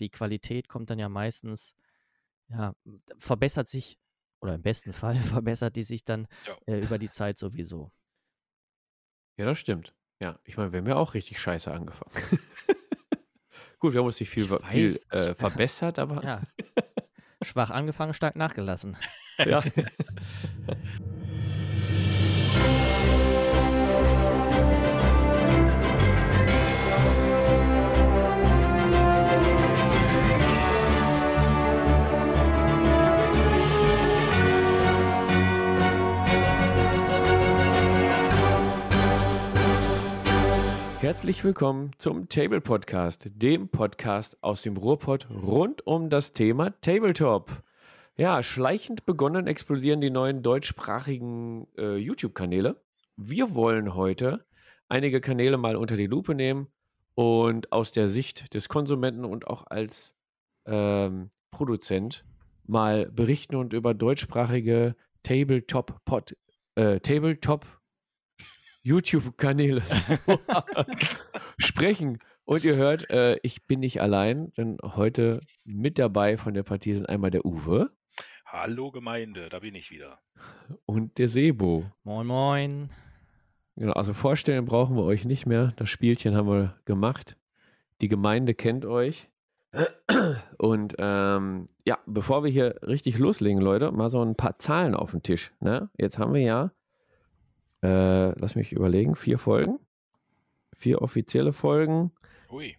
die Qualität kommt dann ja meistens, ja, verbessert sich, oder im besten Fall verbessert die sich dann Ja. äh, über die Zeit sowieso. Ja, das stimmt. Ja, ich meine, wir haben ja auch richtig scheiße angefangen. Gut, wir haben uns nicht viel, ver- viel weiß, äh, verbessert, aber Ja. Schwach angefangen, stark nachgelassen. ja. Herzlich willkommen zum Table Podcast, dem Podcast aus dem Ruhrpott rund um das Thema Tabletop. Ja, schleichend begonnen explodieren die neuen deutschsprachigen äh, YouTube-Kanäle. Wir wollen heute einige Kanäle mal unter die Lupe nehmen und aus der Sicht des Konsumenten und auch als ähm, Produzent mal berichten und über deutschsprachige Tabletop Pod, äh, Tabletop YouTube-Kanäle sprechen. Und ihr hört, äh, ich bin nicht allein, denn heute mit dabei von der Partie sind einmal der Uwe Hallo Gemeinde, da bin ich wieder. und der Sebo. Moin, moin. Genau, also vorstellen brauchen wir euch nicht mehr. Das Spielchen haben wir gemacht. Die Gemeinde kennt euch. Und ähm, ja, bevor wir hier richtig loslegen, Leute, mal so ein paar Zahlen auf den Tisch. Ne? Jetzt haben wir ja, äh, lass mich überlegen, vier Folgen. Vier offizielle Folgen. Ui,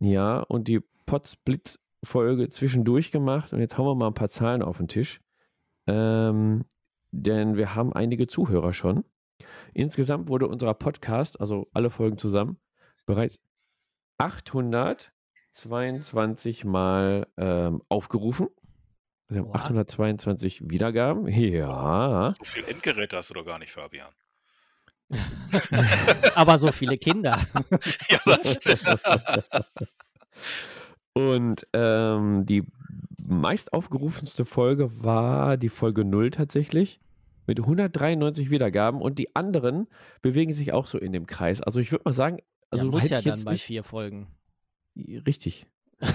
Ja, und die Potsblitz-Folge zwischendurch gemacht. Und jetzt hauen wir mal ein paar Zahlen auf den Tisch. Ähm, denn wir haben einige Zuhörer schon. Insgesamt wurde unser Podcast, also alle Folgen zusammen, bereits 822 Mal ähm, aufgerufen. Wir haben Oha. 822 Wiedergaben. Ja. so viel Endgeräte hast du doch gar nicht, Fabian. Aber so viele Kinder. ja, das stimmt. Und ähm, die meist aufgerufenste Folge war die Folge 0 tatsächlich. Mit 193 Wiedergaben und die anderen bewegen sich auch so in dem Kreis. Also ich würde mal sagen, also ja, muss ja dann jetzt bei nicht, vier Folgen. Richtig.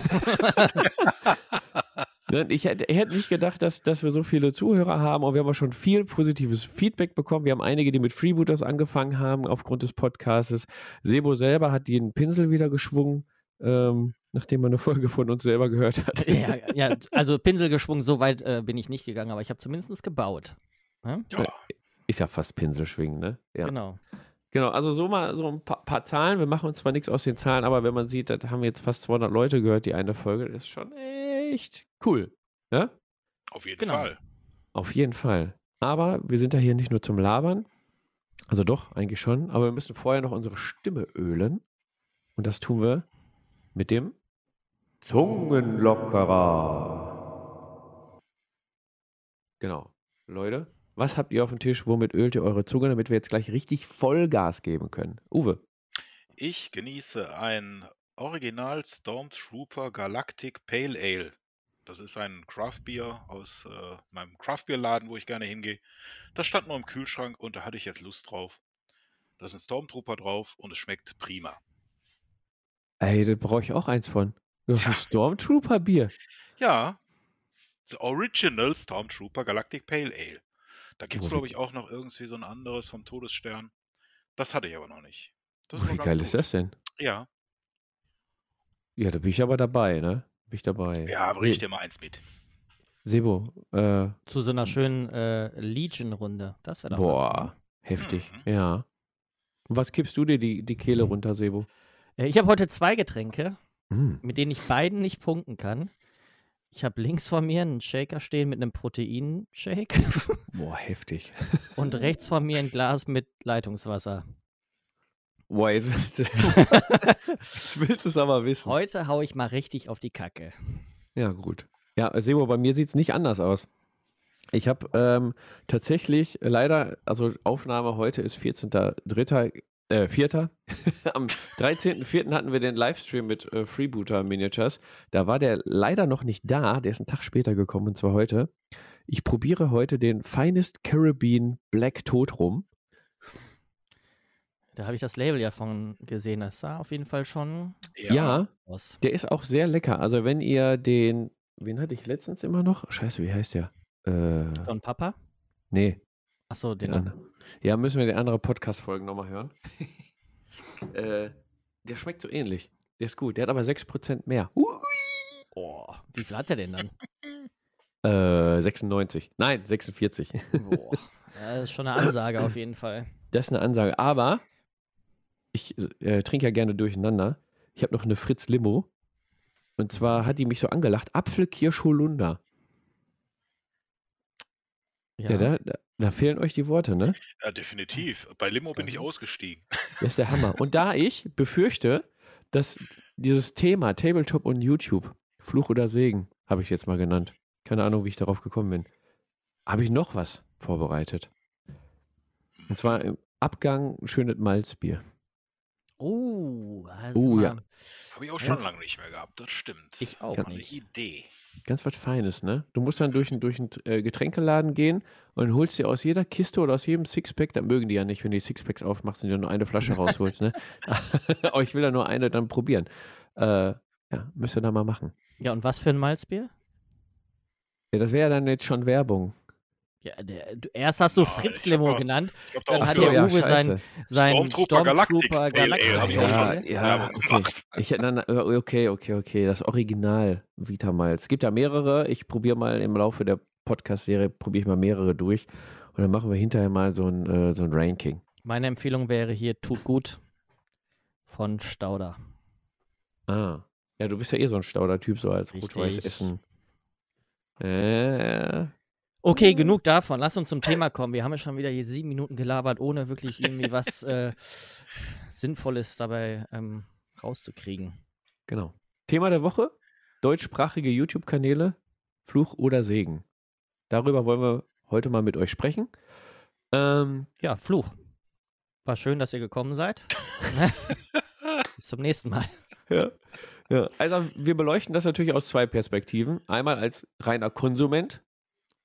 Ne, Ich hätte, ich hätte nicht gedacht, dass, dass wir so viele Zuhörer haben und wir haben auch schon viel positives Feedback bekommen. Wir haben einige, die mit Freebooters angefangen haben aufgrund des Podcasts. Sebo selber hat den Pinsel wieder geschwungen, ähm, nachdem er eine Folge von uns selber gehört hat. ja, ja, also Pinsel geschwungen, so weit äh, bin ich nicht gegangen, aber ich habe zumindest gebaut. Ne? ja, Ist ja fast Pinselschwingen, ne? Ja. Genau. Genau, also so mal so ein paar, paar Zahlen. Wir machen uns zwar nichts aus den Zahlen, aber wenn man sieht, da haben wir jetzt fast 200 Leute gehört, die eine Folge, das ist schon echt cool. Ja? auf jeden Genau. Fall. Auf jeden Fall. Aber wir sind da hier nicht nur zum Labern. Also doch, eigentlich schon. Aber wir müssen vorher noch unsere Stimme ölen. Und das tun wir mit dem Zungenlockerer. Genau. Leute, was habt ihr auf dem Tisch? Womit ölt ihr eure Zunge, damit wir jetzt gleich richtig Vollgas geben können? Uwe. Ich genieße ein Original Stormtrooper Galactic Pale Ale. Das ist ein Craftbier aus äh, meinem Craftbierladen, wo ich gerne hingehe. Das stand nur im Kühlschrank und da hatte ich jetzt Lust drauf. Da ist ein Stormtrooper drauf und es schmeckt prima. Ey, da brauche ich auch eins von. Du hast Ja. ein Stormtrooper-Bier. Ja, The Original Stormtrooper Galactic Pale Ale. Da gibt es, glaube ich, auch noch irgendwie so ein anderes vom Todesstern. Das hatte ich aber noch nicht. Das wie geil gut. ist das denn? Ja, Ja, da bin ich aber dabei, ne? Bin ich dabei. ja, Se- riech dir mal eins mit. Sebo, äh, Zu so einer schönen äh, Legion-Runde. Das wäre doch was. boah, ne? heftig, Mhm. ja. Und was kippst du dir die, die Kehle runter, Sebo? Äh, Ich habe heute zwei Getränke, Mm. mit denen ich beiden nicht punkten kann. Ich habe links vor mir einen Shaker stehen mit einem Proteinshake Boah, heftig. und rechts vor mir ein Glas mit Leitungswasser. Boah, jetzt willst du, jetzt willst du es aber wissen. Heute hau ich mal richtig auf die Kacke. Ja, gut. Ja, Sebo, bei mir sieht es nicht anders aus. Ich habe ähm, tatsächlich leider, also Aufnahme heute ist 14.3., äh, 4. Am 13.4. hatten wir den Livestream mit äh, Freebooter Miniatures. Da war der leider noch nicht da, der ist einen Tag später gekommen, und zwar heute. Ich probiere heute den Finest Caribbean Black Tod rum. Da habe ich das Label ja von gesehen. Das sah auf jeden Fall schon Ja, aus. der ist auch sehr lecker. Also wenn ihr den, wen hatte ich letztens immer noch? Scheiße, wie heißt der? Äh, Don Papa? nee, Achso, den den. anderen. Ja, müssen wir die andere Podcast-Folgen nochmal hören. äh, der schmeckt so ähnlich. Der ist gut. Der hat aber 6% mehr. Oh, wie viel hat der denn dann? Äh, 96. Nein, 46. Boah. Ja, das ist schon eine Ansage auf jeden Fall. Das ist eine Ansage. Aber ich äh, trinke ja gerne durcheinander. Ich habe noch eine Fritz Limo. Und zwar hat die mich so angelacht. Apfel, Kirsch, Holunder. Ja, Ja, da, da, da fehlen euch die Worte, ne? Ja, definitiv. Bei Limo bin Das ich ist- ausgestiegen. Das ist der Hammer. Und da ich befürchte, dass dieses Thema Tabletop und YouTube, Fluch oder Segen, habe ich jetzt mal genannt. Keine Ahnung, wie ich darauf gekommen bin. Habe ich noch was vorbereitet. Und zwar im Abgang ein schönes Malzbier. Oh, also Oh, ja. Habe ich auch schon Ganz- lange nicht mehr gehabt, das stimmt. Ich auch. Eine nicht. Idee. Ganz was Feines, ne? Du musst dann durch einen durch einen, äh, Getränkeladen gehen und holst dir aus jeder Kiste oder aus jedem Sixpack, da mögen die ja nicht, wenn du die Sixpacks aufmachst und dir nur eine Flasche rausholst, ne? Aber ich will da nur eine dann probieren. Äh, ja, müsst ihr da mal machen. Ja, und was für ein Malzbier? Ja, das wäre ja dann jetzt schon Werbung. Ja, der, du, erst hast du Ja, Fritz Limo genannt, Dann da hat der Uwe sein- sein Stormtrooper Galactic Ja, ja, okay. äh, okay, okay, okay. Das Original Vitamalz. Es gibt ja mehrere. Ich probiere mal im Laufe der Podcast-Serie, probiere ich mal mehrere durch. Und dann machen wir hinterher mal so ein, äh, so ein Ranking. Meine Empfehlung wäre hier Tut gut von Stauder. Ah. Ja, du bist ja eh so ein Stauder-Typ, so als. Rot-Weiß Essen. Äh, Okay, genug davon. Lass uns zum Thema kommen. Wir haben ja schon wieder hier sieben Minuten gelabert, ohne wirklich irgendwie was äh, Sinnvolles dabei ähm, rauszukriegen. genau. Thema der Woche: deutschsprachige YouTube-Kanäle, Fluch oder Segen. Darüber wollen wir heute mal mit euch sprechen. Ähm, Ja, Fluch. War schön, dass ihr gekommen seid. Bis zum nächsten Mal. Ja. ja. Also wir beleuchten das natürlich aus zwei Perspektiven. Einmal als reiner Konsument,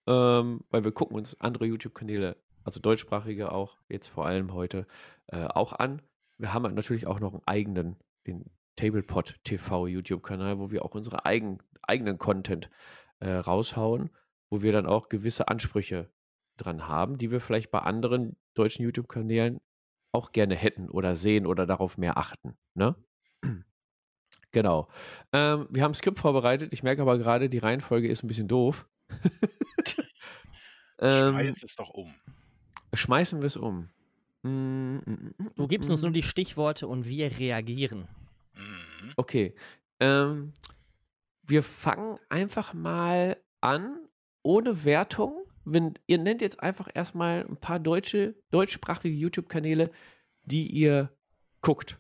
ähm, weil wir gucken uns andere YouTube-Kanäle, also deutschsprachige auch, jetzt vor allem heute, äh, auch an. Wir haben natürlich auch noch einen eigenen, den Tablepot TV YouTube-Kanal, wo wir auch unsere eigen, eigenen Content äh, raushauen, wo wir dann auch gewisse Ansprüche dran haben, die wir vielleicht bei anderen deutschen YouTube-Kanälen auch gerne hätten oder sehen oder darauf mehr achten. Ne? Genau. Ähm, wir haben ein Skript vorbereitet. Ich merke aber gerade, die Reihenfolge ist ein bisschen doof. ähm, Schmeiß es doch um. schmeißen wir es um. Mm, mm, mm, Du gibst uns mm. nur die Stichworte und wir reagieren. Mhm. Okay. Ähm, wir fangen einfach mal an, ohne Wertung. Wenn, ihr nennt jetzt einfach erstmal ein paar deutsche, deutschsprachige YouTube-Kanäle, die ihr guckt.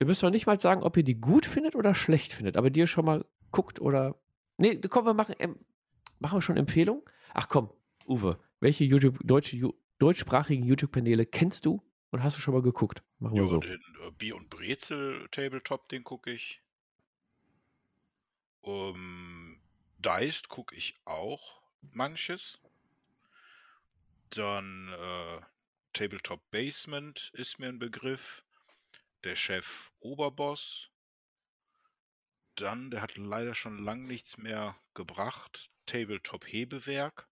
Ihr müsst doch nicht mal sagen, ob ihr die gut findet oder schlecht findet, aber die ihr schon mal guckt oder. Nee, komm, wir machen, ähm, machen wir schon Empfehlungen? Ach komm, Uwe, welche YouTube, deutsche, Ju- deutschsprachigen YouTube-Kanäle kennst du und hast du schon mal geguckt? Machen wir Ja, so. den äh, Bier und Brezel Tabletop, den gucke ich. Um, Diced gucke ich auch manches. Dann äh, Tabletop Basement ist mir ein Begriff. Der Chef Oberboss. Dann, der hat leider schon lang nichts mehr gebracht. Tabletop Hebewerk.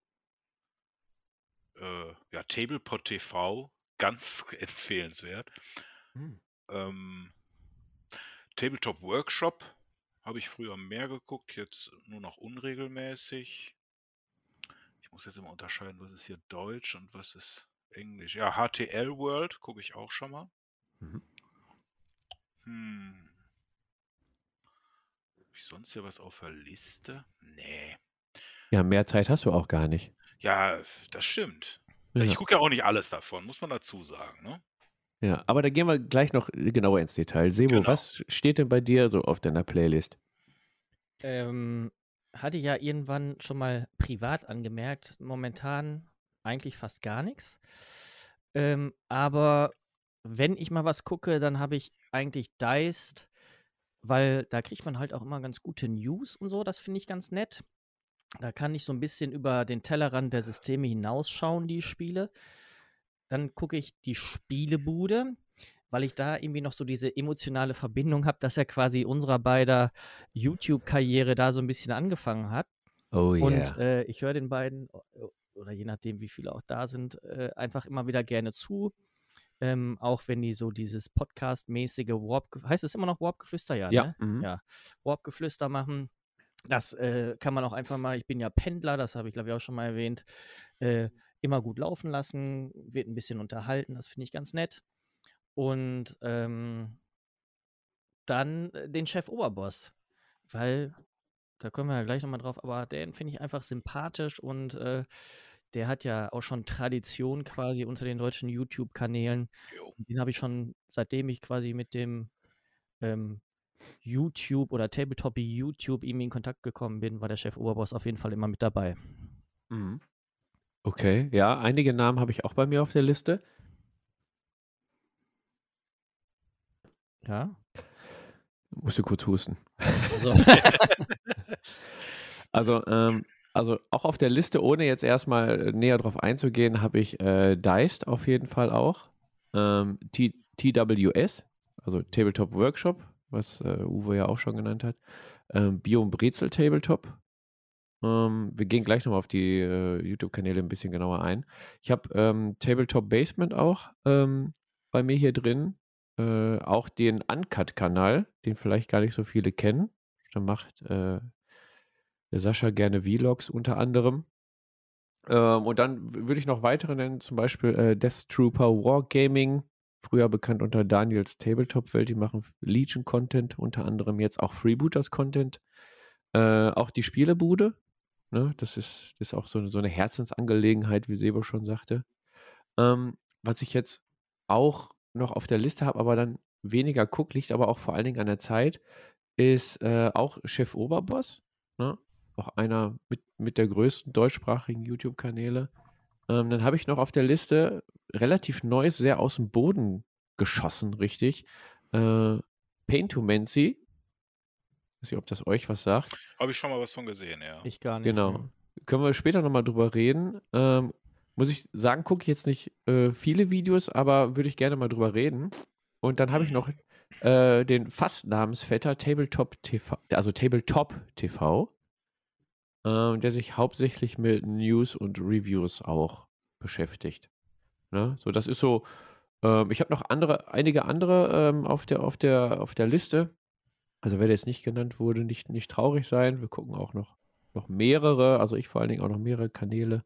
Äh, ja, Tablepot TV, ganz empfehlenswert. Hm. Ähm, Tabletop Workshop habe ich früher mehr geguckt, jetzt nur noch unregelmäßig. Ich muss jetzt immer unterscheiden, was ist hier Deutsch und was ist Englisch. Ja, HTL World gucke ich auch schon mal. Mhm. Hm. Habe ich sonst hier was auf der Liste? Nee. Ja, mehr Zeit hast du auch gar nicht. Ja, das stimmt. Ja. Ich gucke ja auch nicht alles davon, muss man dazu sagen. Ne? Ja, aber da gehen wir gleich noch genauer ins Detail. Sebo, Genau. was steht denn bei dir so auf deiner Playlist? Ähm, hatte ja irgendwann schon mal privat angemerkt, momentan eigentlich fast gar nichts. Ähm, aber wenn ich mal was gucke, dann habe ich eigentlich Diced, weil da kriegt man halt auch immer ganz gute News und so, das finde ich ganz nett. Da kann ich so ein bisschen über den Tellerrand der Systeme hinausschauen, die ich spiele. Dann gucke ich die Spielebude. weil ich da irgendwie noch so diese emotionale Verbindung habe, dass er quasi unserer beider YouTube-Karriere da so ein bisschen angefangen hat. Oh yeah. Und äh, ich höre den beiden, oder je nachdem, wie viele auch da sind, äh, einfach immer wieder gerne zu. Ähm, auch wenn die so dieses Podcast-mäßige Warp, heißt es immer noch Warp-Geflüster? Ja, ja. Ne? Mhm. ja. Warp-Geflüster machen. Das äh, kann man auch einfach mal, ich bin ja Pendler, das habe ich glaube ich auch schon mal erwähnt, äh, immer gut laufen lassen, wird ein bisschen unterhalten, das finde ich ganz nett. Und ähm, dann äh, den Chef Oberboss, weil, da kommen wir ja gleich nochmal drauf, aber den finde ich einfach sympathisch und äh, der hat ja auch schon Tradition quasi unter den deutschen YouTube-Kanälen. Den habe ich schon, seitdem ich quasi mit dem ähm, YouTube oder Tabletop YouTube ihm in Kontakt gekommen bin, war der Chef Oberboss auf jeden Fall immer mit dabei. Mhm. Okay, ja, einige Namen habe ich auch bei mir auf der Liste. Ja. Musste kurz husten. So. Also, ähm, also auch auf der Liste, ohne jetzt erstmal näher drauf einzugehen, habe ich äh, Deist auf jeden Fall auch. Ähm, TWS, also Tabletop Workshop, was äh, Uwe ja auch schon genannt hat. Ähm, Biom Brezel Tabletop. Ähm, wir gehen gleich nochmal auf die äh, YouTube-Kanäle ein bisschen genauer ein. Ich habe ähm, Tabletop Basement auch ähm, bei mir hier drin. Äh, auch den Uncut-Kanal, den vielleicht gar nicht so viele kennen. Da macht äh, der Sascha gerne Vlogs unter anderem. Ähm, und dann würde ich noch weitere nennen, zum Beispiel äh, Death Trooper Wargaming, früher bekannt unter Daniels Tabletop-Welt. Die machen Legion-Content, unter anderem jetzt auch Freebooters-Content. Äh, auch die Spielebude, ne? das, ist, ist auch so, eine- so eine Herzensangelegenheit, wie Sebo schon sagte. Ähm, was ich jetzt auch noch auf der Liste habe, aber dann weniger guck, liegt aber auch vor allen Dingen an der Zeit, ist äh, auch Chef Oberboss. Ne? Auch einer mit, mit der größten deutschsprachigen YouTube-Kanäle. Ähm, dann habe ich noch auf der Liste relativ Neues, sehr aus dem Boden geschossen, richtig. Äh, Pain to Mancy. Weiß nicht, ob das euch was sagt. Habe ich schon mal was von gesehen, ja. Ich gar nicht. Genau. ne. Können wir später nochmal drüber reden. Ähm, muss ich sagen, gucke ich jetzt nicht äh, viele Videos, aber würde ich gerne mal drüber reden. Und dann habe ich noch äh, den fast Namensvetter Tabletop TV, also Tabletop TV, ähm, der sich hauptsächlich mit News und Reviews auch beschäftigt. Ne? So, das ist so. Ähm, ich habe noch andere, einige andere ähm, auf der, auf der, auf der Liste. Also wer jetzt nicht genannt wurde, nicht, nicht traurig sein. Wir gucken auch noch, noch mehrere, also ich vor allen Dingen auch noch mehrere Kanäle.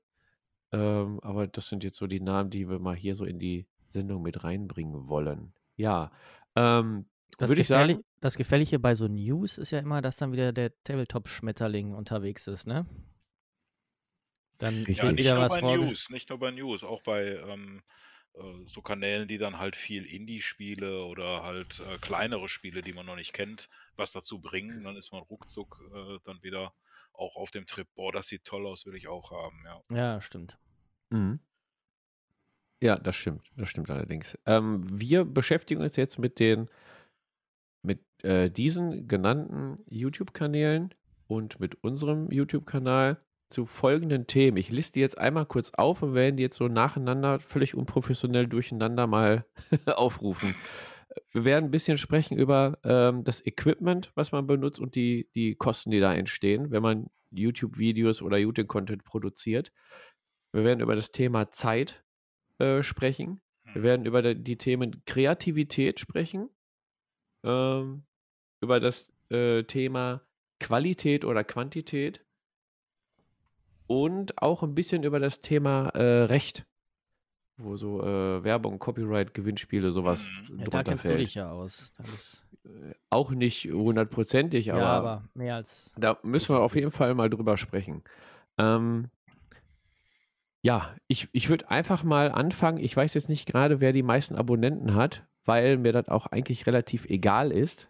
Ähm, aber das sind jetzt so die Namen, die wir mal hier so in die Sendung mit reinbringen wollen. Ja, ähm, Das, würde ich sagen, das Gefährliche bei so News ist ja immer, dass dann wieder der Tabletop-Schmetterling unterwegs ist, ne? Dann. Ja, wird wieder was. News, nicht nur bei News, auch bei ähm, äh, so Kanälen, die dann halt viel Indie-Spiele oder halt äh, kleinere Spiele, die man noch nicht kennt, was dazu bringen. Dann ist man ruckzuck äh, dann wieder auch auf dem Trip. Boah, das sieht toll aus, will ich auch haben, ja. Ja, stimmt. Mhm. Ja, das stimmt. Das stimmt allerdings. Ähm, wir beschäftigen uns jetzt mit den, mit äh, diesen genannten YouTube-Kanälen und mit unserem YouTube-Kanal zu folgenden Themen. Ich liste die jetzt einmal kurz auf und werden die jetzt so nacheinander völlig unprofessionell durcheinander mal aufrufen. Wir werden ein bisschen sprechen über ähm, das Equipment, was man benutzt und die, die Kosten, die da entstehen, wenn man YouTube-Videos oder YouTube-Content produziert. Wir werden über das Thema Zeit äh, sprechen. Wir werden über die, die Themen Kreativität sprechen. Ähm, über das äh, Thema Qualität oder Quantität. Und auch ein bisschen über das Thema äh, Recht. Wo so äh, Werbung, Copyright, Gewinnspiele, sowas Mhm. Ja, da drunter kennst du fällt. dich ja aus. Äh, Auch nicht hundertprozentig, ja, aber aber mehr als. da müssen wir auf jeden Fall mal drüber sprechen. Ähm, ja, ich, ich würde einfach mal anfangen. Ich weiß jetzt nicht gerade, wer die meisten Abonnenten hat, weil mir das auch eigentlich relativ egal ist.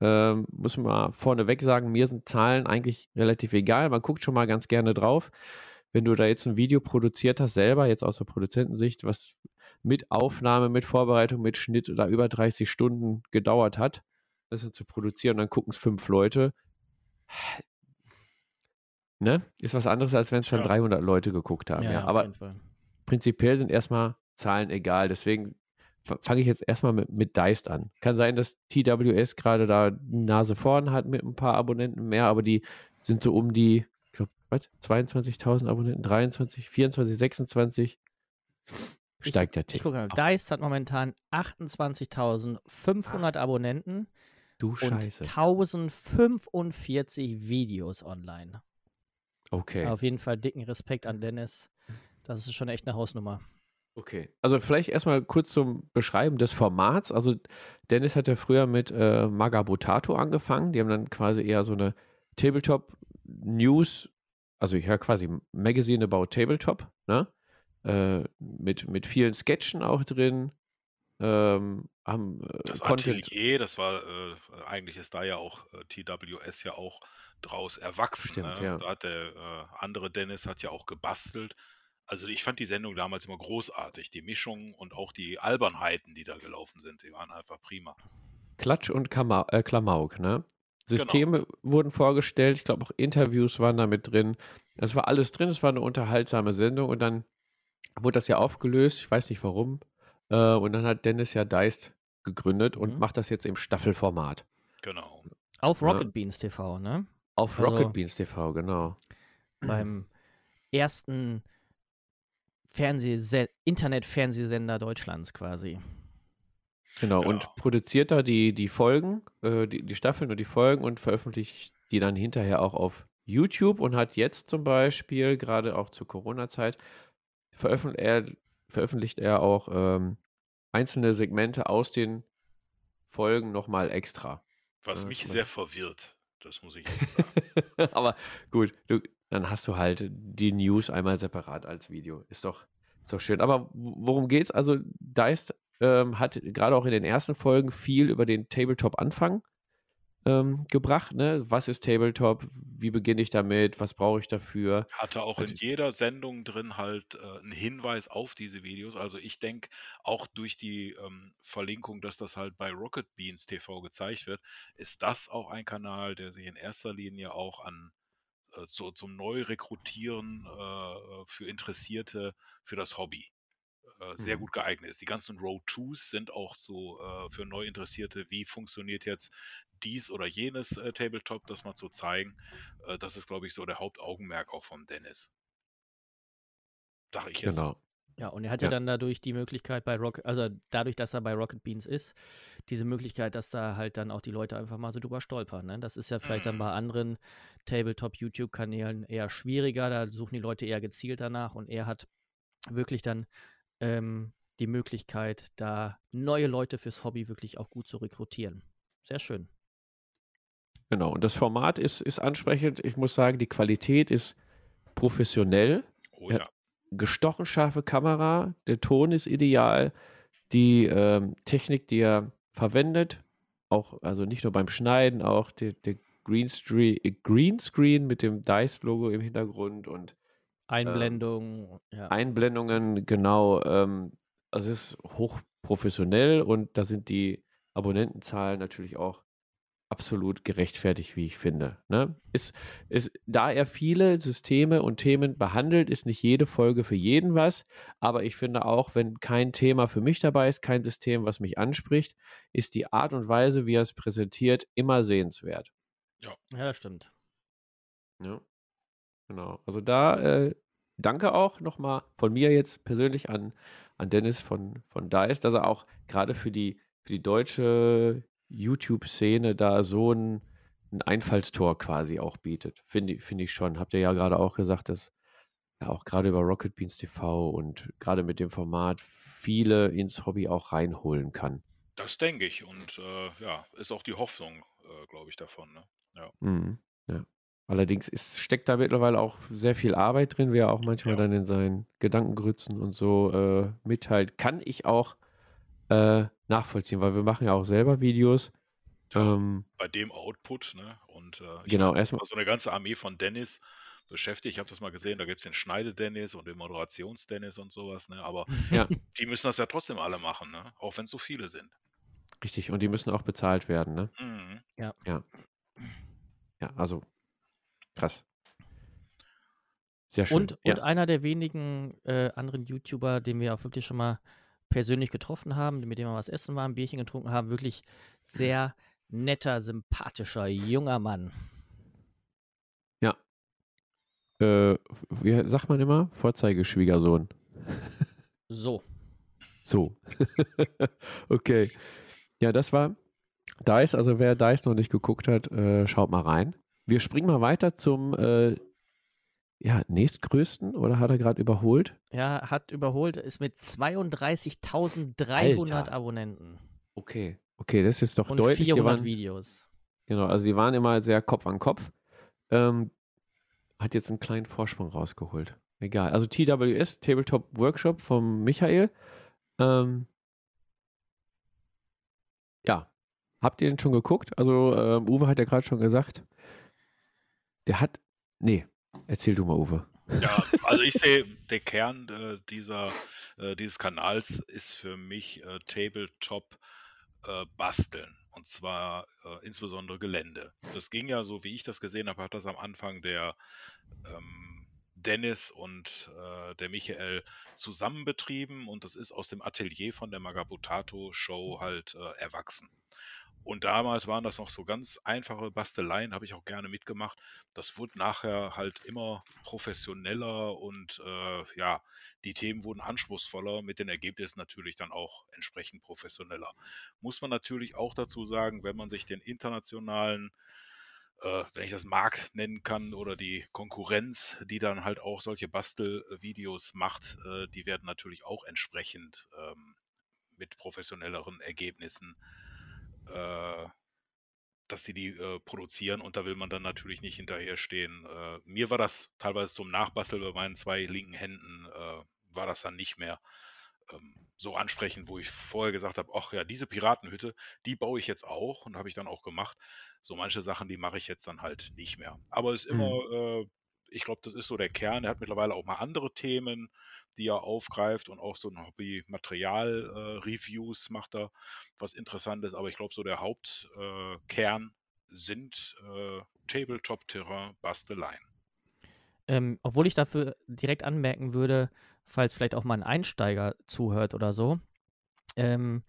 Ähm, muss man mal vorneweg sagen, mir sind Zahlen eigentlich relativ egal. Man guckt schon mal ganz gerne drauf. Wenn du da jetzt ein Video produziert hast, selber, jetzt aus der Produzentensicht, was mit Aufnahme, mit Vorbereitung, mit Schnitt da über 30 Stunden gedauert hat, das dann zu produzieren, dann gucken es fünf Leute. Ne? Ist was anderes, als wenn es dann Ja. 300 Leute geguckt haben. Ja, Ja, aber prinzipiell sind erstmal Zahlen egal. Deswegen fange ich jetzt erstmal mit, mit Deist an. Kann sein, dass TWS gerade da die Nase vorn hat mit ein paar Abonnenten mehr, aber die sind so um die, ich glaube, 22.000 Abonnenten, 23, 24, 26. Steigt der Ich gucke mal, Deist hat momentan 28.500 Abonnenten Du und Scheiße. 1045 Videos online. Okay. Auf jeden Fall dicken Respekt an Dennis. Das ist schon echt eine Hausnummer. Okay, also vielleicht erstmal kurz zum Beschreiben des Formats. Also Dennis hat ja früher mit äh, Magabotato angefangen. Die haben dann quasi eher so eine Tabletop-News, also ja quasi Magazine about Tabletop, ne? Äh, mit, mit vielen Sketchen auch drin. Ähm, haben äh, Das Content. Atelier, das war, äh, eigentlich ist da ja auch äh, TWS ja auch draus erwachsen. Stimmt, ne? ja. Da hat der äh, andere Dennis hat ja auch gebastelt. Also ich fand die Sendung damals immer großartig. Die Mischung und auch die Albernheiten, die da gelaufen sind, die waren einfach prima. Klatsch und Kama äh, Klamauk, ne? Genau. Systeme wurden vorgestellt, ich glaube auch Interviews waren da mit drin. Es war alles drin, es war eine unterhaltsame Sendung und dann wurde das ja aufgelöst, ich weiß nicht warum. Äh, und dann hat Dennis ja Deist gegründet und Mhm. macht das jetzt im Staffelformat. Genau. Auf Ja. Rocket Beans TV, ne? Auf Also- Rocket Beans TV, genau. Beim ersten Fernsehse Internet-Fernsehsender Deutschlands quasi. Genau, Ja. und produziert da die, die Folgen, äh, die, die Staffeln und die Folgen und veröffentlicht die dann hinterher auch auf YouTube und hat jetzt zum Beispiel, gerade auch zur Corona-Zeit, veröffentlicht er, veröffentlicht er auch ähm, einzelne Segmente aus den Folgen nochmal extra. Was mich sehr verwirrt, das muss ich jetzt sagen. Aber gut, du, dann hast du halt die News einmal separat als Video. Ist doch, ist doch schön. Aber worum geht's? Also, Deist ähm, hat gerade auch in den ersten Folgen viel über den Tabletop-Anfang ähm, gebracht. Ne? Was ist Tabletop? Wie beginne ich damit? Was brauche ich dafür? Hatte auch in Also- jeder Sendung drin halt äh, einen Hinweis auf diese Videos. Also ich denke, auch durch die ähm, Verlinkung, dass das halt bei Rocket Beans TV gezeigt wird, ist das auch ein Kanal, der sich in erster Linie auch an äh, so, zum Neurekrutieren äh, für Interessierte für das Hobby äh, sehr Mhm. gut geeignet ist. Die ganzen Road 2s sind auch so äh, für Neuinteressierte, wie funktioniert jetzt dies oder jenes äh, Tabletop, das mal zu zeigen. Äh, das ist, glaube ich, so der Hauptaugenmerk auch von Dennis. Sag ich jetzt. Genau. Ja, und er hat ja, Ja. dann dadurch die Möglichkeit bei Rocket, also dadurch, dass er bei Rocket Beans ist, diese Möglichkeit, dass da halt dann auch die Leute einfach mal so drüber stolpern. Ne? Das ist ja vielleicht dann Mhm. bei anderen Tabletop-YouTube-Kanälen eher schwieriger. Da suchen die Leute eher gezielt danach und er hat wirklich dann ähm, die Möglichkeit, da neue Leute fürs Hobby wirklich auch gut zu rekrutieren. Sehr schön. Genau. Und das Format ist, ist ansprechend. Ich muss sagen, die Qualität ist professionell. Oh Ja. Gestochen scharfe Kamera, der Ton ist ideal, die ähm, Technik, die er verwendet, auch, also nicht nur beim Schneiden, auch der, der Greenscreen, äh, Greenscreen mit dem Dice-Logo im Hintergrund und Einblendung, ja. Einblendungen, genau, ähm, also es ist hochprofessionell und da sind die Abonnentenzahlen natürlich auch absolut gerechtfertigt, wie ich finde. Ne? Ist, ist, da er viele Systeme und Themen behandelt, ist nicht jede Folge für jeden was, aber ich finde auch, wenn kein Thema für mich dabei ist, kein System, was mich anspricht, ist die Art und Weise, wie er es präsentiert, immer sehenswert. ja, das stimmt. Ja. Genau. Also da äh, danke auch nochmal von mir jetzt persönlich an, an Dennis von, von Dice, dass er auch gerade für die, für die deutsche YouTube-Szene da so ein, ein Einfallstor quasi auch bietet. Finde ich- finde ich schon. Habt ihr ja gerade auch gesagt, dass ja auch gerade über Rocket Beans TV und gerade mit dem Format viele ins Hobby auch reinholen kann. Das denke ich. Und äh, ja, ist auch die Hoffnung, äh, glaube ich, davon. Ne? Mhm, ja. Allerdings ist, steckt da mittlerweile auch sehr viel Arbeit drin, wie er auch manchmal Ja. dann in seinen Gedankengrützen und so äh, mitteilt. Kann ich auch äh, nachvollziehen, weil wir machen ja auch selber Videos. Ja, Ähm, bei dem Output, ne? Und äh, genau, erstmal, so eine ganze Armee von Dennis beschäftigt. Ich habe das mal gesehen, da gibt es den Schneide-Dennis und den Moderations-Dennis und sowas, ne? Aber Ja. die müssen das ja trotzdem alle machen, ne? Auch wenn es so viele sind. richtig, und die müssen auch bezahlt werden, ne? Mhm. Ja, also krass. Sehr schön. Und, ja. und einer der wenigen äh, anderen YouTuber, den wir auch wirklich schon mal persönlich getroffen haben, mit dem wir was essen waren, Bierchen getrunken haben. Wirklich sehr netter, sympathischer, junger Mann. Ja. Äh, wie sagt man immer? Vorzeigeschwiegersohn. So. So. okay. Ja, das war Dice. Also wer Dice noch nicht geguckt hat, äh, schaut mal rein. Wir springen mal weiter zum äh, ja, nächstgrößten oder hat er gerade überholt? Ja, hat überholt, ist mit 32.300 Alter. Abonnenten. Okay. Okay, das ist doch Und deutlich. Die 400 waren, Videos. genau, also die waren immer sehr Kopf an Kopf. Ähm, hat jetzt einen kleinen Vorsprung rausgeholt. Egal. Also TWS, Tabletop Workshop vom Michael. Ähm, ja. Habt ihr den schon geguckt? Also, ähm, Uwe hat ja gerade schon gesagt, der hat. Nee, erzähl du mal, Uwe. Ja, also ich sehe, der Kern äh, dieser, äh, dieses Kanals ist für mich äh, Tabletop äh, basteln. Und zwar äh, insbesondere Gelände. Das ging ja, so wie ich das gesehen habe, hat das am Anfang der ähm, Dennis und äh, der Michael zusammen betrieben und das ist aus dem Atelier von der Magabutato Show halt erwachsen. Und damals waren das noch so ganz einfache Basteleien, habe ich auch gerne mitgemacht. Das wurde nachher halt immer professioneller und äh, ja, die Themen wurden anspruchsvoller, mit den Ergebnissen natürlich dann auch entsprechend professioneller. Muss man natürlich auch dazu sagen, wenn man sich den internationalen, äh, wenn ich das Markt nennen kann, oder die Konkurrenz, die dann halt auch solche Bastelvideos macht, äh, die werden natürlich auch entsprechend ähm, mit professionelleren Ergebnissen äh, dass die die äh, produzieren und da will man dann natürlich nicht hinterherstehen. Äh, mir war das teilweise zum Nachbasteln bei meinen zwei linken Händen, äh, war das dann nicht mehr ähm, so ansprechend, wo ich vorher gesagt habe, ach ja, diese Piratenhütte, die baue ich jetzt auch und habe ich dann auch gemacht. So manche Sachen, die mache ich jetzt dann halt nicht mehr. Aber es ist immer, äh, ich glaube, das ist so der Kern. Er hat mittlerweile auch mal andere Themen, die er aufgreift und auch so ein Hobby-Material-Reviews macht er, was interessant ist. Aber ich glaube, so der Hauptkern sind äh, Tabletop-Terrain, Basteleien. Ähm, obwohl ich dafür direkt anmerken würde, falls vielleicht auch mal ein Einsteiger zuhört oder so, ähm,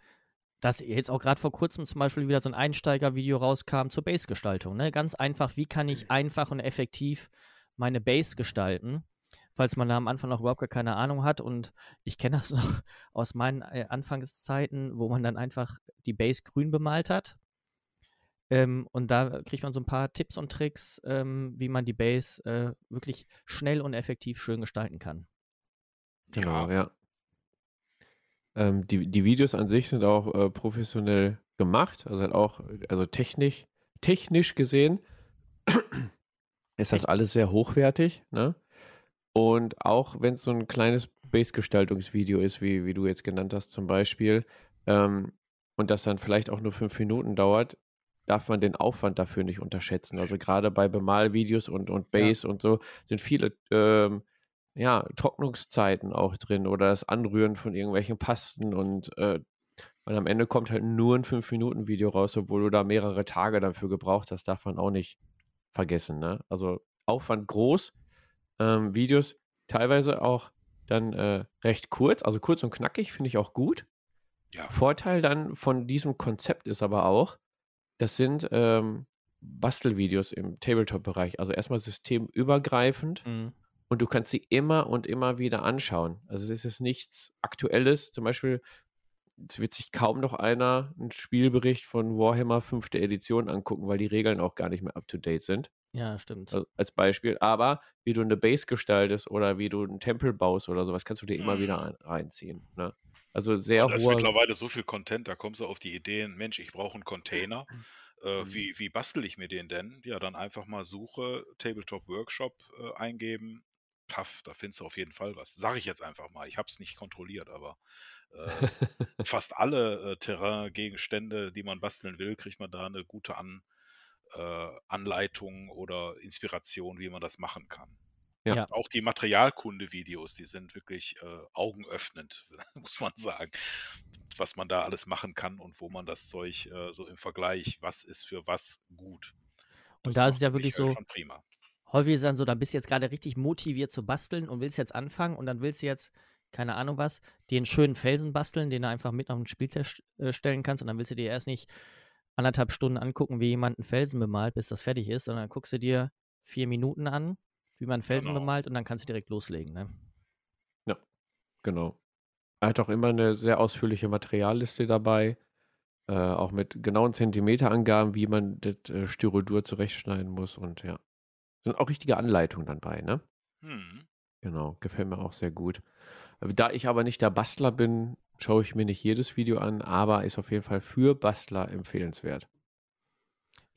dass jetzt auch gerade vor kurzem zum Beispiel wieder so ein Einsteiger-Video rauskam zur Base-Gestaltung. Ne? Ganz einfach, wie kann ich einfach und effektiv meine Base gestalten, falls man da am Anfang noch überhaupt gar keine Ahnung hat. Und ich kenne das noch aus meinen äh, Anfangszeiten, wo man dann einfach die Base grün bemalt hat. Ähm, und da kriegt man so ein paar Tipps und Tricks, ähm, wie man die Base äh, wirklich schnell und effektiv schön gestalten kann. Genau, ja. Ähm, die, die Videos an sich sind auch äh, professionell gemacht, also halt auch, also technisch, technisch gesehen ist das alles sehr hochwertig, ne? Und auch wenn es so ein kleines Base-Gestaltungsvideo ist, wie, wie du jetzt genannt hast zum Beispiel, ähm, und das dann vielleicht auch nur fünf Minuten dauert, darf man den Aufwand dafür nicht unterschätzen. Also gerade bei Bemalvideos und, und Base und so sind viele ähm, ja, Trocknungszeiten auch drin oder das Anrühren von irgendwelchen Pasten und, äh, und am Ende kommt halt nur ein 5-Minuten-Video raus, obwohl du da mehrere Tage dafür gebraucht hast, darf man auch nicht vergessen. Ne? Also Aufwand groß, ähm, Videos teilweise auch dann äh, recht kurz, also kurz und knackig, finde ich auch gut. Ja. Vorteil dann von diesem Konzept ist aber auch, das sind ähm, Bastelvideos im Tabletop-Bereich, also erstmal systemübergreifend Mhm. und du kannst sie immer und immer wieder anschauen. Also es ist nichts Aktuelles. Zum Beispiel, es wird sich kaum noch einer einen Spielbericht von Warhammer 5. Edition angucken, weil die Regeln auch gar nicht mehr up-to-date sind. Ja, stimmt. Also als Beispiel. Aber wie du eine Base gestaltest oder wie du einen Tempel baust oder sowas, kannst du dir immer Mhm. wieder ein, reinziehen. Ne? Also sehr Da ist mittlerweile so viel Content, da kommst du auf die Ideen, Mensch, ich brauche einen Container. Äh, Mhm. wie, wie bastel ich mir den denn? Ja, dann einfach mal Suche, Tabletop Workshop äh, eingeben. Paff, da findest du auf jeden Fall was. Sag ich jetzt einfach mal. Ich habe es nicht kontrolliert, aber äh, fast alle äh, Terrain-Gegenstände, die man basteln will, kriegt man da eine gute An, äh, Anleitung oder Inspiration, wie man das machen kann. Ja. Auch die Materialkunde-Videos, die sind wirklich äh, augenöffnend, muss man sagen, was man da alles machen kann und wo man das Zeug äh, so im Vergleich, was ist für was gut. Und Das da ist es ja wirklich Michael so, Schon prima. häufig ist es dann so, da bist du jetzt gerade richtig motiviert zu basteln und willst jetzt anfangen und dann willst du jetzt keine Ahnung was, einen schönen Felsen basteln, den du einfach mit auf den Spieltisch äh, stellen kannst und dann willst du dir erst nicht anderthalb Stunden angucken, wie jemand einen Felsen bemalt, bis das fertig ist, sondern dann guckst du dir vier Minuten an, wie man einen Felsen Genau. bemalt und dann kannst du direkt loslegen. Ne? Genau. Er hat auch immer eine sehr ausführliche Materialliste dabei, äh, auch mit genauen Zentimeterangaben, wie man das äh, Styrodur zurechtschneiden muss und ja. Sind auch richtige Anleitungen dann bei, ne? Hm. Genau, gefällt mir auch sehr gut. Äh, Da ich aber nicht der Bastler bin, schaue ich mir nicht jedes Video an, aber ist auf jeden Fall für Bastler empfehlenswert.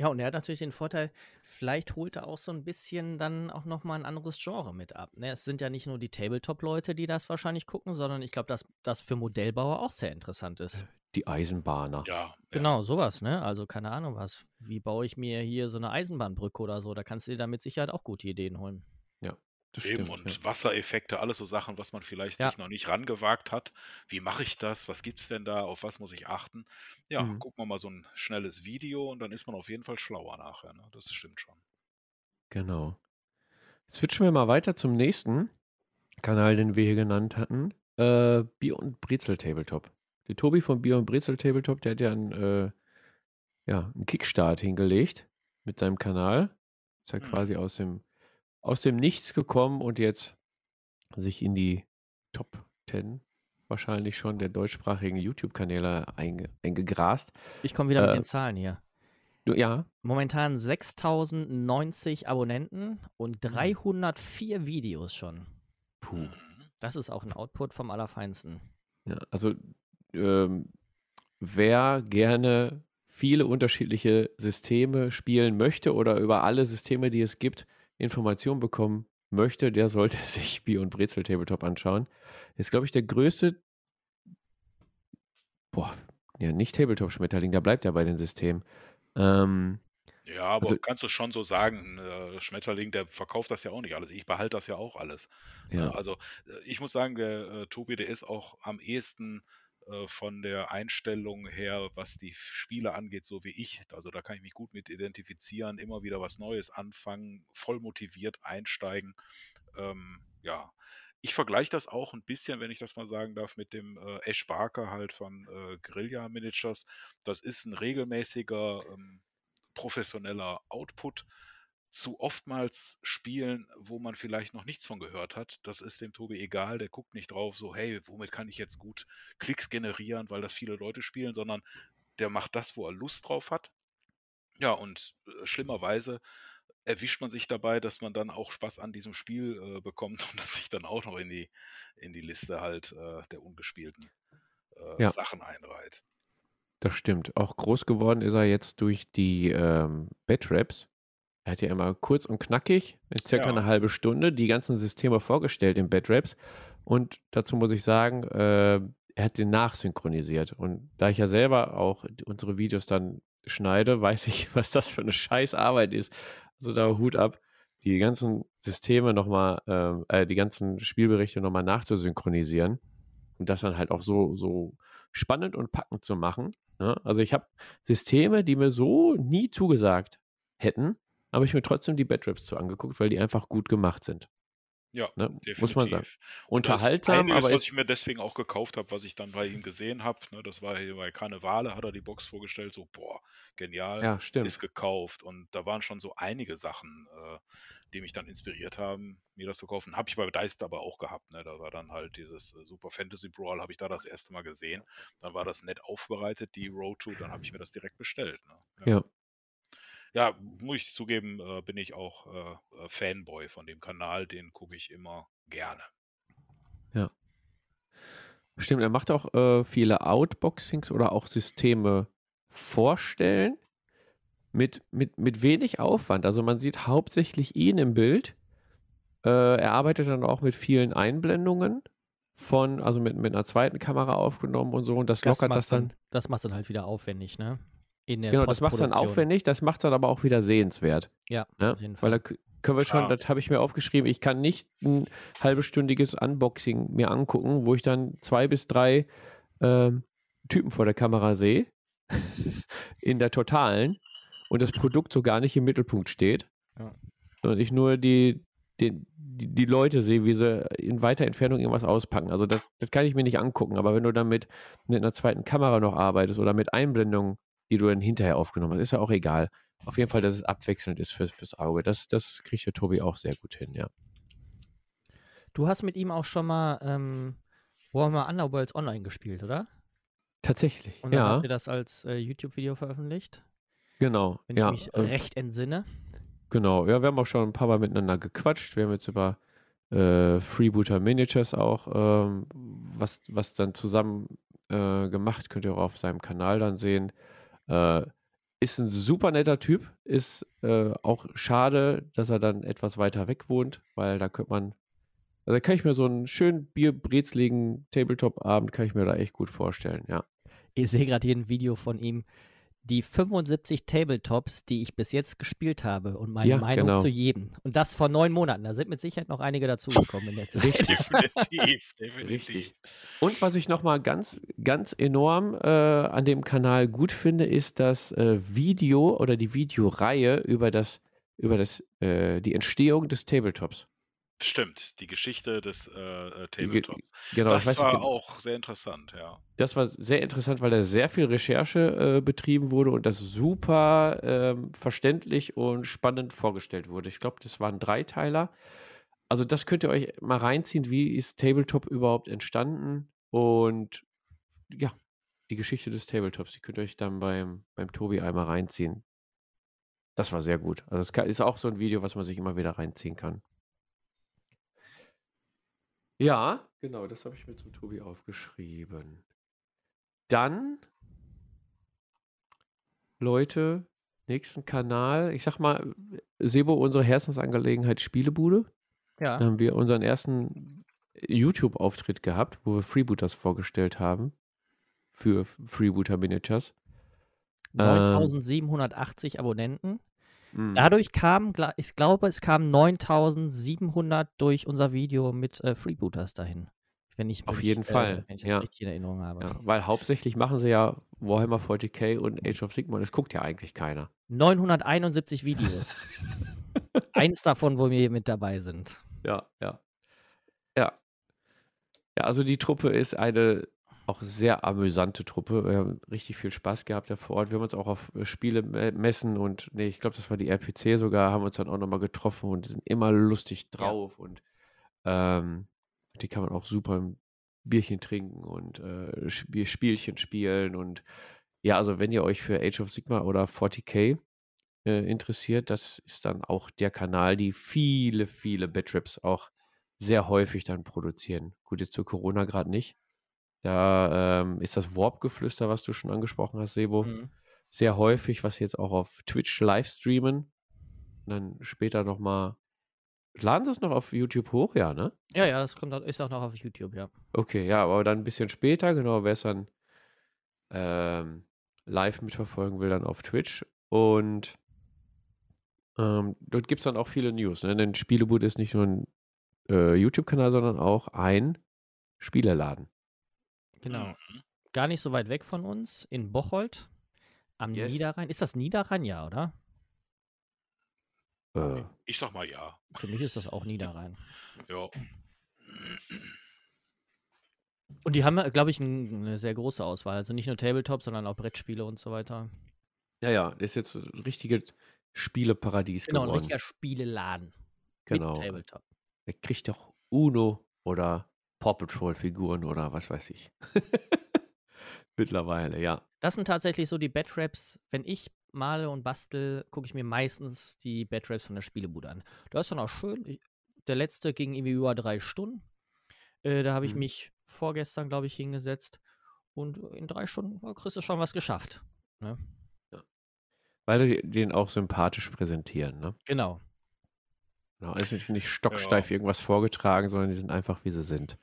Ja, und er hat natürlich den Vorteil, vielleicht holt er auch so ein bisschen dann auch nochmal ein anderes Genre mit ab. Ne? Es sind ja nicht nur die Tabletop-Leute, die das wahrscheinlich gucken, sondern ich glaube, dass das für Modellbauer auch sehr interessant ist. Die Eisenbahner. Ja. Genau, sowas, ne? Also keine Ahnung was. Wie baue ich mir hier so eine Eisenbahnbrücke oder so? Da kannst du dir da mit Sicherheit auch gute Ideen holen. Das Eben, stimmt. und ja. Wassereffekte, alles so Sachen, was man vielleicht Ja. sich noch nicht rangewagt hat. Wie mache ich das? Was gibt's denn da? Auf was muss ich achten? Ja, Mhm. gucken wir mal so ein schnelles Video und dann ist man auf jeden Fall schlauer nachher. Ne? Das stimmt schon. Genau. Switchen wir mal weiter zum nächsten Kanal, den wir hier genannt hatten. Äh, Bier und Brezel Tabletop. Der Tobi von Bier und Brezel Tabletop, der hat ja einen, äh, ja, einen Kickstart hingelegt mit seinem Kanal. Ist ja Mhm. quasi aus dem, aus dem Nichts gekommen und jetzt sich in die Top 10 wahrscheinlich schon der deutschsprachigen YouTube-Kanäle einge, eingegrast. Ich komme wieder mit Äh, den Zahlen hier. Du, ja, Momentan 6090 Abonnenten und Mhm. 304 Videos schon. puh. Das ist auch ein Output vom Allerfeinsten. Ja, also ähm, wer gerne viele unterschiedliche Systeme spielen möchte oder über alle Systeme, die es gibt, Informationen bekommen möchte, der sollte sich Bier und Brezel Tabletop anschauen. Ist, glaube ich, der größte, boah, ja, nicht Tabletop-Schmetterling, da bleibt er bei den Systemen. Ähm, Ja, aber Also- kannst du schon so sagen, äh, Schmetterling, der verkauft das ja auch nicht alles. Ich behalte das ja auch alles. Ne? ja, Also äh, ich muss sagen, der äh, Tobi, der ist auch am ehesten äh, von der Einstellung her, was die Spiele angeht, so wie ich. Also da kann ich mich gut mit identifizieren, immer wieder was Neues anfangen, voll motiviert einsteigen. Ähm, ja, ich vergleiche das auch ein bisschen, wenn ich das mal sagen darf, mit dem äh, Ash Barker halt von äh, Guerilla Miniatures. Das ist ein regelmäßiger, ähm, professioneller Output zu oftmals Spielen, wo man vielleicht noch nichts von gehört hat. Das ist dem Tobi egal, der guckt nicht drauf, so, hey, womit kann ich jetzt gut Klicks generieren, weil das viele Leute spielen, sondern der macht das, wo er Lust drauf hat. Ja, und äh, schlimmerweise erwischt man sich dabei, dass man dann auch Spaß an diesem Spiel äh, bekommt und das sich dann auch noch in die, in die Liste halt äh, der ungespielten äh, Ja. Sachen einreiht. das stimmt. Auch groß geworden ist er jetzt durch die ähm, Batraps. Er hat ja immer kurz und knackig, in circa Ja. eine halbe Stunde, die ganzen Systeme vorgestellt in Batraps. Und dazu muss ich sagen, äh, er hat den nachsynchronisiert. Und da ich ja selber auch unsere Videos dann schneide, weiß ich, was das für eine scheiß Arbeit ist. Also da Hut ab, die ganzen Systeme nochmal, ähm, äh, die ganzen Spielberichte nochmal nachzusynchronisieren und das dann halt auch so, so spannend und packend zu machen. Ne? Also ich habe Systeme, die mir so nie zugesagt hätten, aber ich mir trotzdem die Batraps zu angeguckt, weil die einfach gut gemacht sind. Ja, Ne? definitiv. Muss man sagen. Unterhaltsam, einiges, aber was ich mir deswegen auch gekauft habe, was ich dann bei ihm gesehen habe, ne, das war hier bei Karnevale, hat er die Box vorgestellt, so, boah, genial, ja, stimmt. ist gekauft. Und da waren schon so einige Sachen, äh, die mich dann inspiriert haben, mir das zu kaufen. Habe ich bei Dice aber auch gehabt. Ne? Da war dann halt dieses äh, Super Fantasy Brawl, habe ich da das erste Mal gesehen. Dann war das nett aufbereitet, die Road to, dann habe ich mir das direkt bestellt. Ne? Ja. Ja, muss ich zugeben, äh, bin ich auch äh, äh, Fanboy von dem Kanal, den gucke ich immer gerne. Stimmt, er macht auch äh, viele Outboxings oder auch Systeme vorstellen mit, mit, mit wenig Aufwand. Also man sieht hauptsächlich ihn im Bild. Äh, er arbeitet dann auch mit vielen Einblendungen von, also mit, mit einer zweiten Kamera aufgenommen und so und das, lockert macht das dann. Das macht dann halt wieder aufwendig, ne? In der Genau, das macht es dann aufwendig, das macht es dann aber auch wieder sehenswert. Ja, Ne? auf jeden Weil Fall. da k- können wir schon, Klar. das habe ich mir aufgeschrieben, ich kann nicht ein halbestündiges Unboxing mir angucken, wo ich dann zwei bis drei ähm, Typen vor der Kamera sehe, in der totalen, und das Produkt so gar nicht im Mittelpunkt steht. Ja. Und ich nur die, die, die Leute sehe, wie sie in weiter Entfernung irgendwas auspacken. Also das, das kann ich mir nicht angucken. Aber wenn du damit mit einer zweiten Kamera noch arbeitest oder mit Einblendungen, die du dann hinterher aufgenommen hast, ist ja auch egal. Auf jeden Fall, dass es abwechselnd ist fürs, fürs Auge. Das, das kriegt der Tobi auch sehr gut hin, ja. Du hast mit ihm auch schon mal ähm, Warhammer Underworlds online gespielt, oder? Tatsächlich, Und dann ja. habt ihr das als äh, YouTube-Video veröffentlicht, Genau, wenn ja. ich mich äh, recht entsinne. Genau, ja, wir haben auch schon ein paar Mal miteinander gequatscht. Wir haben jetzt über äh, Freebooter Miniatures auch ähm, was, was dann zusammen äh, gemacht, könnt ihr auch auf seinem Kanal dann sehen. Äh, ist ein super netter Typ, ist äh, auch schade, dass er dann etwas weiter weg wohnt, weil da könnte man, also da kann ich mir so einen schönen Bierbrezligen Tabletop-Abend, kann ich mir da echt gut vorstellen, ja. Ich sehe gerade hier ein Video von ihm. Die 75 Tabletops, die ich bis jetzt gespielt habe und meine Ja, Meinung genau. zu jedem. Und das vor neun Monaten. Da sind mit Sicherheit noch einige dazugekommen in der Zeit. Richtig. Definitiv, definitiv. Richtig. Und was ich nochmal ganz, ganz enorm äh, an dem Kanal gut finde, ist das äh, Video oder die Videoreihe über das, über das, äh, die Entstehung des Tabletops. Stimmt, die Geschichte des äh, äh, Die ge- Tabletop. Genau, das war nicht, auch sehr interessant, ja. das war sehr interessant, weil da sehr viel Recherche äh, betrieben wurde und das super ähm, verständlich und spannend vorgestellt wurde. Ich glaube, das waren Dreiteiler. Also das könnt ihr euch mal reinziehen, wie ist Tabletop überhaupt entstanden und ja, die Geschichte des Tabletops, die könnt ihr euch dann beim, beim Tobi einmal reinziehen. Das war sehr gut. Also es ist auch so ein Video, was man sich immer wieder reinziehen kann. Ja, genau, das habe ich mir zum Tobi aufgeschrieben. Dann, Leute, nächsten Kanal. Ich sag mal, Sebo, unsere Herzensangelegenheit Spielebude. Da Ja. haben wir unseren ersten YouTube-Auftritt gehabt, wo wir Freebooters vorgestellt haben. Für Freebooter Miniatures. Ähm, 9780 Abonnenten. Mhm. Dadurch kam, gla- ich glaube, es kamen 9700 durch unser Video mit äh, Freebooters dahin. Wenn ich, Auf wenn jeden ich, Äh, Fall, wenn ich das ja. richtig in Erinnerung habe. Ja, weil hauptsächlich machen sie ja Warhammer 40k und Age of Sigmar. Das guckt ja eigentlich keiner. 971 Videos. Eins davon, wo wir mit dabei sind. Ja, ja. Ja. Ja, also die Truppe ist eine auch sehr amüsante Truppe. Wir haben richtig viel Spaß gehabt da vor Ort. Wir haben uns auch auf äh, Spiele me- messen und nee, ich glaube, das war die RPC sogar, haben uns dann auch nochmal getroffen und sind immer lustig drauf und ähm, die kann man auch super ein Bierchen trinken und äh, Spiel, Spielchen spielen und ja, also wenn ihr euch für Age of Sigmar oder 40k äh, interessiert, das ist dann auch der Kanal, die viele, viele Batrips auch sehr häufig dann produzieren. Gut, jetzt zu Corona gerade nicht. Da ähm, ist das Warp-Geflüster, was du schon angesprochen hast, Sebo, Mhm. sehr häufig, was sie jetzt auch auf Twitch live streamen. Und dann später nochmal. Laden sie es noch auf YouTube hoch? Ja, ne? Ja, ja, das kommt, ist auch noch auf YouTube, ja. Okay, ja, aber dann ein bisschen später, genau, wer es dann ähm, live mitverfolgen will, dann auf Twitch. Und ähm, dort gibt es dann auch viele News. Ne? Denn Spieleboot ist nicht nur ein äh, YouTube-Kanal, sondern auch ein Spieleladen. Genau. Mhm. Gar nicht so weit weg von uns, in Bocholt, am Yes. Niederrhein. Ist das Niederrhein? Ja, oder? Äh, Ich sag mal ja. Für mich ist das auch Niederrhein. Ja. Und die haben, glaube ich, ein, eine sehr große Auswahl. Also nicht nur Tabletop, sondern auch Brettspiele und so weiter. ja, ja, ist jetzt ein richtiges Spieleparadies Genau, ein geworden. richtiger Spieleladen. Genau. Mit Tabletop. Er kriegt doch Uno oder Paw Patrol-Figuren oder was weiß ich. Mittlerweile, ja. Das sind tatsächlich so die Batraps. Wenn ich male und bastel, gucke ich mir meistens die Batraps von der Spielebude an. Das ist dann auch schön. Ich, der letzte ging irgendwie über drei Stunden. Äh, da habe ich Mhm. mich vorgestern, glaube ich, hingesetzt. Und in drei Stunden oh, kriegst du schon was geschafft. Ne? Weil die den auch sympathisch präsentieren, ne? Genau. Genau, es ist nicht stocksteif irgendwas vorgetragen, sondern die sind einfach, wie sie sind.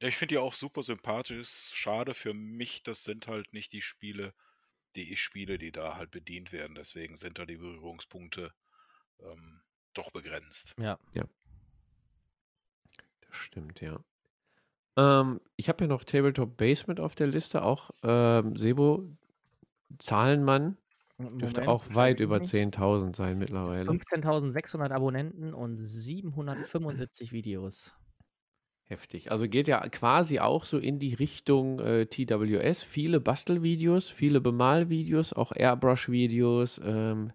Ja, ich finde die auch super sympathisch. Schade für mich, das sind halt nicht die Spiele, die ich spiele, die da halt bedient werden. Deswegen sind da die Berührungspunkte ähm, doch begrenzt. Ja. Das stimmt, ja. Ähm, ich habe ja noch Tabletop Basement auf der Liste, auch ähm, Sebo, Zahlenmann. Dürfte Moment, auch weit über ich nicht. 10.000 sein mittlerweile. 15.600 Abonnenten und 775 Videos. Heftig. Also geht ja quasi auch so in die Richtung äh, TWS. Viele Bastelvideos, viele Bemalvideos, auch Airbrush-Videos. Ähm,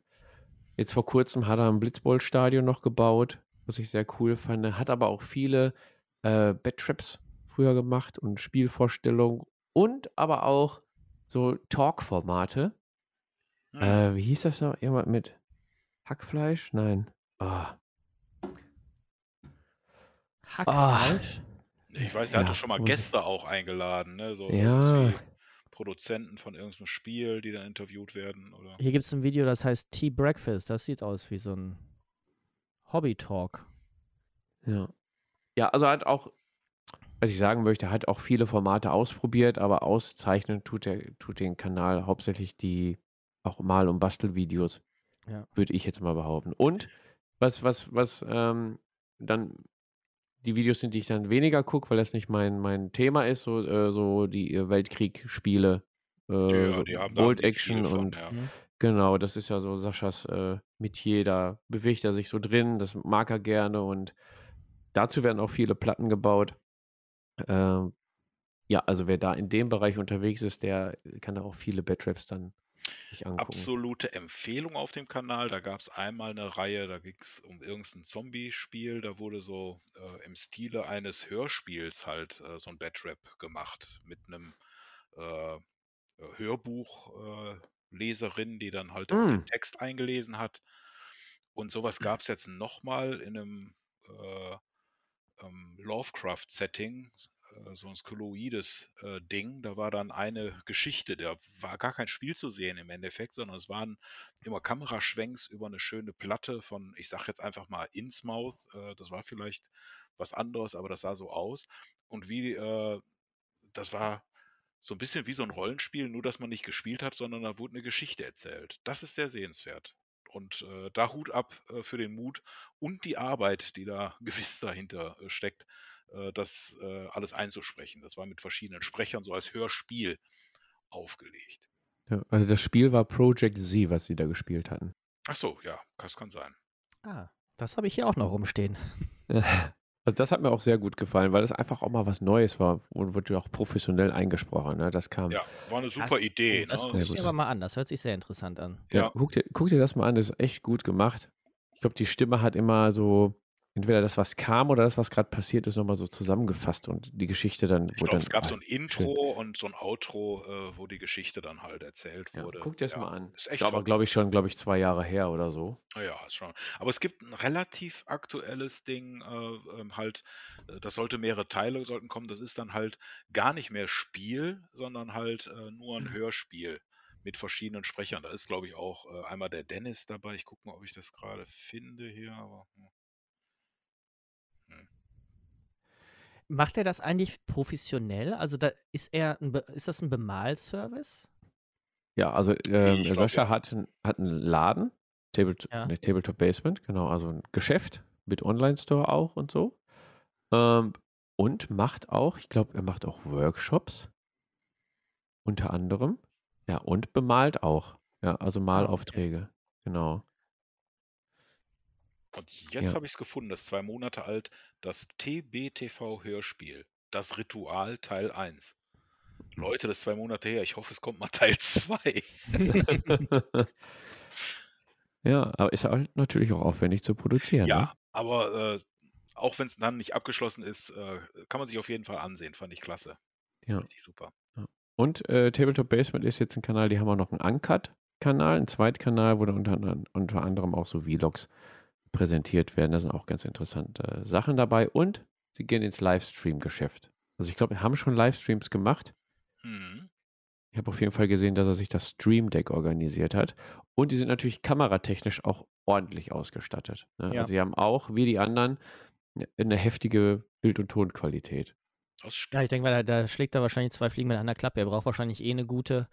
jetzt vor kurzem hat er ein Blitzball-Stadion noch gebaut, was ich sehr cool fand. Hat aber auch viele äh, Bad-Traps früher gemacht und Spielvorstellungen und aber auch so Talk-Formate. Hm. Äh, wie hieß das noch? Irgendwas mit Hackfleisch? Nein. Ah. Hackfleisch. Ich weiß, er hatte Ja, schon mal muss ich- Gäste auch eingeladen, ne? So Ja. Produzenten von irgendeinem Spiel, die dann interviewt werden, oder? Hier gibt es ein Video, das heißt Tea Breakfast. Das sieht aus wie so ein Hobby-Talk. Ja. Ja, also hat auch, was ich sagen möchte, er hat auch viele Formate ausprobiert, aber auszeichnen tut er, tut den Kanal hauptsächlich die auch Mal- und Bastelvideos, Ja. würde ich jetzt mal behaupten. Und was, was, was ähm, dann die Videos sind, die ich dann weniger gucke, weil das nicht mein, mein Thema ist, so, äh, so die äh, Weltkrieg-Spiele, äh, Ja, so die haben da Bolt nicht Action von, und ja. Genau, das ist ja so Saschas äh, Metier, da bewegt er sich so drin, das mag er gerne und dazu werden auch viele Platten gebaut. Ähm, ja, also wer da in dem Bereich unterwegs ist, der kann da auch viele Batraps dann. Absolute Empfehlung auf dem Kanal. Da gab es einmal eine Reihe, da ging es um irgendein Zombie-Spiel. Da wurde so äh, im Stile eines Hörspiels halt äh, so ein Batrap gemacht mit einem äh, Hörbuchleserin, die dann halt auch den Mm. Text eingelesen hat. Und sowas gab es jetzt nochmal in einem äh, ähm, Lovecraft-Setting, äh, so ein skoloides äh, Ding. Da war dann eine Geschichte, da war gar kein Spiel zu sehen im Endeffekt, sondern es waren immer Kameraschwenks über eine schöne Platte von, ich sag jetzt einfach mal Innsmouth. Äh, das war vielleicht was anderes, aber das sah so aus. Und wie, äh, das war so ein bisschen wie so ein Rollenspiel, nur dass man nicht gespielt hat, sondern da wurde eine Geschichte erzählt. Das ist sehr sehenswert. Und äh, da Hut ab äh, für den Mut und die Arbeit, die da gewiss dahinter äh, steckt, äh, das äh, alles einzusprechen. Das war mit verschiedenen Sprechern so als Hörspiel aufgelegt. Ja, also das Spiel war Project Z, was sie da gespielt hatten. Ach so, ja, das kann sein. Ah, das habe ich hier auch noch rumstehen. Also das hat mir auch sehr gut gefallen, weil das einfach auch mal was Neues war und wurde auch professionell eingesprochen. Ne? Das kam. Ja, war eine super Das- Idee. Oh, das ne? gucke ich aber mal an. Das hört sich sehr interessant an. Ja, Ja. Guck, dir, guck dir das mal an, das ist echt gut gemacht. Ich glaube, die Stimme hat immer so entweder das, was kam oder das, was gerade passiert ist, nochmal so zusammengefasst und die Geschichte dann Ich glaube, es gab so ein Intro und so ein Outro, äh, wo die Geschichte dann halt erzählt Ja, wurde. guck dir das ja, mal an. Ist Ist echt aber, top. glaube ich, schon, glaube ich, zwei Jahre her oder so. Ja, ist schon. Aber es gibt ein relativ aktuelles Ding, äh, ähm, halt, äh, das sollte mehrere Teile sollten kommen. Das ist dann halt gar nicht mehr Spiel, sondern halt äh, nur Mhm. ein Hörspiel mit verschiedenen Sprechern. Da ist, glaube ich, auch äh, einmal der Dennis dabei. Ich gucke mal, ob ich das gerade finde hier. Aber, hm. Macht er das eigentlich professionell? Also da ist er ein ist das ein Bemalservice? Ja, also ähm, Sascha ja. hat, hat einen Laden, Tabletop, Ja. ne, Tabletop Basement, genau, also ein Geschäft mit Online-Store auch und so. Ähm, und macht auch, ich glaube, er macht auch Workshops, unter anderem. Ja, und bemalt auch. Ja, also Malaufträge. Genau. Und jetzt Ja. habe ich es gefunden, das ist zwei Monate alt, das TBTV-Hörspiel, das Ritual Teil 1. Leute, das ist zwei Monate her. Ich hoffe, es kommt mal Teil 2. ja, aber ist halt natürlich auch aufwendig zu produzieren. Ja, Ne? aber äh, auch wenn es dann nicht abgeschlossen ist, äh, kann man sich auf jeden Fall ansehen. Fand ich klasse. Ja. Richtig super. Und äh, Tabletop Basement ist jetzt ein Kanal, die haben auch noch einen Uncut-Kanal, einen Zweitkanal, wo dann unter, unter anderem auch so Vlogs präsentiert werden. Da sind auch ganz interessante Sachen dabei. Und sie gehen ins Livestream-Geschäft. Also ich glaube, wir haben schon Livestreams gemacht. Mhm. Ich habe auf jeden Fall gesehen, dass er sich das Stream Deck organisiert hat. Und die sind natürlich kameratechnisch auch ordentlich ausgestattet. Ne? Ja. Also sie haben auch, wie die anderen, eine heftige Bild- und Tonqualität. Ja, ich denke, weil da, da schlägt er wahrscheinlich zwei Fliegen mit einer Klappe. Er braucht wahrscheinlich eh eine gute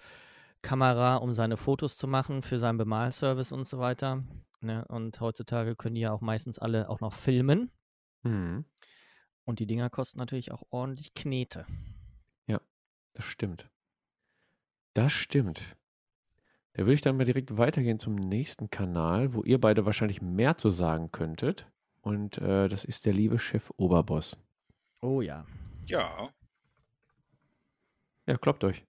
Kamera, um seine Fotos zu machen für seinen Bemalservice und so weiter. Ne? Und heutzutage können die ja auch meistens alle auch noch filmen. Mhm. Und die Dinger kosten natürlich auch ordentlich Knete. Das stimmt. Das stimmt. Da würde ich dann mal direkt weitergehen zum nächsten Kanal, wo ihr beide wahrscheinlich mehr zu sagen könntet. Und äh, das ist der liebe Chef Oberboss. Oh ja. Ja. Ja, kloppt euch.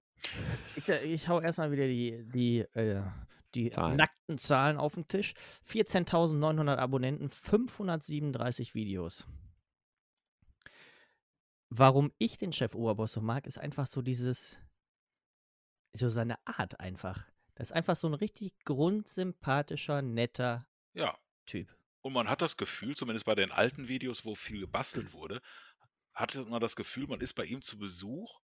Ich, äh, ich hau erstmal wieder die, die, äh, die Zahlen. nackten Zahlen auf den Tisch. 14.900 Abonnenten, 537 Videos. Warum ich den Chef Oberboss so mag, ist einfach so dieses, so seine Art einfach. Das ist einfach so ein richtig grundsympathischer, netter Ja. Typ. Und man hat das Gefühl, zumindest bei den alten Videos, wo viel gebastelt wurde, hatte man das Gefühl, man ist bei ihm zu Besuch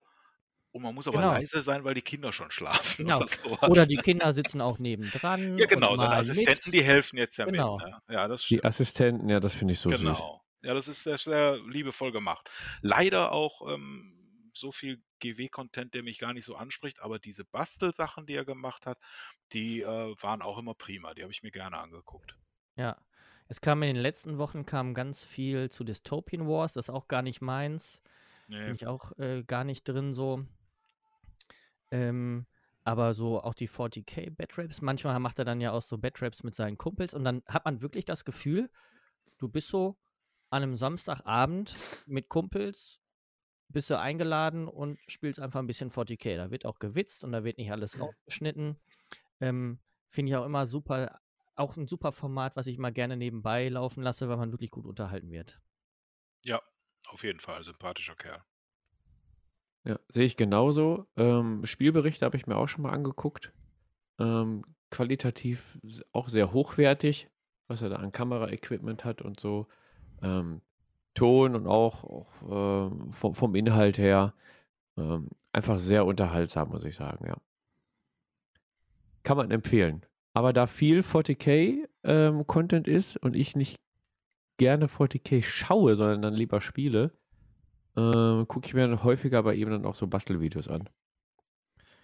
und man muss aber Genau. leise sein, weil die Kinder schon schlafen. Genau. Oder, sowas. Oder die Kinder sitzen auch nebendran. Ja, genau. malen Assistenten, mit. die helfen jetzt ja Genau. mit. Ne? Ja, das Die. Assistenten, ja, das finde ich so süß. Genau. Ja, das ist sehr, sehr liebevoll gemacht. Leider auch ähm, so viel GW-Content, der mich gar nicht so anspricht, aber diese Bastelsachen, die er gemacht hat, die äh, waren auch immer prima. Die habe ich mir gerne angeguckt. Ja. Es kam in den letzten Wochen kam ganz viel zu Dystopian Wars, das ist auch gar nicht meins. Nee. Bin ich auch äh, gar nicht drin so. Ähm, aber so auch die 40k Batraps, manchmal macht er dann ja auch so Batraps mit seinen Kumpels und dann hat man wirklich das Gefühl, du bist so an einem Samstagabend mit Kumpels, bist du eingeladen und spielst einfach ein bisschen 40k. Da wird auch gewitzt und da wird nicht alles rausgeschnitten. Ähm, Finde ich auch immer super, auch ein super Format, was ich mal gerne nebenbei laufen lasse, weil man wirklich gut unterhalten wird. Ja, auf jeden Fall. Sympathischer Kerl. Ja, sehe ich genauso. Ähm, Spielberichte habe ich mir auch schon mal angeguckt. Ähm, qualitativ auch sehr hochwertig, was er da an Kameraequipment hat und so. Ähm, Ton und auch, auch ähm, vom, vom Inhalt her ähm, einfach sehr unterhaltsam, muss ich sagen, ja. Kann man empfehlen. Aber da viel 40k ähm, Content ist und ich nicht gerne 40k schaue, sondern dann lieber spiele, äh, gucke ich mir dann häufiger bei ihm dann auch so Bastelvideos an.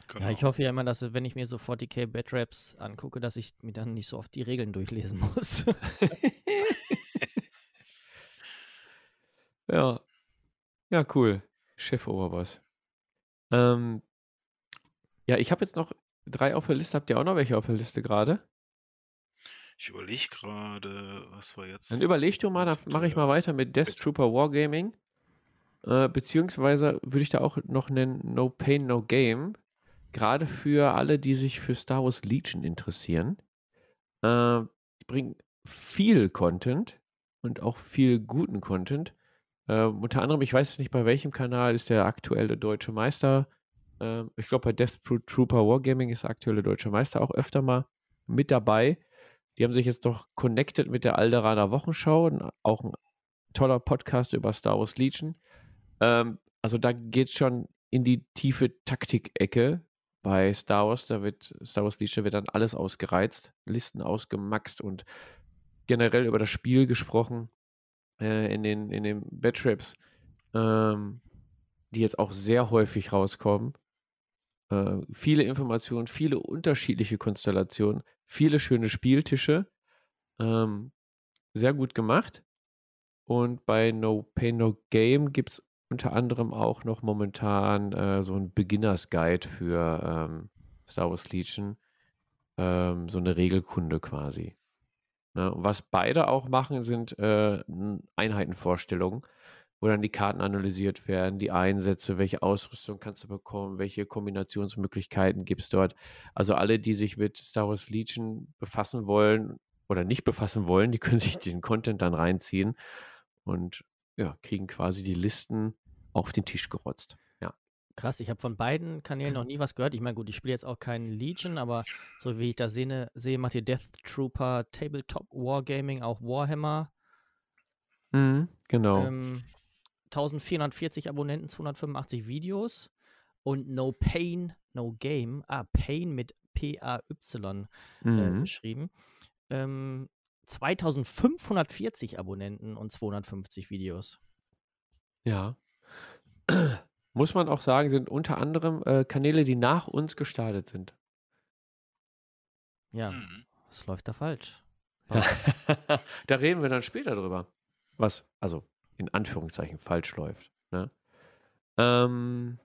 Genau. Ja, ich hoffe ja immer, dass wenn ich mir so 40k Batraps angucke, dass ich mir dann nicht so oft die Regeln durchlesen muss. Ja. Ja, cool. Chef Oberboss. Ähm, ja, ich habe jetzt noch drei auf der Liste. Habt ihr auch noch welche auf der Liste gerade? Ich überlege gerade, was war jetzt. Dann überleg du mal, dann mache ich mal weiter mit Death Trooper Wargaming. Äh, beziehungsweise würde ich da auch noch nennen No Pain, No Game. Gerade für alle, die sich für Star Wars Legion interessieren. Äh, die bringen viel Content und auch viel guten Content. Äh, unter anderem, ich weiß nicht bei welchem Kanal ist der aktuelle deutsche Meister. Äh, ich glaube, bei Death Tro- Trooper Wargaming ist der aktuelle deutsche Meister auch öfter mal mit dabei. Die haben sich jetzt doch connected mit der Alderaner Wochenschau, auch ein toller Podcast über Star Wars Legion. Ähm, also da geht es schon in die tiefe Taktik-Ecke bei Star Wars. Da wird Star Wars Legion wird dann alles ausgereizt, Listen ausgemaxt und generell über das Spiel gesprochen äh, in den, in den Batraps, ähm, die jetzt auch sehr häufig rauskommen. Äh, viele Informationen, viele unterschiedliche Konstellationen, viele schöne Spieltische. Ähm, sehr gut gemacht. Und bei No Pain No Game gibt es unter anderem auch noch momentan äh, so ein Beginners Guide für ähm, Star Wars Legion. Ähm, so eine Regelkunde quasi. Ne? Was beide auch machen, sind äh, Einheitenvorstellungen, wo dann die Karten analysiert werden, die Einsätze, welche Ausrüstung kannst du bekommen, welche Kombinationsmöglichkeiten gibt es dort. Also alle, die sich mit Star Wars Legion befassen wollen oder nicht befassen wollen, die können sich den Content dann reinziehen und ja, kriegen quasi die Listen auf den Tisch gerotzt. Ja. Krass, ich habe von beiden Kanälen noch nie was gehört. Ich meine, gut, ich spiele jetzt auch keinen Legion, aber so wie ich da sehe, sehe macht ihr Death Trooper Tabletop Wargaming auch Warhammer. Mhm, genau. Ähm, 1440 Abonnenten, 285 Videos und No Pain, No Game. Ah, Pain mit P-A-Y äh, mhm. geschrieben. Ähm, 2540 Abonnenten und 250 Videos. Ja. Muss man auch sagen, sind unter anderem äh, Kanäle, die nach uns gestartet sind. Ja, Mhm. was läuft da falsch? da reden wir dann später drüber. Was, also in Anführungszeichen falsch läuft. Ne? Ähm,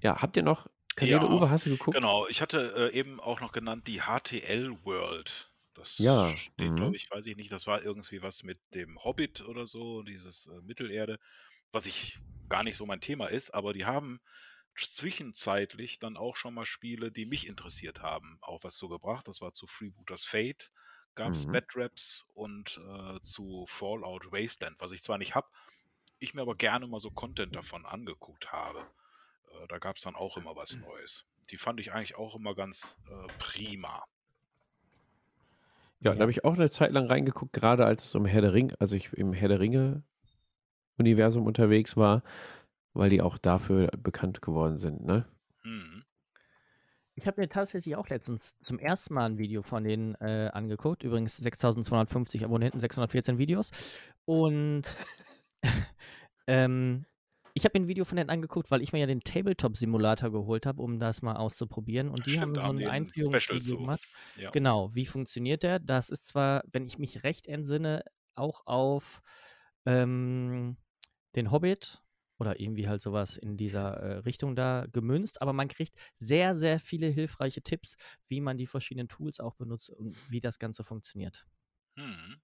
ja, habt ihr noch Kanäle, Ja, Uwe, hast du geguckt? Genau, ich hatte äh, eben auch noch genannt die HTL World. Das Ja, steht, mhm. glaube ich, weiß ich nicht, das war irgendwie was mit dem Hobbit oder so, dieses äh, Mittelerde, was ich gar nicht so mein Thema ist, aber die haben zwischenzeitlich dann auch schon mal Spiele, die mich interessiert haben, auch was so gebracht. Das war zu Freebooters Fate, gab es Mhm. Bad Raps und äh, zu Fallout Wasteland, was ich zwar nicht habe, ich mir aber gerne mal so Content davon angeguckt habe. Äh, da gab es dann auch immer was Neues. Die fand ich eigentlich auch immer ganz äh, prima. Ja, da habe ich auch eine Zeit lang reingeguckt, gerade als es um Herr der Ringe, als ich im Herr der Ringe-Universum unterwegs war, weil die auch dafür bekannt geworden sind, ne? Hm. Ich habe mir tatsächlich auch letztens zum ersten Mal ein Video von denen äh, angeguckt. Übrigens 6250 Abonnenten, 614 Videos. Und ähm, ich habe mir ein Video von denen angeguckt, weil ich mir ja den Tabletop-Simulator geholt habe, um das mal auszuprobieren. Und die Stimmt, haben so ein Einführungsvideo gemacht. Ja. Genau, wie funktioniert der? Das ist zwar, wenn ich mich recht entsinne, auch auf ähm, den Hobbit oder irgendwie halt sowas in dieser äh, Richtung da gemünzt, aber man kriegt sehr, sehr viele hilfreiche Tipps, wie man die verschiedenen Tools auch benutzt und wie das Ganze funktioniert. Hm.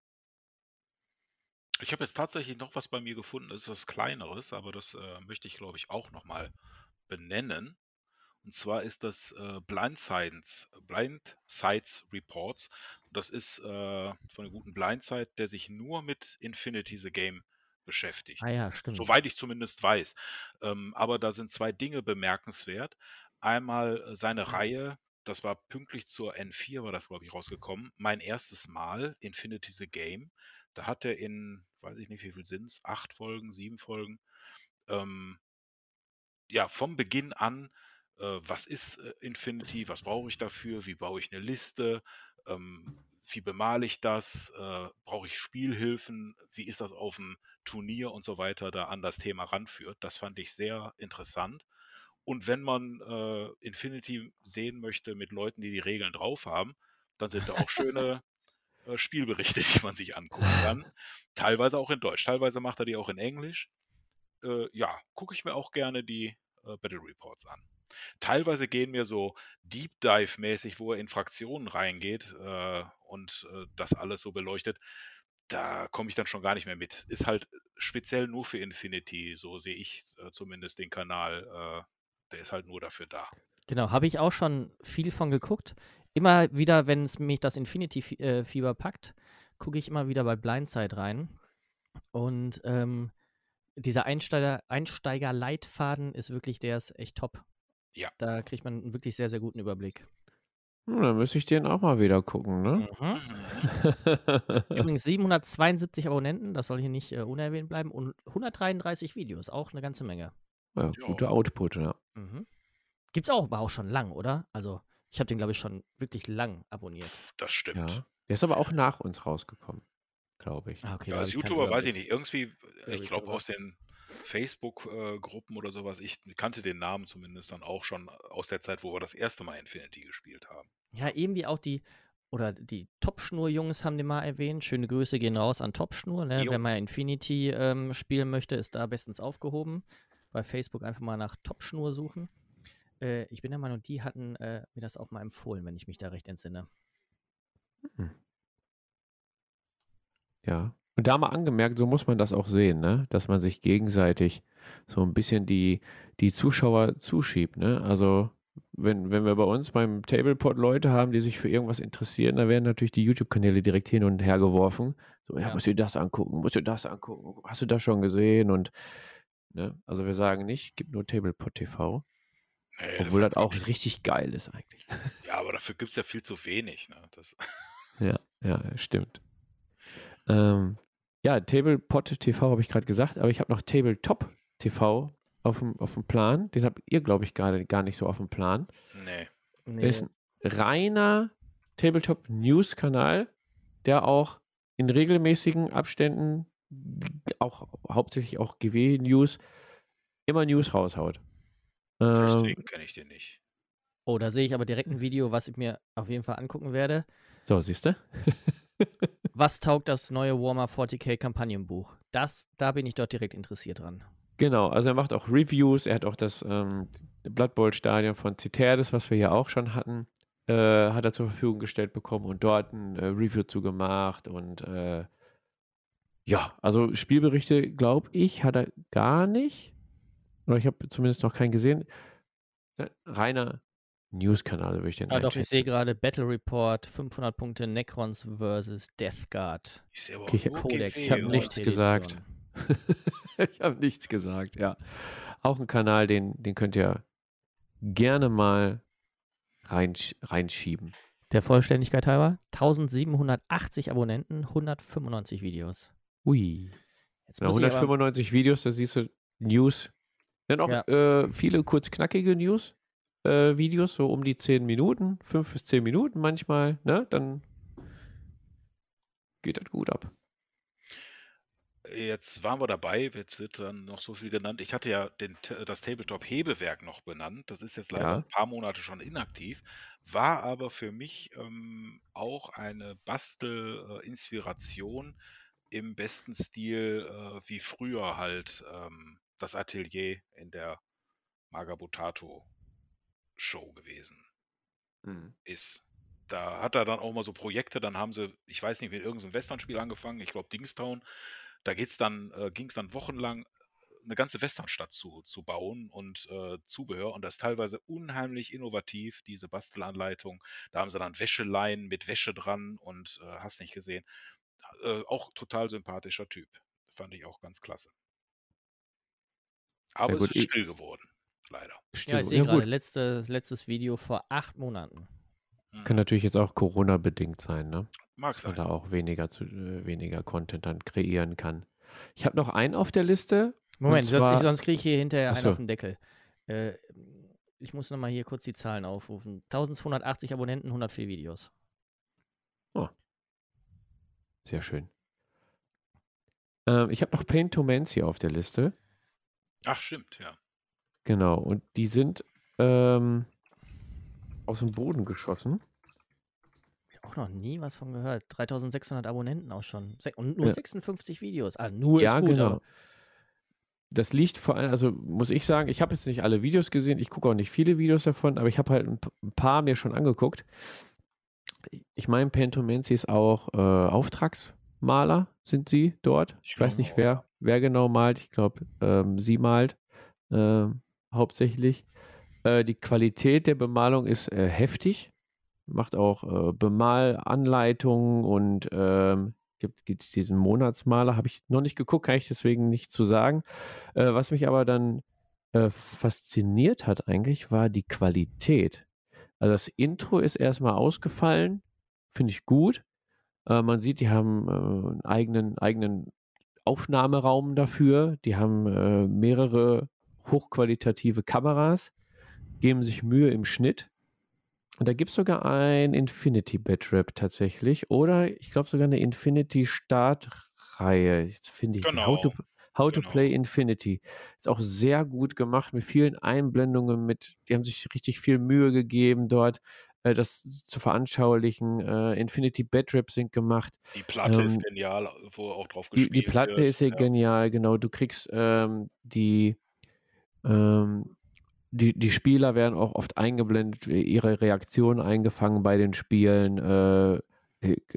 Ich habe jetzt tatsächlich noch was bei mir gefunden, das ist was Kleineres, aber das äh, möchte ich, glaube ich, auch nochmal benennen. Und zwar ist das äh, Blind Sides, Blind Sides Reports. Das ist äh, von der guten Blindside, der sich nur mit Infinity the Game beschäftigt. Ah ja, stimmt. Soweit ich zumindest weiß. Ähm, aber da sind zwei Dinge bemerkenswert. Einmal äh, seine Reihe, das war pünktlich zur N4, war das, glaube ich, rausgekommen. Mein erstes Mal, Infinity the Game. Da hat er in, weiß ich nicht, wie viel sind es, acht Folgen, sieben Folgen, ähm, ja, vom Beginn an, äh, was ist äh, Infinity, was brauche ich dafür, wie baue ich eine Liste, ähm, wie bemale ich das, äh, brauche ich Spielhilfen, wie ist das auf dem Turnier und so weiter, da an das Thema ranführt. Das fand ich sehr interessant. Und wenn man äh, Infinity sehen möchte mit Leuten, die die Regeln drauf haben, dann sind da auch schöne Spielberichte, die man sich angucken kann. Teilweise auch in Deutsch, teilweise macht er die auch in Englisch. Äh, ja, gucke ich mir auch gerne die äh, Battle Reports an. Teilweise gehen mir so Deep Dive-mäßig, wo er in Fraktionen reingeht äh, und äh, das alles so beleuchtet. Da komme ich dann schon gar nicht mehr mit. Ist halt speziell nur für Infinity, so sehe ich äh, zumindest den Kanal. Äh, der ist halt nur dafür da. Genau, habe ich auch schon viel von geguckt. Immer wieder, wenn es mich das Infinity-Fieber packt, gucke ich immer wieder bei Blindside rein. Und ähm, dieser Einsteiger, Einsteiger-Leitfaden ist wirklich, der ist echt top. Ja. Da kriegt man einen wirklich sehr, sehr guten Überblick. Hm, dann müsste ich den auch mal wieder gucken, ne? Mhm. Übrigens 772 Abonnenten, das soll hier nicht äh, unerwähnt bleiben. Und 133 Videos, auch eine ganze Menge. ja, Ja. guter Output, ja. Mhm. Gibt's auch, aber auch schon lang, oder? Also, ich habe den, glaube ich, schon wirklich lang aboniert. Das stimmt. ja. Der ist aber auch nach uns rausgekommen, glaube ich. Ah, okay, Ja, als YouTuber weiß ich nicht. Irgendwie, äh, ich glaube aus den Facebook-Gruppen oder sowas, ich kannte den Namen zumindest dann auch schon aus der Zeit, wo wir das erste Mal Infinity gespielt haben. Ja, irgendwie auch die, oder die Topschnur-Jungs haben den mal erwähnt. Schöne Grüße gehen raus an Topschnur. Ne? Wenn man Infinity ähm, spielen möchte, ist da bestens aufgehoben. Bei Facebook einfach mal nach Topschnur suchen. Äh, ich bin der Meinung, die hatten äh, mir das auch mal empfohlen, wenn ich mich da recht entsinne. Ja. Und da mal angemerkt, so muss man das auch sehen, ne? Dass man sich gegenseitig so ein bisschen die, die Zuschauer zuschiebt, ne? Also, wenn, wenn wir bei uns beim Tablepot Leute haben, die sich für irgendwas interessieren, da werden natürlich die YouTube-Kanäle direkt hin und her geworfen. So, ja, Ja. musst du dir das angucken, musst du das angucken, hast du das schon gesehen? Und, ne? Also, wir sagen nicht, gibt nur Tablepot TV, Nee, obwohl das hat auch richtig geil ist eigentlich. Ja, aber dafür gibt es ja viel zu wenig. Ne? Das, Ja, ja, stimmt. Ähm, ja, Tablepot TV habe ich gerade gesagt, aber ich habe noch Tabletop TV auf dem, auf dem Plan. Den habt ihr, glaube ich, gerade gar nicht so auf dem Plan. nee. Nee, ist ein reiner Tabletop-News-Kanal, der auch in regelmäßigen Abständen, auch hauptsächlich auch GW-News, immer News raushaut. Ähm, Deswegen kenne ich den nicht. oh, da sehe ich aber direkt ein Video, was ich mir auf jeden Fall angucken werde. so, siehst du? Was taugt das neue Warmer 40k Kampagnenbuch? Das, da bin ich dort direkt interessiert dran. Genau, also er macht auch Reviews, er hat auch das, ähm, Blood Bowl Stadion von Citerdes, was wir ja auch schon hatten, äh, hat er zur Verfügung gestellt bekommen und dort ein äh, Review zu gemacht und äh, ja, also Spielberichte, glaube ich, hat er gar nicht. Oder ich habe zumindest noch keinen gesehen. Äh, reiner News-Kanal, würde ich den Ah, doch, ich sehe gerade Battle Report, 500 Punkte Necrons versus Death Guard. Ich sehe aber Okay, Codex, Ich habe nichts Edition. gesagt. ich habe nichts gesagt, ja. Auch ein Kanal, den, den könnt ihr gerne mal reinsch reinschieben. Der Vollständigkeit halber, 1780 Abonnenten, 195 Videos. Ui. Jetzt Na, muss ich aber, 195 Videos, da siehst du News. Dann auch Ja. äh, viele kurz knackige News. Äh, Videos, so um die 10 Minuten, 5 bis 10 Minuten manchmal, ne? Dann geht das gut ab. Jetzt waren wir dabei, jetzt wird dann noch so viel genannt. Ich hatte ja den, das Tabletop-Hebewerk noch benannt. Das ist jetzt leider Ja. ein paar Monate schon inaktiv, war aber für mich ähm, auch eine Bastel-Inspiration im besten Stil, äh, wie früher halt ähm, das Atelier in der Magabotato Show gewesen ist. Da hat er dann auch mal so Projekte, dann haben sie, ich weiß nicht, mit irgendeinem Westernspiel angefangen, ich glaube Dingstown. Da geht's dann, äh, ging es dann wochenlang, eine ganze Westernstadt zu, zu bauen und äh, Zubehör und das ist teilweise unheimlich innovativ, diese Bastelanleitung. Da haben sie dann Wäscheleien mit Wäsche dran und äh, hast nicht gesehen. Äh, auch total sympathischer Typ. Fand ich auch ganz klasse. Aber gut, es ist still geworden, leider. ja, Stimmt. ich sehe Ja, gerade, gut. letztes, letztes Video vor acht Monaten. Mhm. Kann natürlich jetzt auch Corona-bedingt sein, ne? Mag dass man sein. da auch weniger, zu, äh, weniger Content dann kreieren kann. Ich habe noch einen auf der Liste. Moment, sonst, zwar- ich, sonst kriege ich hier hinterher Ach einen auf den Deckel. Äh, ich muss nochmal hier kurz die Zahlen aufrufen. 1280 Abonnenten, 104 Videos. Sehr schön. Ähm, ich habe noch Paintomancy auf der Liste. Ach, stimmt, ja. Genau. Und die sind ähm, aus dem Boden geschossen. Auch noch nie was von gehört. 3600 Abonnenten auch schon. Und nur Ja. 56 Videos. Ah, nur ja, ist gut, genau. aber Das liegt vor allem, also muss ich sagen, ich habe jetzt nicht alle Videos gesehen, ich gucke auch nicht viele Videos davon, aber ich habe halt ein, paar mir schon angeguckt. Ich meine, Pentomancy ist auch äh, Auftragsmaler, sind sie dort. Ich Ich weiß nicht, auch, wer. Wer genau malt. Ich glaube, ähm, sie malt ähm, hauptsächlich. Äh, die Qualität der Bemalung ist äh, heftig. Macht auch äh, Bemalanleitungen und ähm, gibt, gibt diesen Monatsmaler. Habe ich noch nicht geguckt, kann ich deswegen nicht zu sagen. Äh, was mich aber dann äh, fasziniert hat eigentlich, war die Qualität. Also das Intro ist erstmal ausgefallen, finde ich gut. Äh, man sieht, die haben äh, einen eigenen, eigenen Aufnahmeraum dafür. Die haben äh, mehrere hochqualitative Kameras, geben sich Mühe im Schnitt. Und da gibt es sogar ein Infinity Batrap tatsächlich. Oder ich glaube sogar eine Infinity Startreihe. Jetzt finde ich die. How, to, Genau, How to genau. Play Infinity. Ist auch sehr gut gemacht mit vielen Einblendungen. Mit, die haben sich richtig viel Mühe gegeben, dort äh, das zu veranschaulichen. Äh, Infinity Batrap sind gemacht. Die Platte ist Ähm, genial, wo auch drauf gespielt die Platte wird. ist ja genial, genau. Du kriegst ähm, die, ähm, die, die Spieler werden auch oft eingeblendet, ihre Reaktionen eingefangen bei den Spielen. Äh,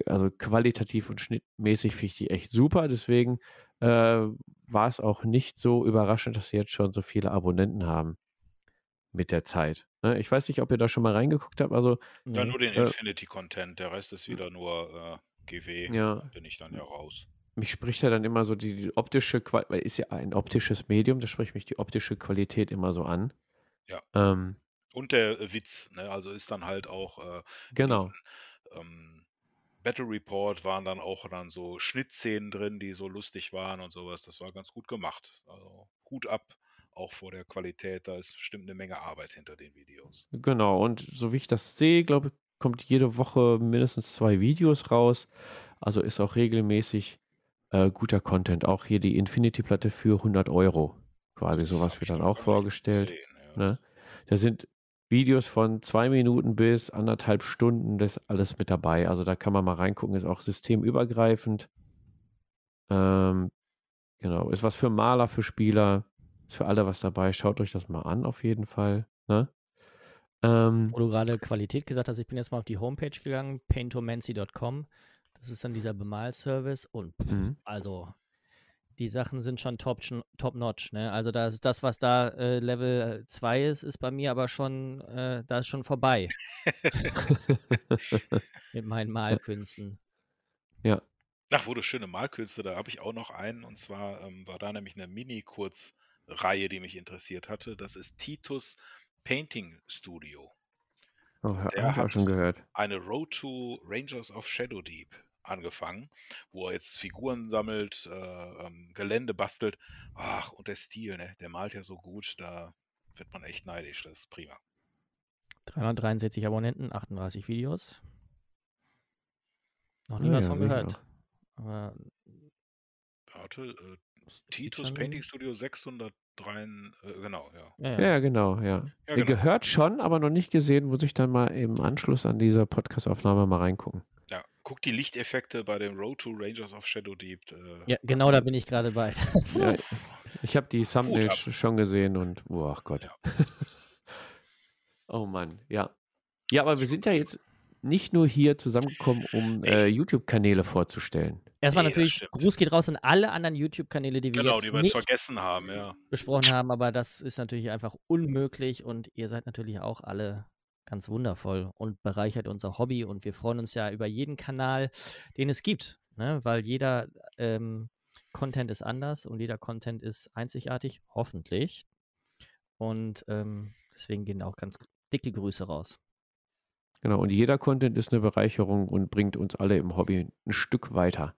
also qualitativ und schnittmäßig finde ich die echt super. Deswegen äh, war es auch nicht so überraschend, dass sie jetzt schon so viele Abonnenten haben mit der Zeit. Ne? Ich weiß nicht, ob ihr da schon mal reingeguckt habt. Also Ja, nee. nur den Äh, Infinity-Content, der Rest ist wieder nur äh, GW. Ja. Da bin ich dann ja raus. mich spricht ja dann immer so die, die optische Qualität, weil ist ja ein optisches Medium, da spricht mich die optische Qualität immer so an. Ja. Ähm, Und der Witz, ne? also ist dann halt auch äh, genau. diesen, ähm, Battle Report waren dann auch dann so Schnittszenen drin, die so lustig waren und sowas. Das war ganz gut gemacht. Also Hut ab, auch vor der Qualität. Da ist bestimmt eine Menge Arbeit hinter den Videos. Genau. Und so wie ich das sehe, glaube ich, kommt jede Woche mindestens zwei Videos raus. Also ist auch regelmäßig äh, guter Content. Auch hier die Infinity-Platte für 100 Euro. Quasi sowas wird dann auch vorgestellt. gesehen, ja. Ne? Da sind Videos von zwei Minuten bis anderthalb Stunden, das ist alles mit dabei. Also da kann man mal reingucken, ist auch systemübergreifend. Ähm, genau, ist was für Maler, für Spieler, ist für alle was dabei. Schaut euch das mal an, auf jeden Fall. Ne? Ähm, Wo du gerade Qualität gesagt hast, ich bin jetzt mal auf die Homepage gegangen, paintomancy.com. Das ist dann dieser Bemalservice und pff, mhm. also die Sachen sind schon top, top notch, ne? Also das, das was da äh, Level 2 ist, ist bei mir aber schon, äh, da ist schon vorbei. Mit meinen Malkünsten. ja. Ach, wo du schöne Malkünste, da habe ich auch noch einen. Und zwar ähm, war da nämlich eine Mini-Kurzreihe, die mich interessiert hatte. Das ist Titus Painting Studio. Oh, auch hat schon gehört. eine Road to Rangers of Shadow Deep angefangen, wo er jetzt Figuren sammelt, äh, ähm, Gelände bastelt. Ach, und der Stil, ne? Der malt ja so gut, da wird man echt neidisch. Das ist prima. 363 Abonnenten, 38 Videos. Noch nie Ah, was ja, von gehört. Aber Warte, äh, Titus Painting Studio 603, äh, genau, ja. Ja, Ja, genau, ja. Ja, genau. Gehört schon, aber noch nicht gesehen. Muss ich dann mal im Anschluss an dieser Podcast-Aufnahme mal reingucken. Ja, guck die Lichteffekte bei dem Road to Rangers of Shadow Deep. Äh, ja, genau da bin ich gerade bei. Ja, ich habe die Thumbnails schon gesehen und, oh ach Gott. Ja. oh Mann, ja. Ja, aber wir sind ja jetzt nicht nur hier zusammengekommen, um äh, YouTube-Kanäle vorzustellen. Erstmal Nee, natürlich. Gruß geht raus an alle anderen YouTube-Kanäle, die wir genau, jetzt die wir jetzt nicht vergessen haben, ja. besprochen haben, aber das ist natürlich einfach unmöglich und ihr seid natürlich auch alle ganz wundervoll und bereichert unser Hobby und wir freuen uns ja über jeden Kanal, den es gibt, ne? weil jeder ähm, Content ist anders und jeder Content ist einzigartig, hoffentlich. Und ähm, deswegen gehen auch ganz dicke Grüße raus. Genau, und jeder Content ist eine Bereicherung und bringt uns alle im Hobby ein Stück weiter.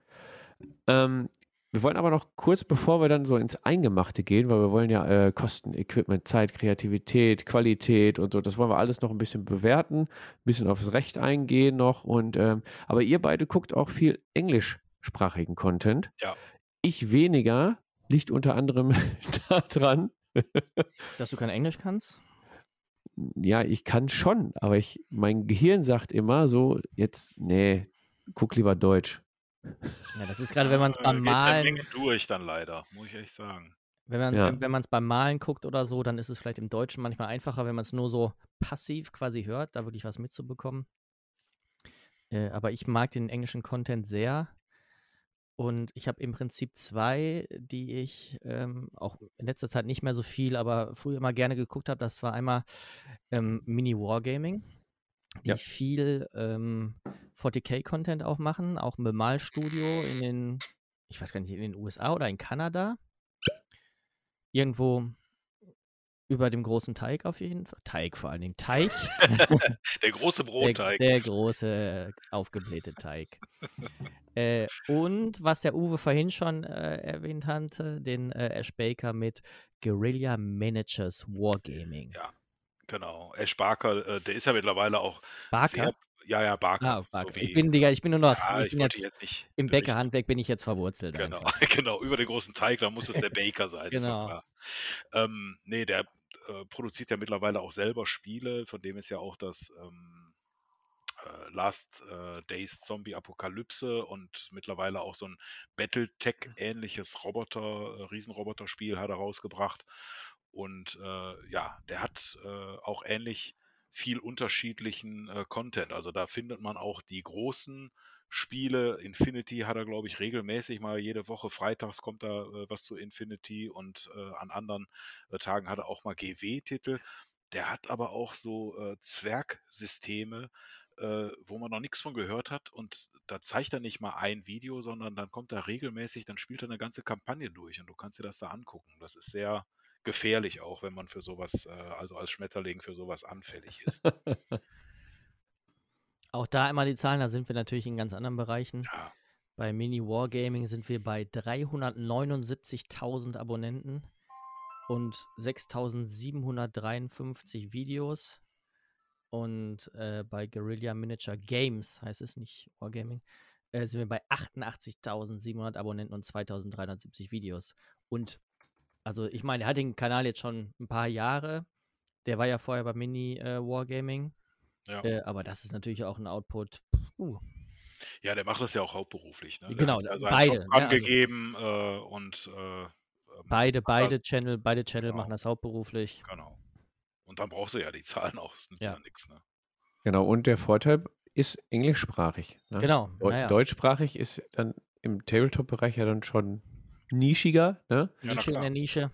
Ähm, wir wollen aber noch kurz, bevor wir dann so ins Eingemachte gehen, weil wir wollen ja äh, Kosten, Equipment, Zeit, Kreativität, Qualität und so, das wollen wir alles noch ein bisschen bewerten, ein bisschen aufs Recht eingehen noch. Und ähm, aber ihr beide guckt auch viel englischsprachigen Content. Ja. Ich weniger, liegt unter anderem daran, Dass du kein Englisch kannst? Ja, ich kann schon, aber ich, mein Gehirn sagt immer so, jetzt, nee, guck lieber Deutsch. Ja, das ist gerade, wenn man es Äh, beim geht eine Malen, Menge durch dann leider, muss ich echt sagen. wenn man Ja. wenn, wenn man es beim Malen guckt oder so, dann ist es vielleicht im Deutschen manchmal einfacher, wenn man es nur so passiv quasi hört, da wirklich was mitzubekommen. Äh, aber ich mag den englischen Content sehr. Und ich habe im Prinzip zwei, die ich ähm, auch in letzter Zeit nicht mehr so viel, aber früher immer gerne geguckt habe. Das war einmal ähm, Mini Wargaming, die Ja. viel ähm, 40k-Content auch machen, auch ein Bemalstudio in den, ich weiß gar nicht, in den USA oder in Kanada. Irgendwo über dem großen Teig auf jeden Fall. Teig vor allen Dingen. Teich. Der große Der, Brotteig. der große, aufgeblähte Teig. äh, und was der Uwe vorhin schon äh, erwähnt hatte, den äh, Ash Baker mit Guerilla Managers Wargaming. Ja, Genau. Ash Barker, äh, der ist ja mittlerweile auch Barker? Ja, ja, Barker. Ah, so ich bin, Digga, ich bin nur noch, ja, ich bin jetzt, jetzt nicht im berichten. Bäckerhandwerk bin ich jetzt verwurzelt Genau, genau, über den großen Teig, da muss es der Baker sein. Genau. Ähm, nee, der äh, produziert ja mittlerweile auch selber Spiele, von dem ist ja auch das ähm, äh, Last äh, Days Zombie Apokalypse und mittlerweile auch so ein Battletech-ähnliches Roboter, äh, Riesenroboter-Spiel hat er rausgebracht. Und äh, ja, der hat äh, auch ähnlich viel unterschiedlichen äh, Content. Also da findet man auch die großen Spiele. Infinity hat er, glaube ich, regelmäßig mal jede Woche freitags kommt da äh, was zu Infinity und äh, an anderen äh, Tagen hat er auch mal GW-Titel. Der hat aber auch so äh, Zwergsysteme, äh, wo man noch nichts von gehört hat und da zeigt er nicht mal ein Video, sondern dann kommt er regelmäßig, dann spielt er eine ganze Kampagne durch und du kannst dir das da angucken. Das ist sehr gefährlich auch, wenn man für sowas, äh, also als Schmetterling für sowas anfällig ist. Auch da einmal die Zahlen, da sind wir natürlich in ganz anderen Bereichen. Ja, Bei Mini Wargaming sind wir bei 379.000 Abonnenten und 6.753 Videos. Und äh, bei Guerilla Miniature Games, heißt es nicht Wargaming, äh, sind wir bei 88.700 Abonnenten und 2.370 Videos. Und also ich meine, er hat den Kanal jetzt schon ein paar Jahre. Der war ja vorher bei Mini äh, Wargaming. ja. Äh, aber das ist natürlich auch ein Output. Uh, ja, der macht das ja auch hauptberuflich. Ne? Der Genau, seinen beide, Job ne, also- angegeben äh, und äh, ähm, beide, beide das- Channel, beide Channel Genau. machen das hauptberuflich. Genau. Und dann brauchst du ja die Zahlen auch, das nützt Ja. ja nichts. Ne? Genau, und der Vorteil ist englischsprachig. Ne? Genau. Naja. Deutschsprachig ist dann im Tabletop-Bereich ja dann schon nischiger. Ne? Ja, Nische in der Nische.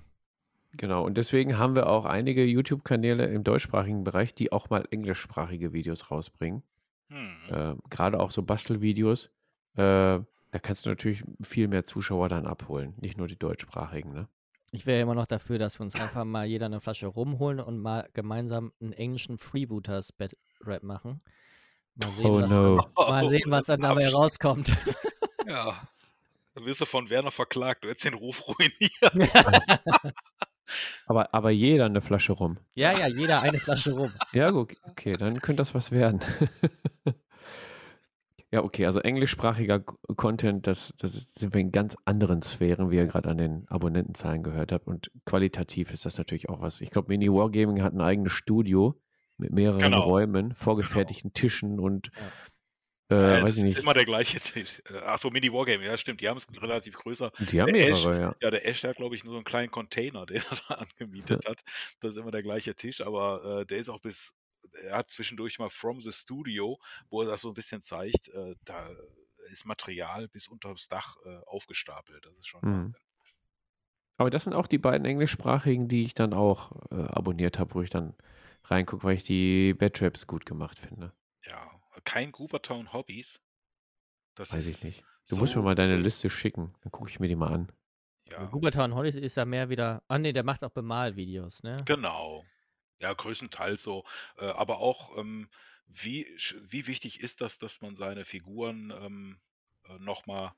Genau, und deswegen haben wir auch einige YouTube-Kanäle im deutschsprachigen Bereich, die auch mal englischsprachige Videos rausbringen. Hm. Äh, Gerade auch so Bastelvideos. Äh, da kannst du natürlich viel mehr Zuschauer dann abholen, nicht nur die deutschsprachigen. Ne? Ich wäre immer noch dafür, dass wir uns einfach mal jeder eine Flasche rumholen und mal gemeinsam einen englischen Freebooters Bat Rap machen. Mal sehen, Oh was, no. mal sehen, was dann dabei rauskommt. Ja. Dann wirst du von Werner verklagt. Du hättest den Ruf ruiniert. Aber, aber jeder eine Flasche rum. ja, ja, jeder eine Flasche rum. Ja, gut, okay, dann könnte das was werden. ja, okay, also englischsprachiger Content, das, das ist- sind wir in ganz anderen Sphären, wie ihr gerade an den Abonnentenzahlen gehört habt. Und qualitativ ist das natürlich auch was. Ich glaube, Mini Wargaming hat ein eigenes Studio mit mehreren Genau. Räumen, vorgefertigten Tischen und Ja, äh, das weiß ich ist nicht. immer der gleiche Tisch. Äh, Achso, Mini Wargaming, ja stimmt. Die haben es relativ größer. Die haben der Ash- mehrere, ja. Ja, der Ash, hat, glaube ich, nur so einen kleinen Container, den er da angemietet hat. Das ist immer der gleiche Tisch, aber äh, der ist auch bis, er hat zwischendurch mal From the Studio, wo er das so ein bisschen zeigt, äh, da ist Material bis unter das Dach äh, aufgestapelt. Das ist schon Mhm. Aber das sind auch die beiden englischsprachigen, die ich dann auch äh, abonniert habe, wo ich dann reingucke, weil ich die Bad gut gemacht finde. Ja, kein Coopertown Hobbys. Das Weiß ich nicht. Du musst mir so- mal deine Liste schicken, dann gucke ich mir die mal an. Ja, Gubertown Hollis ist ja mehr wieder. Ah, nee, der macht auch Bemalvideos, ne? Genau. Ja, größtenteils so. Äh, aber auch, ähm, wie, wie wichtig ist das, dass man seine Figuren ähm, äh, nochmal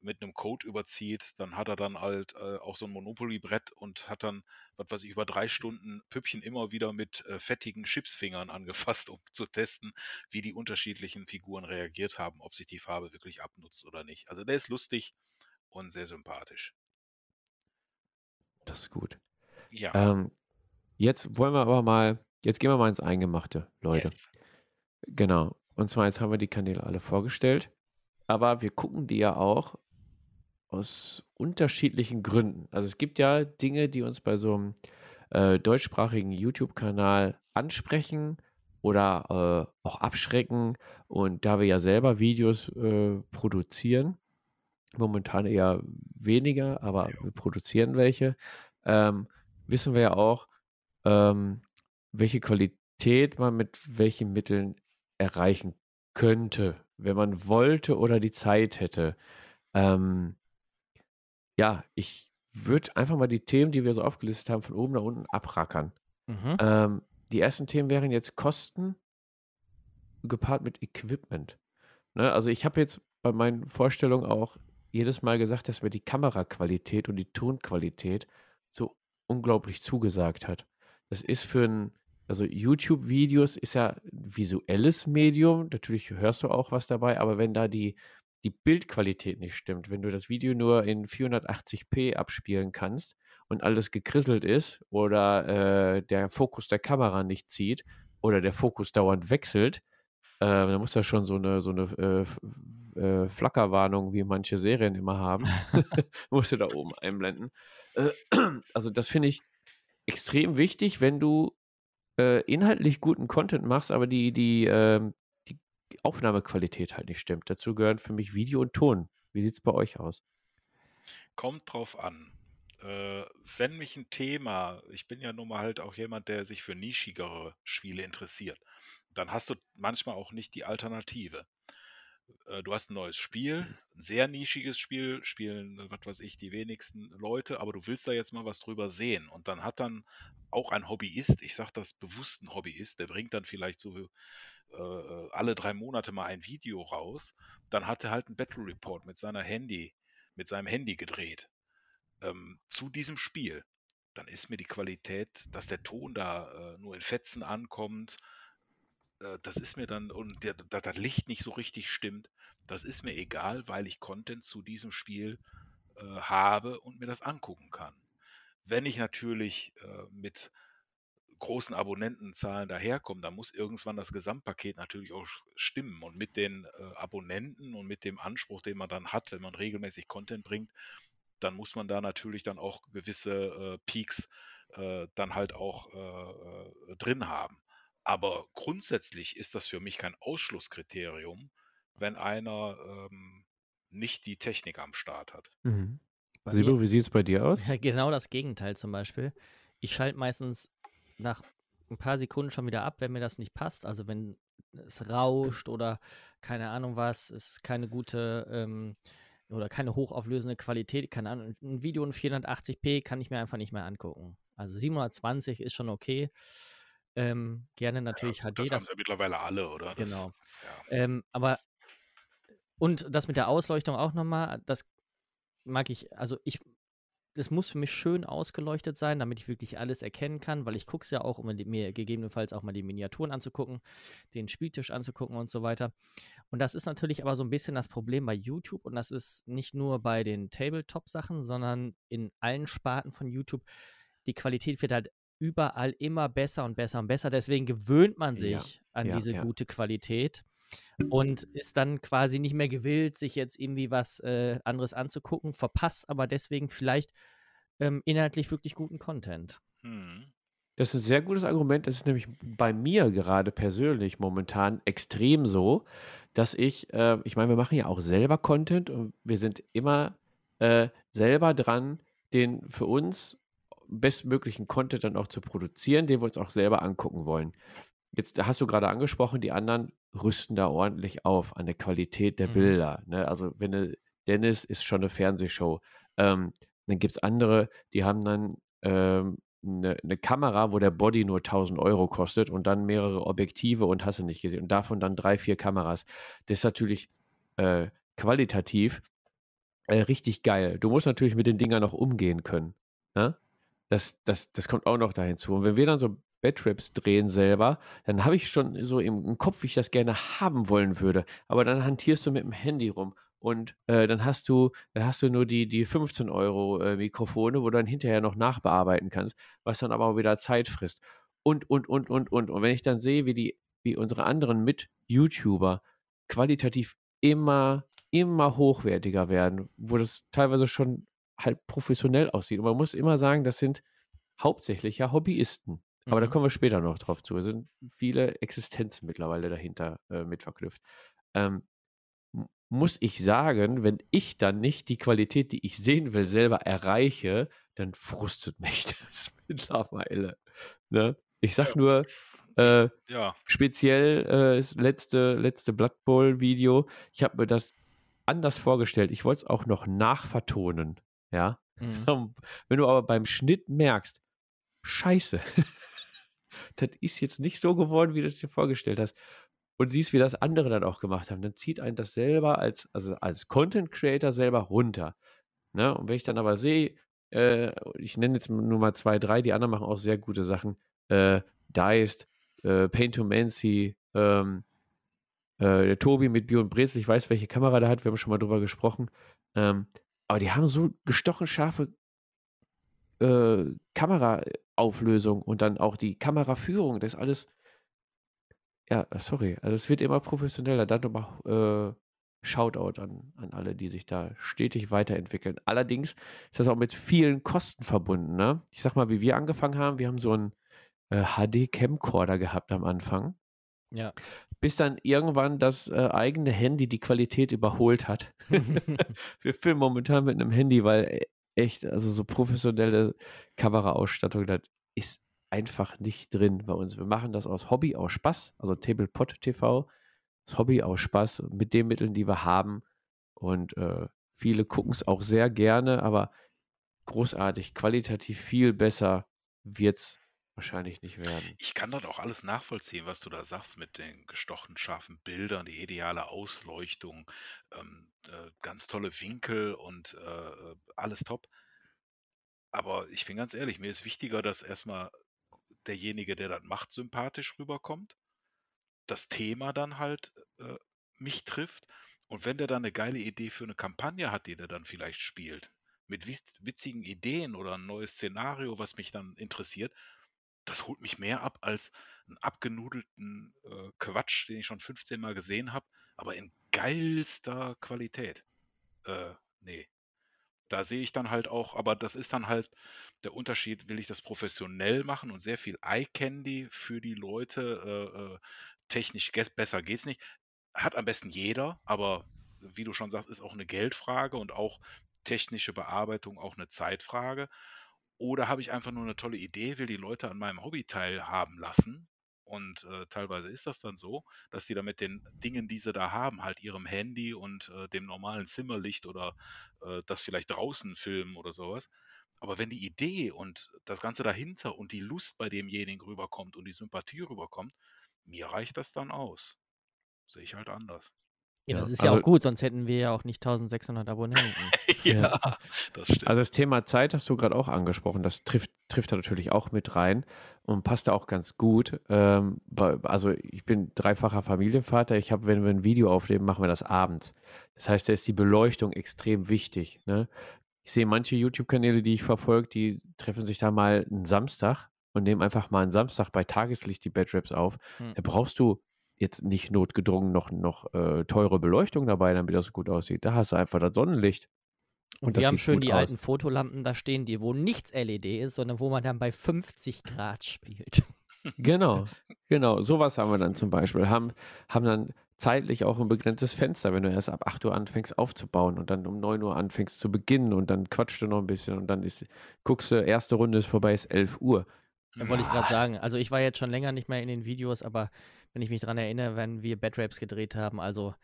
mit einem Code überzieht? Dann hat er dann halt äh, auch so ein Monopoly-Brett und hat dann, was weiß ich, über drei Stunden Püppchen immer wieder mit äh, fettigen Chipsfingern angefasst, um zu testen, wie die unterschiedlichen Figuren reagiert haben, ob sich die Farbe wirklich abnutzt oder nicht. Also der ist lustig und sehr sympathisch. Das ist gut. Ja. Ähm, jetzt wollen wir aber mal, jetzt gehen wir mal ins Eingemachte, Leute. yes. Genau. Und zwar, jetzt haben wir die Kanäle alle vorgestellt, aber wir gucken die ja auch aus unterschiedlichen Gründen. Also es gibt ja Dinge, die uns bei so einem äh, deutschsprachigen YouTube-Kanal ansprechen oder äh, auch abschrecken. Und da wir ja selber Videos äh, produzieren, momentan eher weniger, aber wir produzieren welche, ähm, wissen wir ja auch, ähm, welche Qualität man mit welchen Mitteln erreichen könnte, wenn man wollte oder die Zeit hätte. Ähm, ja, ich würde einfach mal die Themen, die wir so aufgelistet haben, von oben nach unten abrackern. Mhm. Ähm, die ersten Themen wären jetzt Kosten gepaart mit Equipment. Ne? Also ich habe jetzt bei meinen Vorstellungen auch jedes Mal gesagt, dass mir die Kameraqualität und die Tonqualität so unglaublich zugesagt hat. Das ist für ein, also YouTube-Videos ist ja ein visuelles Medium, natürlich hörst du auch was dabei, aber wenn da die, die Bildqualität nicht stimmt, wenn du das Video nur in 480p abspielen kannst und alles gekrisselt ist oder äh, der Fokus der Kamera nicht zieht oder der Fokus dauernd wechselt, äh, dann muss da schon so eine, so eine äh, äh, Flackerwarnung, wie manche Serien immer haben, musst du da oben einblenden. Äh, also das finde ich extrem wichtig, wenn du äh, inhaltlich guten Content machst, aber die, die, ähm, Aufnahmequalität halt nicht stimmt. Dazu gehören für mich Video und Ton. Wie sieht es bei euch aus? Kommt drauf an. Äh, wenn mich ein Thema, ich bin ja nun mal halt auch jemand, der sich für nischigere Spiele interessiert, dann hast du manchmal auch nicht die Alternative. Äh, du hast ein neues Spiel, ein sehr nischiges Spiel, spielen, was weiß ich, die wenigsten Leute, aber du willst da jetzt mal was drüber sehen. Und dann hat dann auch ein Hobbyist, ich sage das bewusst ein Hobbyist, der bringt dann vielleicht so äh, alle drei Monate mal ein Video raus, dann hat er halt einen Battle Report mit seiner Handy, mit seinem Handy gedreht ähm, zu diesem Spiel. Dann ist mir die Qualität, dass der Ton da äh, nur in Fetzen ankommt, äh, das ist mir dann, und der, da das Licht nicht so richtig stimmt, das ist mir egal, weil ich Content zu diesem Spiel äh, habe und mir das angucken kann. Wenn ich natürlich äh, mit großen Abonnentenzahlen daherkomme, dann muss irgendwann das Gesamtpaket natürlich auch stimmen. Und mit den äh, Abonnenten und mit dem Anspruch, den man dann hat, wenn man regelmäßig Content bringt, dann muss man da natürlich dann auch gewisse äh, Peaks äh, dann halt auch äh, äh, drin haben. Aber grundsätzlich ist das für mich kein Ausschlusskriterium, wenn einer ähm, nicht die Technik am Start hat. Mhm. Sibo, wie sieht es bei dir aus? Ja, genau das Gegenteil zum Beispiel. Ich schalte meistens nach ein paar Sekunden schon wieder ab, wenn mir das nicht passt. Also wenn es rauscht oder keine Ahnung was, es ist keine gute ähm, oder keine hochauflösende Qualität, keine Ahnung, ein Video in 480p kann ich mir einfach nicht mehr angucken. Also 720 ist schon okay. Ähm, gerne natürlich ja, HD. Das, haben ja mittlerweile alle, oder? Genau. ja. Ähm, aber und das mit der Ausleuchtung auch nochmal, das mag ich, also ich, das muss für mich schön ausgeleuchtet sein, damit ich wirklich alles erkennen kann, weil ich gucke es ja auch, um mir gegebenenfalls auch mal die Miniaturen anzugucken, den Spieltisch anzugucken und so weiter. Und das ist natürlich aber so ein bisschen das Problem bei YouTube und das ist nicht nur bei den Tabletop-Sachen, sondern in allen Sparten von YouTube. Die Qualität wird halt überall immer besser und besser und besser. Deswegen gewöhnt man sich Ja, an ja, diese ja. gute Qualität und ist dann quasi nicht mehr gewillt, sich jetzt irgendwie was äh, anderes anzugucken, verpasst aber deswegen vielleicht ähm, inhaltlich wirklich guten Content. Hm. Das ist ein sehr gutes Argument. Das ist nämlich bei mir gerade persönlich momentan extrem so, dass ich, äh, ich meine, wir machen ja auch selber Content und wir sind immer äh, selber dran, den für uns bestmöglichen Content dann auch zu produzieren, den wir uns auch selber angucken wollen. Jetzt hast du gerade angesprochen, die anderen rüsten da ordentlich auf an der Qualität der Mhm. Bilder. Ne? Also wenn du, Dennis ist schon eine Fernsehshow. Ähm, dann gibt es andere, die haben dann ähm, eine, eine Kamera, wo der Body nur 1000 Euro kostet und dann mehrere Objektive und hast du nicht gesehen. Und davon dann drei, vier Kameras. Das ist natürlich äh, qualitativ äh, richtig geil. Du musst natürlich mit den Dingern noch umgehen können. Ne? Das, das, das kommt auch noch da hinzu. Und wenn wir dann so Bad-Trips drehen selber, dann habe ich schon so im, im Kopf, wie ich das gerne haben wollen würde. Aber dann hantierst du mit dem Handy rum und äh, dann hast du, dann hast du nur die, die 15 Euro äh, Mikrofone, wo du dann hinterher noch nachbearbeiten kannst, was dann aber auch wieder Zeit frisst. Und, und, und, und, und. Und wenn ich dann sehe, wie die, wie unsere anderen Mit-YouTuber qualitativ immer, immer hochwertiger werden, wo das teilweise schon halt professionell aussieht. Und man muss immer sagen, das sind hauptsächlich ja Hobbyisten. Aber da Mhm. kommen wir später noch drauf zu. Es sind viele Existenzen mittlerweile dahinter äh, mit verknüpft. Ähm, muss ich sagen, wenn ich dann nicht die Qualität, die ich sehen will, selber erreiche, dann frustet mich das mittlerweile. Ne? Ich sag Ja. nur, äh, Ja, speziell äh, das letzte, letzte Blood Bowl-Video. Ich habe mir das anders vorgestellt. Ich wollte es auch noch nachvertonen. Ja. Mhm. Wenn du aber beim Schnitt merkst, scheiße, das ist jetzt nicht so geworden, wie du es dir vorgestellt hast. Und siehst, wie das andere dann auch gemacht haben, dann zieht einen das selber als, also als Content Creator selber runter. Ne? Und wenn ich dann aber sehe, äh, ich nenne jetzt nur mal zwei, drei, die anderen machen auch sehr gute Sachen. Äh, Diced, äh, Paintomancy, ähm, äh, der Tobi mit Bio und Brezel, ich weiß, welche Kamera der hat, wir haben schon mal drüber gesprochen. Ähm, aber die haben so gestochen scharfe äh, Kameraauflösung und dann auch die Kameraführung, das alles. Ja, sorry, also es wird immer professioneller. Dann nochmal äh, Shoutout an, an alle, die sich da stetig weiterentwickeln. Allerdings ist das auch mit vielen Kosten verbunden. Ne? Ich sag mal, wie wir angefangen haben, wir haben so einen äh, HD-Camcorder gehabt am Anfang Ja. bis dann irgendwann das äh, eigene Handy die Qualität überholt hat. Wir filmen momentan mit einem Handy, weil äh, echt, also so professionelle Kameraausstattung, das ist einfach nicht drin bei uns. Wir machen das aus Hobby, aus Spaß, also Tablepot TV, das Hobby aus Spaß mit den Mitteln, die wir haben. Und äh, viele gucken es auch sehr gerne, aber großartig, qualitativ viel besser wird es wahrscheinlich nicht werden. ich kann dort auch alles nachvollziehen, was du da sagst mit den gestochen scharfen Bildern, die ideale Ausleuchtung, ähm, äh, ganz tolle Winkel und äh, alles top. Aber ich bin ganz ehrlich, mir ist wichtiger, dass erstmal derjenige, der das macht, sympathisch rüberkommt. Das Thema dann halt äh, mich trifft. Und wenn der dann eine geile Idee für eine Kampagne hat, die der dann vielleicht spielt, mit witz- witzigen Ideen oder ein neues Szenario, was mich dann interessiert, das holt mich mehr ab als einen abgenudelten äh, Quatsch, den ich schon 15 Mal gesehen habe, aber in geilster Qualität. Äh, nee. da sehe ich dann halt auch, aber das ist dann halt der Unterschied, will ich das professionell machen und sehr viel Eye Candy für die Leute, äh, äh, technisch ge besser geht's nicht. Hat am besten jeder, aber wie du schon sagst, ist auch eine Geldfrage und auch technische Bearbeitung auch eine Zeitfrage. Oder habe ich einfach nur eine tolle Idee, will die Leute an meinem Hobby teilhaben lassen und äh, teilweise ist das dann so, dass die da mit den Dingen, die sie da haben, halt ihrem Handy und äh, dem normalen Zimmerlicht oder äh, das vielleicht draußen filmen oder sowas. Aber wenn die Idee und das Ganze dahinter und die Lust bei demjenigen rüberkommt und die Sympathie rüberkommt, mir reicht das dann aus. Sehe ich halt anders. Ja, Ja, das ist ja also- auch gut, sonst hätten wir ja auch nicht 1600 Abonnenten. ja, das stimmt. Also das Thema Zeit hast du gerade auch angesprochen. Das trifft, trifft da natürlich auch mit rein und passt da auch ganz gut. Ähm, also ich bin dreifacher Familienvater. Ich habe, wenn wir ein Video aufnehmen, machen wir das abends. Das heißt, da ist die Beleuchtung extrem wichtig. Ne? Ich sehe manche YouTube-Kanäle, die ich verfolge, die treffen sich da mal einen Samstag und nehmen einfach mal einen Samstag bei Tageslicht die Bedraps auf. Hm. Da brauchst du jetzt nicht notgedrungen noch, noch äh, teure Beleuchtung dabei, damit das so gut aussieht. Da hast du einfach das Sonnenlicht. Und, Und wir haben schön die aus. alten Fotolampen da stehen, die wo nichts LED ist, sondern wo man dann bei 50 Grad spielt. Genau, genau. Sowas haben wir dann zum Beispiel. Haben, haben dann zeitlich auch ein begrenztes Fenster, wenn du erst ab 8 Uhr anfängst aufzubauen und dann um 9 Uhr anfängst zu beginnen und dann quatscht du noch ein bisschen und dann ist, guckst du, erste Runde ist vorbei, ist 11 Uhr. Da wollte ich gerade sagen. Also ich war jetzt schon länger nicht mehr in den Videos, aber wenn ich mich daran erinnere, wenn wir Batraps gedreht haben, also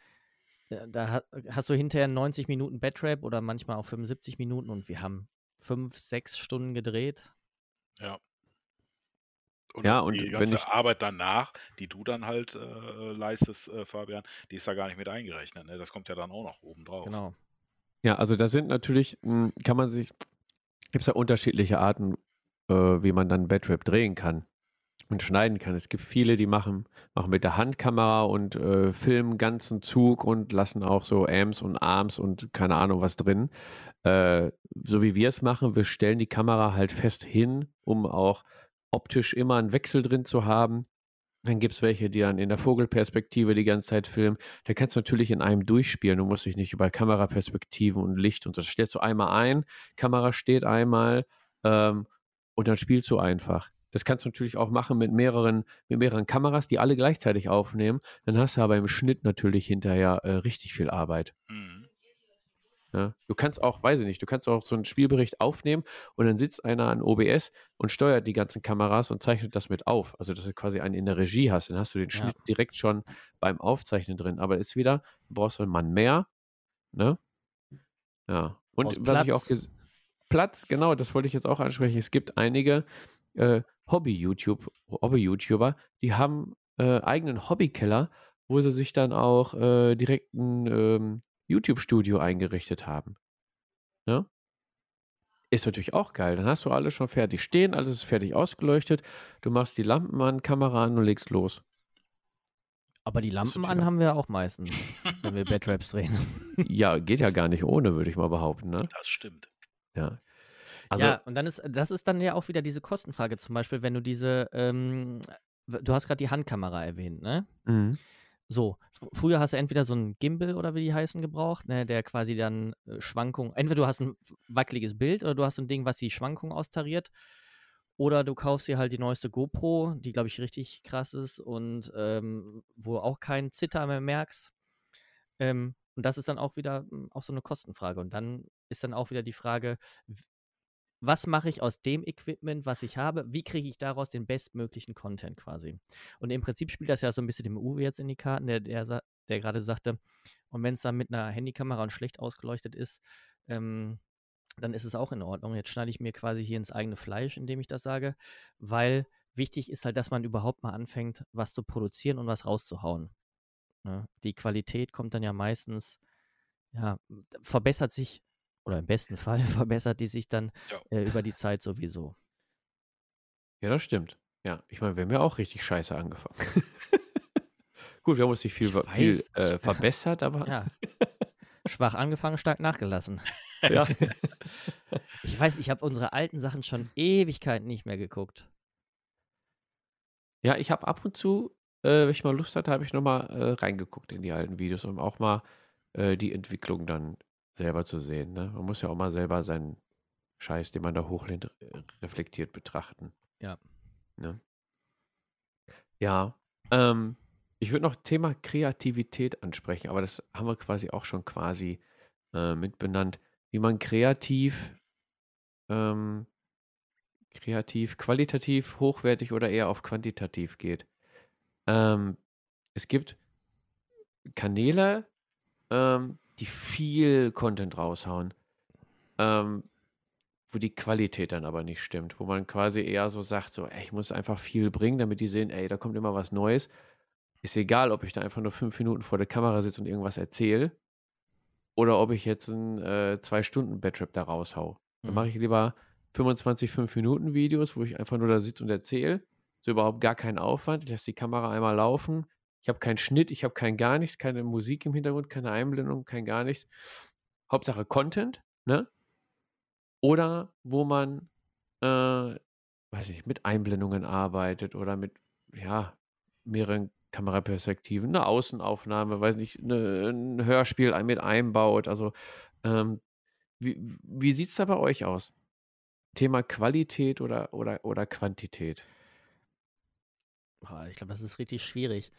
äh, da ha- hast du hinterher 90 Minuten Batrap oder manchmal auch 75 Minuten und wir haben fünf, sechs Stunden gedreht. Ja. Und Ja, und die wenn ganze ich- Arbeit danach, die du dann halt äh, leistest, äh, Fabian, die ist da gar nicht mit eingerechnet. Ne? Das kommt ja dann auch noch oben drauf. Genau. Ja, also da sind natürlich, mh, kann man sich, gibt es ja unterschiedliche Arten, äh, wie man dann Badrap drehen kann und schneiden kann. Es gibt viele, die machen, machen mit der Handkamera und äh, filmen ganzen Zug und lassen auch so Amps und Arms und keine Ahnung was drin. Äh, so wie wir es machen, wir stellen die Kamera halt fest hin, um auch optisch immer einen Wechsel drin zu haben. Dann gibt es welche, die dann in der Vogelperspektive die ganze Zeit filmen. Da kannst du natürlich in einem durchspielen. Du musst dich nicht über Kameraperspektiven und Licht und so. Das stellst du einmal ein, Kamera steht einmal ähm, und dann spielst du einfach. Das kannst du natürlich auch machen mit mehreren, mit mehreren Kameras, die alle gleichzeitig aufnehmen. Dann hast du aber im Schnitt natürlich hinterher äh, richtig viel Arbeit. Mhm. Ne? Du kannst auch, weiß ich nicht, du kannst auch so einen Spielbericht aufnehmen und dann sitzt einer an OBS und steuert die ganzen Kameras und zeichnet das mit auf. Also, dass du quasi einen in der Regie hast. Dann hast du den Ja. Schnitt direkt schon beim Aufzeichnen drin. Aber ist wieder, du brauchst einen Mann mehr. Ne? Ja. Und was ich auch Platz. Platz, genau, das wollte ich jetzt auch ansprechen. Es gibt einige äh, Hobby-YouTube, Hobby-YouTuber, die haben äh, eigenen Hobbykeller, wo sie sich dann auch äh, direkt ein ähm, YouTube-Studio eingerichtet haben. Ne? Ist natürlich auch geil. Dann hast du alles schon fertig stehen, alles ist fertig ausgeleuchtet. Du machst die Lampen an, Kamera an und legst los. Aber die Lampen an haben wir auch meistens, wenn wir Batraps drehen. Ja, geht ja gar nicht ohne, würde ich mal behaupten. Ne? Das stimmt. Ja. Also, ja, und dann ist, das ist dann ja auch wieder diese Kostenfrage. Zum Beispiel, wenn du diese, ähm, du hast gerade die Handkamera erwähnt, ne? mhm. So, fr- früher hast du entweder so einen Gimbal oder wie die heißen gebraucht, ne, der quasi dann äh, Schwankungen, entweder du hast ein wackeliges Bild oder du hast ein Ding, was die Schwankungen austariert. Oder du kaufst dir halt die neueste GoPro, die glaube ich richtig krass ist und ähm, wo auch kein Zitter mehr merkst. Ähm, und das ist dann auch wieder mm, auch so eine Kostenfrage. Und dann ist dann auch wieder die Frage, was mache ich aus dem Equipment, was ich habe? Wie kriege ich daraus den bestmöglichen Content quasi? Und im Prinzip spielt das ja so ein bisschen dem Uwe jetzt in die Karten, der, der, der gerade sagte, und wenn es dann mit einer Handykamera und schlecht ausgeleuchtet ist, ähm, dann ist es auch in Ordnung. Jetzt schneide ich mir quasi hier ins eigene Fleisch, indem ich das sage, weil wichtig ist halt, dass man überhaupt mal anfängt, was zu produzieren und was rauszuhauen. Ne? Die Qualität kommt dann ja meistens, ja, verbessert sich, oder im besten Fall verbessert die sich dann Ja. äh, über die Zeit sowieso. Ja, das stimmt. Ja, ich meine, wir haben ja auch richtig scheiße angefangen. Gut, wir haben uns nicht viel, Ich viel weiß, äh, ich- verbessert, aber Ja. Schwach angefangen, stark nachgelassen. ja. Ich weiß, ich habe unsere alten Sachen schon Ewigkeiten nicht mehr geguckt. Ja, ich habe ab und zu, äh, wenn ich mal Lust hatte, habe ich nochmal äh, reingeguckt in die alten Videos, um auch mal äh, die Entwicklung dann selber zu sehen. Ne? Man muss ja auch mal selber seinen Scheiß, den man da hochlädt, reflektiert betrachten. Ja. Ne? Ja. Ähm, ich würde noch Thema Kreativität ansprechen, aber das haben wir quasi auch schon quasi äh, mitbenannt, wie man kreativ, ähm, kreativ, qualitativ, hochwertig oder eher auf quantitativ geht. Ähm, es gibt Kanäle, ähm, die viel Content raushauen, ähm, wo die Qualität dann aber nicht stimmt, wo man quasi eher so sagt, so, ey, ich muss einfach viel bringen, damit die sehen, ey, da kommt immer was Neues. Ist egal, ob ich da einfach nur fünf Minuten vor der Kamera sitze und irgendwas erzähle oder ob ich jetzt ein äh, zwei Stunden Badrap da raushau. Dann Mhm. mache ich lieber 25 5 Minuten Videos, wo ich einfach nur da sitze und erzähle. So überhaupt gar keinen Aufwand. Ich lasse die Kamera einmal laufen. Ich habe keinen Schnitt, ich habe kein gar nichts, keine Musik im Hintergrund, keine Einblendung, kein gar nichts. Hauptsache Content, ne? Oder wo man, äh, weiß ich, mit Einblendungen arbeitet oder mit, ja, mehreren Kameraperspektiven, eine Außenaufnahme, weiß nicht, eine, ein Hörspiel mit einbaut. Also, ähm, wie, wie sieht es da bei euch aus? Thema Qualität oder, oder, oder Quantität? Ich glaube, das ist richtig schwierig.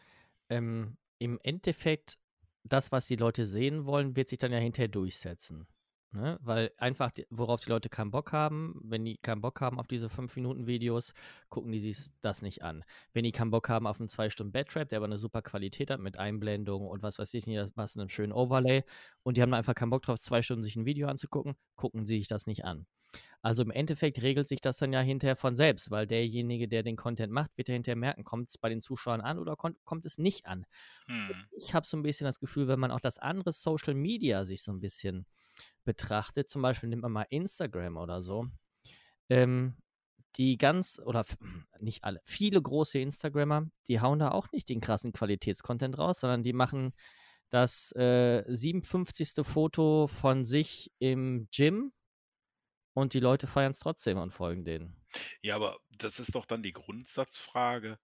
Ähm, Im Endeffekt, das, was die Leute sehen wollen, wird sich dann ja hinterher durchsetzen. Ne? Weil einfach, die, worauf die Leute keinen Bock haben, wenn die keinen Bock haben auf diese 5-Minuten-Videos, gucken die sich das nicht an. Wenn die keinen Bock haben auf einen 2-Stunden-Badrap, der aber eine super Qualität hat mit Einblendung und was weiß ich nicht, was einem schönen Overlay, und die haben einfach keinen Bock drauf, zwei Stunden sich ein Video anzugucken, gucken sie sich das nicht an. Also im Endeffekt regelt sich das dann ja hinterher von selbst, weil derjenige, der den Content macht, wird ja hinterher merken, kommt es bei den Zuschauern an oder kommt, kommt es nicht an. Hm. Ich habe so ein bisschen das Gefühl, wenn man auch das andere Social Media sich so ein bisschen betrachtet, zum Beispiel nimmt man mal Instagram oder so, ähm, die ganz, oder nicht alle, viele große Instagrammer, die hauen da auch nicht den krassen Qualitätscontent raus, sondern die machen das äh, 57. Foto von sich im Gym und die Leute feiern es trotzdem und folgen denen. Ja, aber das ist doch dann die Grundsatzfrage.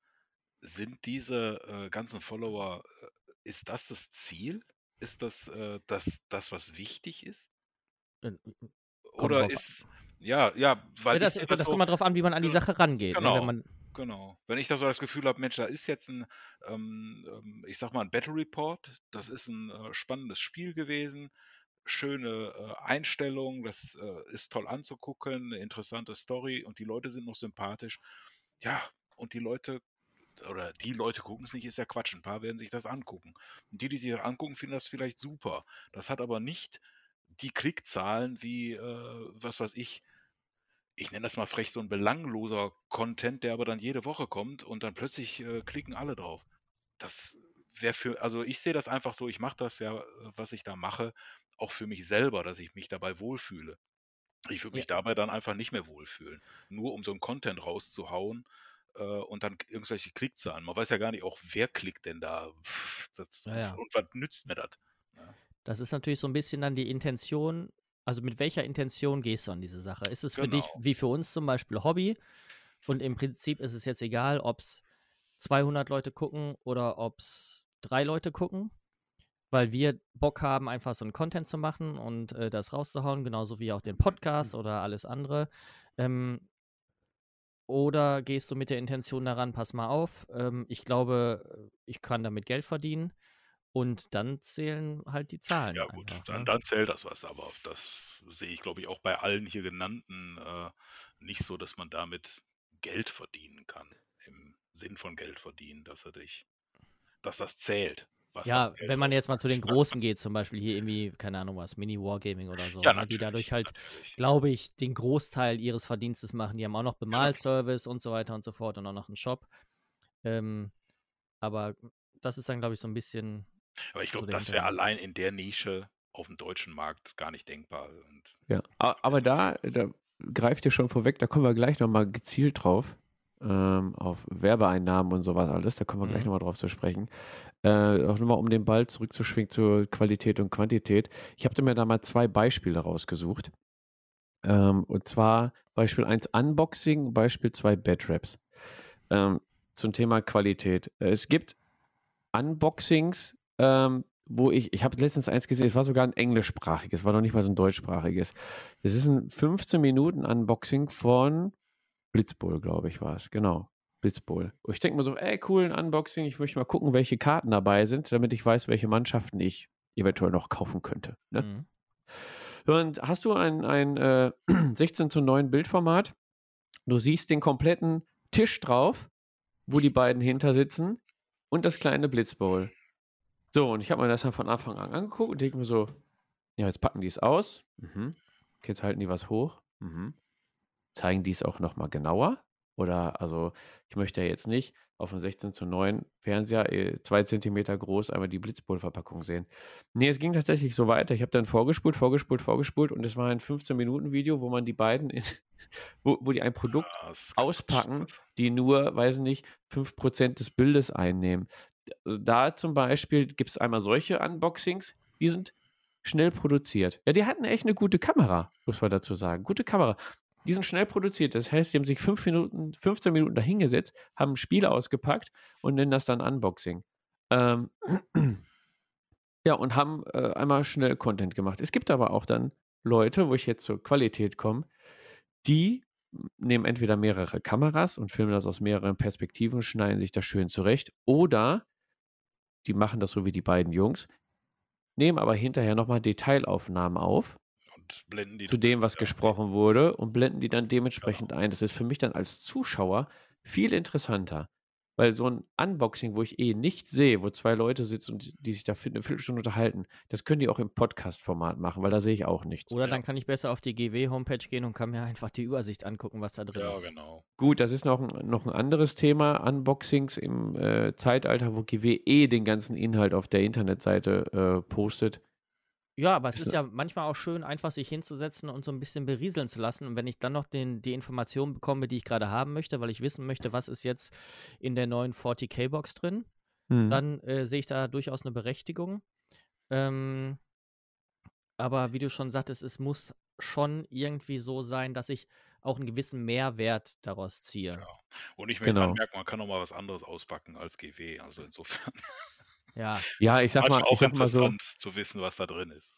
Sind diese äh, ganzen Follower, äh, ist das das Ziel? Ist das, äh, das das, was wichtig ist? Äh, Oder drauf an. ist, ja, ja, weil Ja, das, ich das, das kommt mal drauf an, wie man an die Genau. Sache rangeht. Ne? Genau. Wenn man, genau. Wenn ich da so das Gefühl habe, Mensch, da ist jetzt ein, ähm, ähm, ich sag mal, ein Battle Report, das ist ein äh, spannendes Spiel gewesen, schöne äh, Einstellung, das äh, ist toll anzugucken, eine interessante Story und die Leute sind noch sympathisch. Ja, und die Leute, oder die Leute gucken es nicht, ist ja Quatsch. Ein paar werden sich das angucken. Und die, die sich das angucken, finden das vielleicht super. Das hat aber nicht die Klickzahlen wie, äh, was weiß ich, ich nenne das mal frech, so ein belangloser Content, der aber dann jede Woche kommt und dann plötzlich äh, klicken alle drauf. Das wäre für, also ich sehe das einfach so, ich mache das ja, äh, was ich da mache, auch für mich selber, dass ich mich dabei wohlfühle. Ich würde Ja. mich dabei dann einfach nicht mehr wohlfühlen. Nur um so einen Content rauszuhauen äh, und dann irgendwelche Klickzahlen. Man weiß ja gar nicht auch, wer klickt denn da. Das, Ja, ja. Und was nützt mir das? Das ist natürlich so ein bisschen dann die Intention, also mit welcher Intention gehst du an diese Sache? Ist es für dich Genau. wie für uns zum Beispiel Hobby und im Prinzip ist es jetzt egal, ob es 200 Leute gucken oder ob es drei Leute gucken, weil wir Bock haben, einfach so einen Content zu machen und äh, das rauszuhauen, genauso wie auch den Podcast oder alles andere. Ähm, oder gehst du mit der Intention daran, pass mal auf, ähm, ich glaube, ich kann damit Geld verdienen und dann zählen halt die Zahlen. Ja gut, einfach, dann, ne? dann zählt das was, aber das sehe ich, glaube ich, auch bei allen hier genannten äh, nicht so, dass man damit Geld verdienen kann. Im Sinn von Geld verdienen, dass er dich, dass das zählt. Was Ja, wenn man jetzt mal zu den. Großen geht, zum Beispiel hier irgendwie, keine Ahnung was, Mini-Wargaming oder so, Ja, ne, die dadurch halt, glaube ich, den Großteil ihres Verdienstes machen. Die haben auch noch Bemalservice und so weiter und so fort und auch noch einen Shop. Ähm, aber das ist dann, glaube ich, so ein bisschen, Aber ich glaube, das wäre allein in der Nische auf dem deutschen Markt gar nicht denkbar. Und Ja, aber da, da greift ihr schon vorweg, da kommen wir gleich nochmal gezielt drauf. Ähm, auf Werbeeinnahmen und sowas alles, da kommen wir gleich Mhm. nochmal drauf zu sprechen. Äh, auch nochmal, um den Ball zurückzuschwingen zur Qualität und Quantität. Ich habe mir da mal zwei Beispiele rausgesucht. Ähm, und zwar Beispiel 1 Unboxing, Beispiel 2 Badraps. Ähm, zum Thema Qualität. Es gibt Unboxings, ähm, wo ich, ich habe letztens eins gesehen, es war sogar ein englischsprachiges, war noch nicht mal so ein deutschsprachiges. Das ist ein 15 Minuten Unboxing von Blitzbowl, glaube ich, war es, genau. Blitzbowl. Ich denke mir so, ey, cool, ein Unboxing, ich möchte mal gucken, welche Karten dabei sind, damit ich weiß, welche Mannschaften ich eventuell noch kaufen könnte. Ne? Mhm. Und hast du ein, ein äh, 16 zu 9 Bildformat? Du siehst den kompletten Tisch drauf, wo die beiden hinter sitzen und das kleine Blitzbowl. So, und ich habe mir das dann von Anfang an angeguckt und denke mir so, ja, jetzt packen die es aus. Mhm. Jetzt halten die was hoch. Mhm. Zeigen die es auch nochmal genauer? Oder, also, ich möchte ja jetzt nicht auf einem 16 zu 9 Fernseher, äh, zwei Zentimeter groß, einmal die Blitzpulverpackung sehen. Nee, es ging tatsächlich so weiter. Ich habe dann vorgespult, vorgespult, vorgespult und es war ein 15-Minuten-Video, wo man die beiden, in, wo, wo die ein Produkt ja, auspacken, die nur, weiß ich nicht, 5% des Bildes einnehmen. Also da zum Beispiel gibt es einmal solche Unboxings, die sind schnell produziert. Ja, die hatten echt eine gute Kamera, muss man dazu sagen. Gute Kamera. Die sind schnell produziert. Das heißt, die haben sich fünf Minuten, 15 Minuten dahingesetzt, haben ein Spiel ausgepackt und nennen das dann Unboxing. Ähm, ja, und haben äh, einmal schnell Content gemacht. Es gibt aber auch dann Leute, wo ich jetzt zur Qualität komme, die nehmen entweder mehrere Kameras und filmen das aus mehreren Perspektiven, schneiden sich das schön zurecht, oder die machen das so wie die beiden Jungs, nehmen aber hinterher nochmal Detailaufnahmen auf zu dem, was gesprochen wurde und blenden die dann dementsprechend genau. ein. Das ist für mich dann als Zuschauer viel interessanter. Weil so ein Unboxing, wo ich eh nichts sehe, wo zwei Leute sitzen und die sich da eine Viertelstunde unterhalten, das können die auch im Podcast-Format machen, weil da sehe ich auch nichts. Oder dann kann ich besser auf die GW-Homepage gehen und kann mir einfach die Übersicht angucken, was da drin ja, ist. Ja, genau. Gut, das ist noch ein, noch ein anderes Thema. Unboxings im äh, Zeitalter, wo GW eh den ganzen Inhalt auf der Internetseite äh, postet. Ja, aber es ist ja manchmal auch schön, einfach sich hinzusetzen und so ein bisschen berieseln zu lassen. Und wenn ich dann noch den, die Informationen bekomme, die ich gerade haben möchte, weil ich wissen möchte, was ist jetzt in der neuen 40k-Box drin, mhm. dann äh, sehe ich da durchaus eine Berechtigung. Ähm, aber wie du schon sagtest, es muss schon irgendwie so sein, dass ich auch einen gewissen Mehrwert daraus ziehe. Ja. Und ich genau. merke, man kann auch mal was anderes auspacken als GW. Also insofern. Ja. Ja, ich sag mal, ich sag mal so. zu wissen, was da drin ist.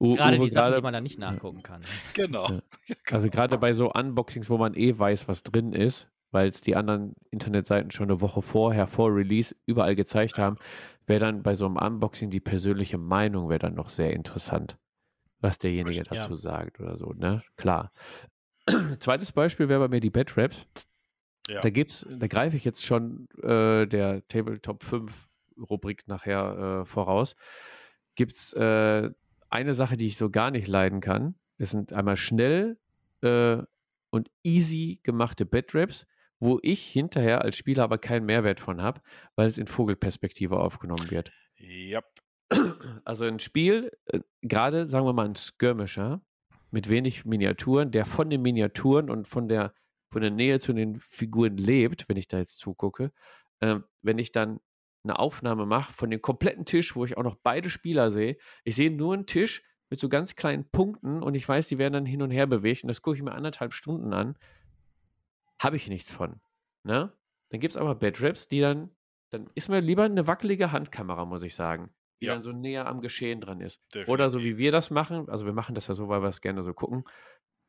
Gerade die Sachen, die man da nicht nachgucken kann. Ne? Genau. Ja. Also gerade bei so Unboxings, wo man eh weiß, was drin ist, weil es die anderen Internetseiten schon eine Woche vorher, vor Release, überall gezeigt haben, wäre dann bei so einem Unboxing die persönliche Meinung wäre dann noch sehr interessant, was derjenige ja. dazu sagt oder so, ne? Klar. Zweites Beispiel wäre bei mir die Bedraps. Ja. Da gibt's, da greife ich jetzt schon äh, der Tabletop 5 Rubrik nachher äh, voraus, gibt es äh, eine Sache, die ich so gar nicht leiden kann. Das sind einmal schnell äh, und easy gemachte Bedraps, wo ich hinterher als Spieler aber keinen Mehrwert von habe, weil es in Vogelperspektive aufgenommen wird. Ja. Also ein Spiel, äh, gerade sagen wir mal ein Skirmisher mit wenig Miniaturen, der von den Miniaturen und von der, von der Nähe zu den Figuren lebt, wenn ich da jetzt zugucke, äh, wenn ich dann eine Aufnahme mache von dem kompletten Tisch, wo ich auch noch beide Spieler sehe. Ich sehe nur einen Tisch mit so ganz kleinen Punkten und ich weiß, die werden dann hin und her bewegt und das gucke ich mir anderthalb Stunden an. Habe ich nichts von. Ne? Dann gibt es aber Bedraps, die dann, dann ist mir lieber eine wackelige Handkamera, muss ich sagen, die ja. dann so näher am Geschehen dran ist. Definitiv. Oder so wie wir das machen, also wir machen das ja so, weil wir es gerne so gucken,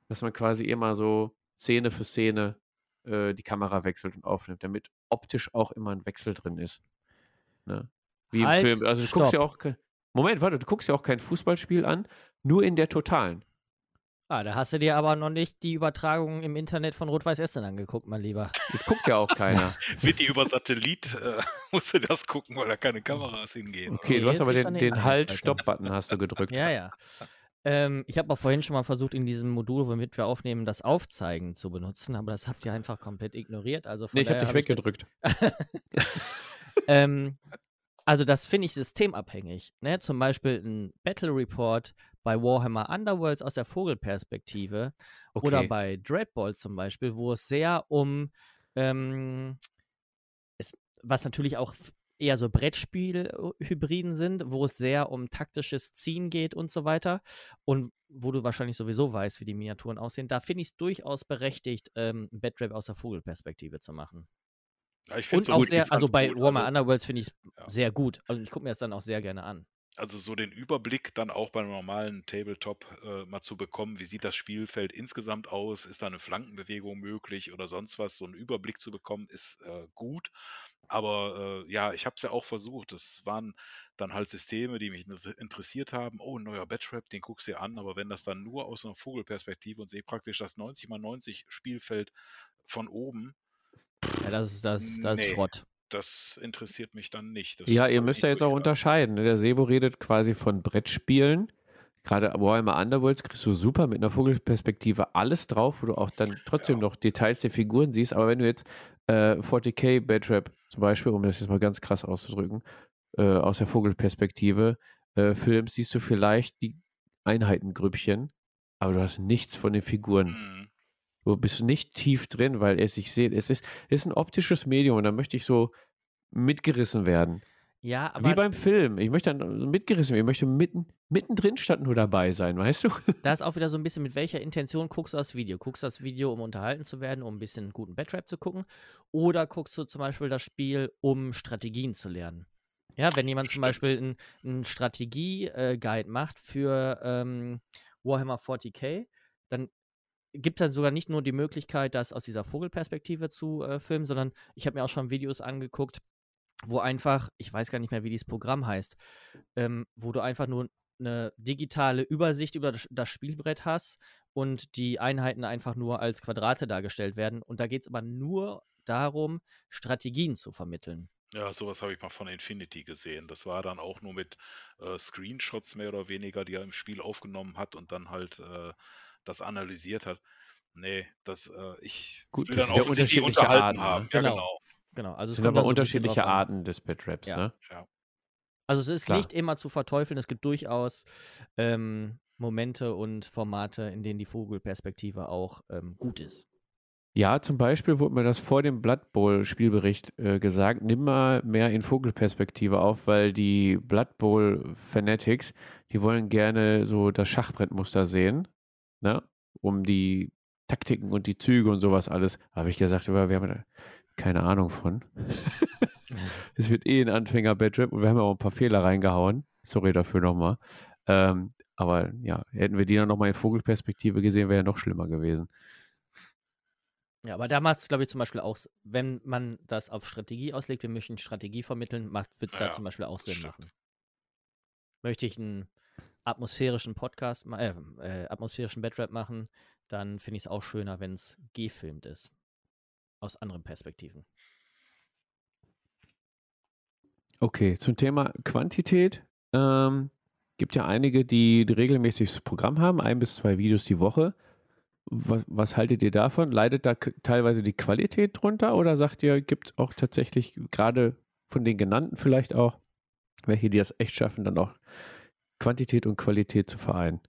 dass man quasi immer so Szene für Szene äh, die Kamera wechselt und aufnimmt, damit optisch auch immer ein Wechsel drin ist. Ne? Wie halt, im Film. Also du stopp. guckst ja auch. Moment, warte, du guckst ja auch kein Fußballspiel an, nur in der Totalen. Ah, da hast du dir aber noch nicht die Übertragung im Internet von Rot-Weiß Essen angeguckt, mein Lieber. Das guckt ja auch keiner. Wird die über Satellit, äh, musst du das gucken, weil da keine Kameras hingehen. Okay, nee, du hast aber den, den Halt-Stopp-Button hast du gedrückt. ja, ja. Ähm, ich habe auch vorhin schon mal versucht, in diesem Modul, womit wir aufnehmen, das Aufzeigen zu benutzen, aber das habt ihr einfach komplett ignoriert. Also nee, ich habe dich hab weggedrückt. ähm, also das finde ich systemabhängig. Ne? Zum Beispiel ein Battle Report bei Warhammer Underworlds aus der Vogelperspektive okay. oder bei Dreadball zum Beispiel, wo es sehr um, ähm, es, was natürlich auch eher so Brettspiel-Hybriden sind, wo es sehr um taktisches Ziehen geht und so weiter. Und wo du wahrscheinlich sowieso weißt, wie die Miniaturen aussehen, da finde ich es durchaus berechtigt, ähm, ein Badrap aus der Vogelperspektive zu machen. Ja, und auch sehr, also bei Warhammer also, Underworlds finde ich es ja. sehr gut. Also ich gucke mir das dann auch sehr gerne an. also so den Überblick dann auch beim normalen Tabletop äh, mal zu bekommen, wie sieht das Spielfeld insgesamt aus, ist da eine Flankenbewegung möglich oder sonst was, so einen Überblick zu bekommen, ist äh, gut. Aber äh, ja, ich habe es ja auch versucht. Es waren dann halt Systeme, die mich interessiert haben. Oh, ein neuer Batrap, den guckst du dir an. Aber wenn das dann nur aus einer Vogelperspektive und sehe praktisch das 90 x 90 Spielfeld von oben. Ja, das ist, das, das nee. ist Schrott das interessiert mich dann nicht. Das ja, ihr müsst ja jetzt auch unterscheiden. Ne? Der Sebo redet quasi von Brettspielen. Gerade Warhammer Underworlds kriegst du super mit einer Vogelperspektive alles drauf, wo du auch dann trotzdem ja. noch Details der Figuren siehst. Aber wenn du jetzt äh, 40k Batrap zum Beispiel, um das jetzt mal ganz krass auszudrücken, äh, aus der Vogelperspektive äh, filmst, siehst du vielleicht die Einheitengrüppchen, aber du hast nichts von den Figuren. Mhm. Du bist nicht tief drin, weil es sich sieht, es ist, es ist ein optisches Medium und da möchte ich so mitgerissen werden. Ja, aber. Wie beim Film. Ich möchte dann mitgerissen werden. Ich möchte mitten, mittendrin statt nur dabei sein, weißt du? Da ist auch wieder so ein bisschen, mit welcher Intention guckst du das Video? Guckst du das Video, um unterhalten zu werden, um ein bisschen guten Batrap zu gucken? Oder guckst du zum Beispiel das Spiel, um Strategien zu lernen? Ja, wenn jemand zum Beispiel einen Strategie-Guide äh, macht für ähm, Warhammer 40k, dann gibt es dann sogar nicht nur die Möglichkeit, das aus dieser Vogelperspektive zu äh, filmen, sondern ich habe mir auch schon Videos angeguckt, wo einfach, ich weiß gar nicht mehr, wie dieses Programm heißt, ähm, wo du einfach nur eine digitale Übersicht über das Spielbrett hast und die Einheiten einfach nur als Quadrate dargestellt werden. Und da geht es aber nur darum, Strategien zu vermitteln. Ja, sowas habe ich mal von Infinity gesehen. Das war dann auch nur mit äh, Screenshots mehr oder weniger, die er im Spiel aufgenommen hat und dann halt äh, das analysiert hat. Nee, das, äh, ich Gut, will das dann auch unterschiedliche Arten haben. Ja, genau. genau. Genau, also es sind aber so unterschiedliche Arten des Bitraps, ja. ne? Ja. Also es ist Klar. nicht immer zu verteufeln, es gibt durchaus ähm, Momente und Formate, in denen die Vogelperspektive auch ähm, gut ist. Ja, zum Beispiel wurde mir das vor dem Blood Bowl Spielbericht äh, gesagt, nimm mal mehr in Vogelperspektive auf, weil die Blood Bowl Fanatics, die wollen gerne so das Schachbrettmuster sehen, ne? um die Taktiken und die Züge und sowas alles. Habe ich gesagt, wir haben keine Ahnung von. es wird eh ein Anfänger-Badrap und wir haben ja auch ein paar Fehler reingehauen. Sorry dafür nochmal. Ähm, aber ja, hätten wir die dann nochmal in Vogelperspektive gesehen, wäre ja noch schlimmer gewesen. Ja, aber da macht es, glaube ich, zum Beispiel auch, wenn man das auf Strategie auslegt, wir möchten Strategie vermitteln, wird es ja, da zum Beispiel auch Sinn stimmt. machen. Möchte ich einen atmosphärischen Podcast, äh, äh, atmosphärischen Badrap machen, dann finde ich es auch schöner, wenn es gefilmt ist aus anderen Perspektiven. Okay, zum Thema Quantität. Ähm, gibt ja einige, die regelmäßig das Programm haben, ein bis zwei Videos die Woche. Was, was, haltet ihr davon? Leidet da teilweise die Qualität drunter oder sagt ihr, gibt auch tatsächlich gerade von den genannten vielleicht auch welche, die das echt schaffen, dann auch Quantität und Qualität zu vereinen?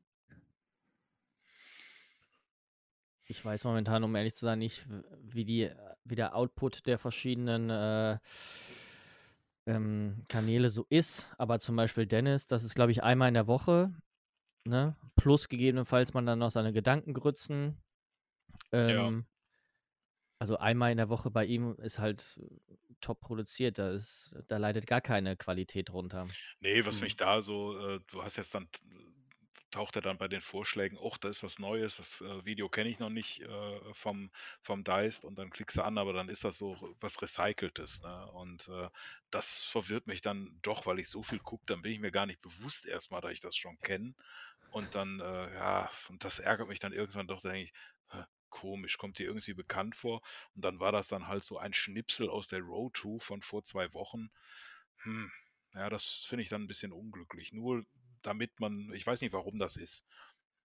Ich weiß momentan, um ehrlich zu sein, nicht, wie, die, wie der Output der verschiedenen äh, ähm, Kanäle so ist. Aber zum Beispiel Dennis, das ist, glaube ich, einmal in der Woche. Ne? Plus gegebenenfalls man dann noch seine Gedanken grützen. Ähm, ja. Also einmal in der Woche bei ihm ist halt top produziert. Da, ist, da leidet gar keine Qualität runter. Nee, was hm. mich da so, äh, du hast jetzt dann taucht er dann bei den Vorschlägen, oh, da ist was Neues, das äh, Video kenne ich noch nicht äh, vom, vom Deist und dann klickst du an, aber dann ist das so was Recyceltes. Ne? Und äh, das verwirrt mich dann doch, weil ich so viel gucke, dann bin ich mir gar nicht bewusst erstmal, dass ich das schon kenne. Und dann, äh, ja, und das ärgert mich dann irgendwann doch, da denke ich, komisch, kommt dir irgendwie bekannt vor. Und dann war das dann halt so ein Schnipsel aus der Road 2 von vor zwei Wochen. Hm, ja, das finde ich dann ein bisschen unglücklich. Nur damit man, ich weiß nicht, warum das ist,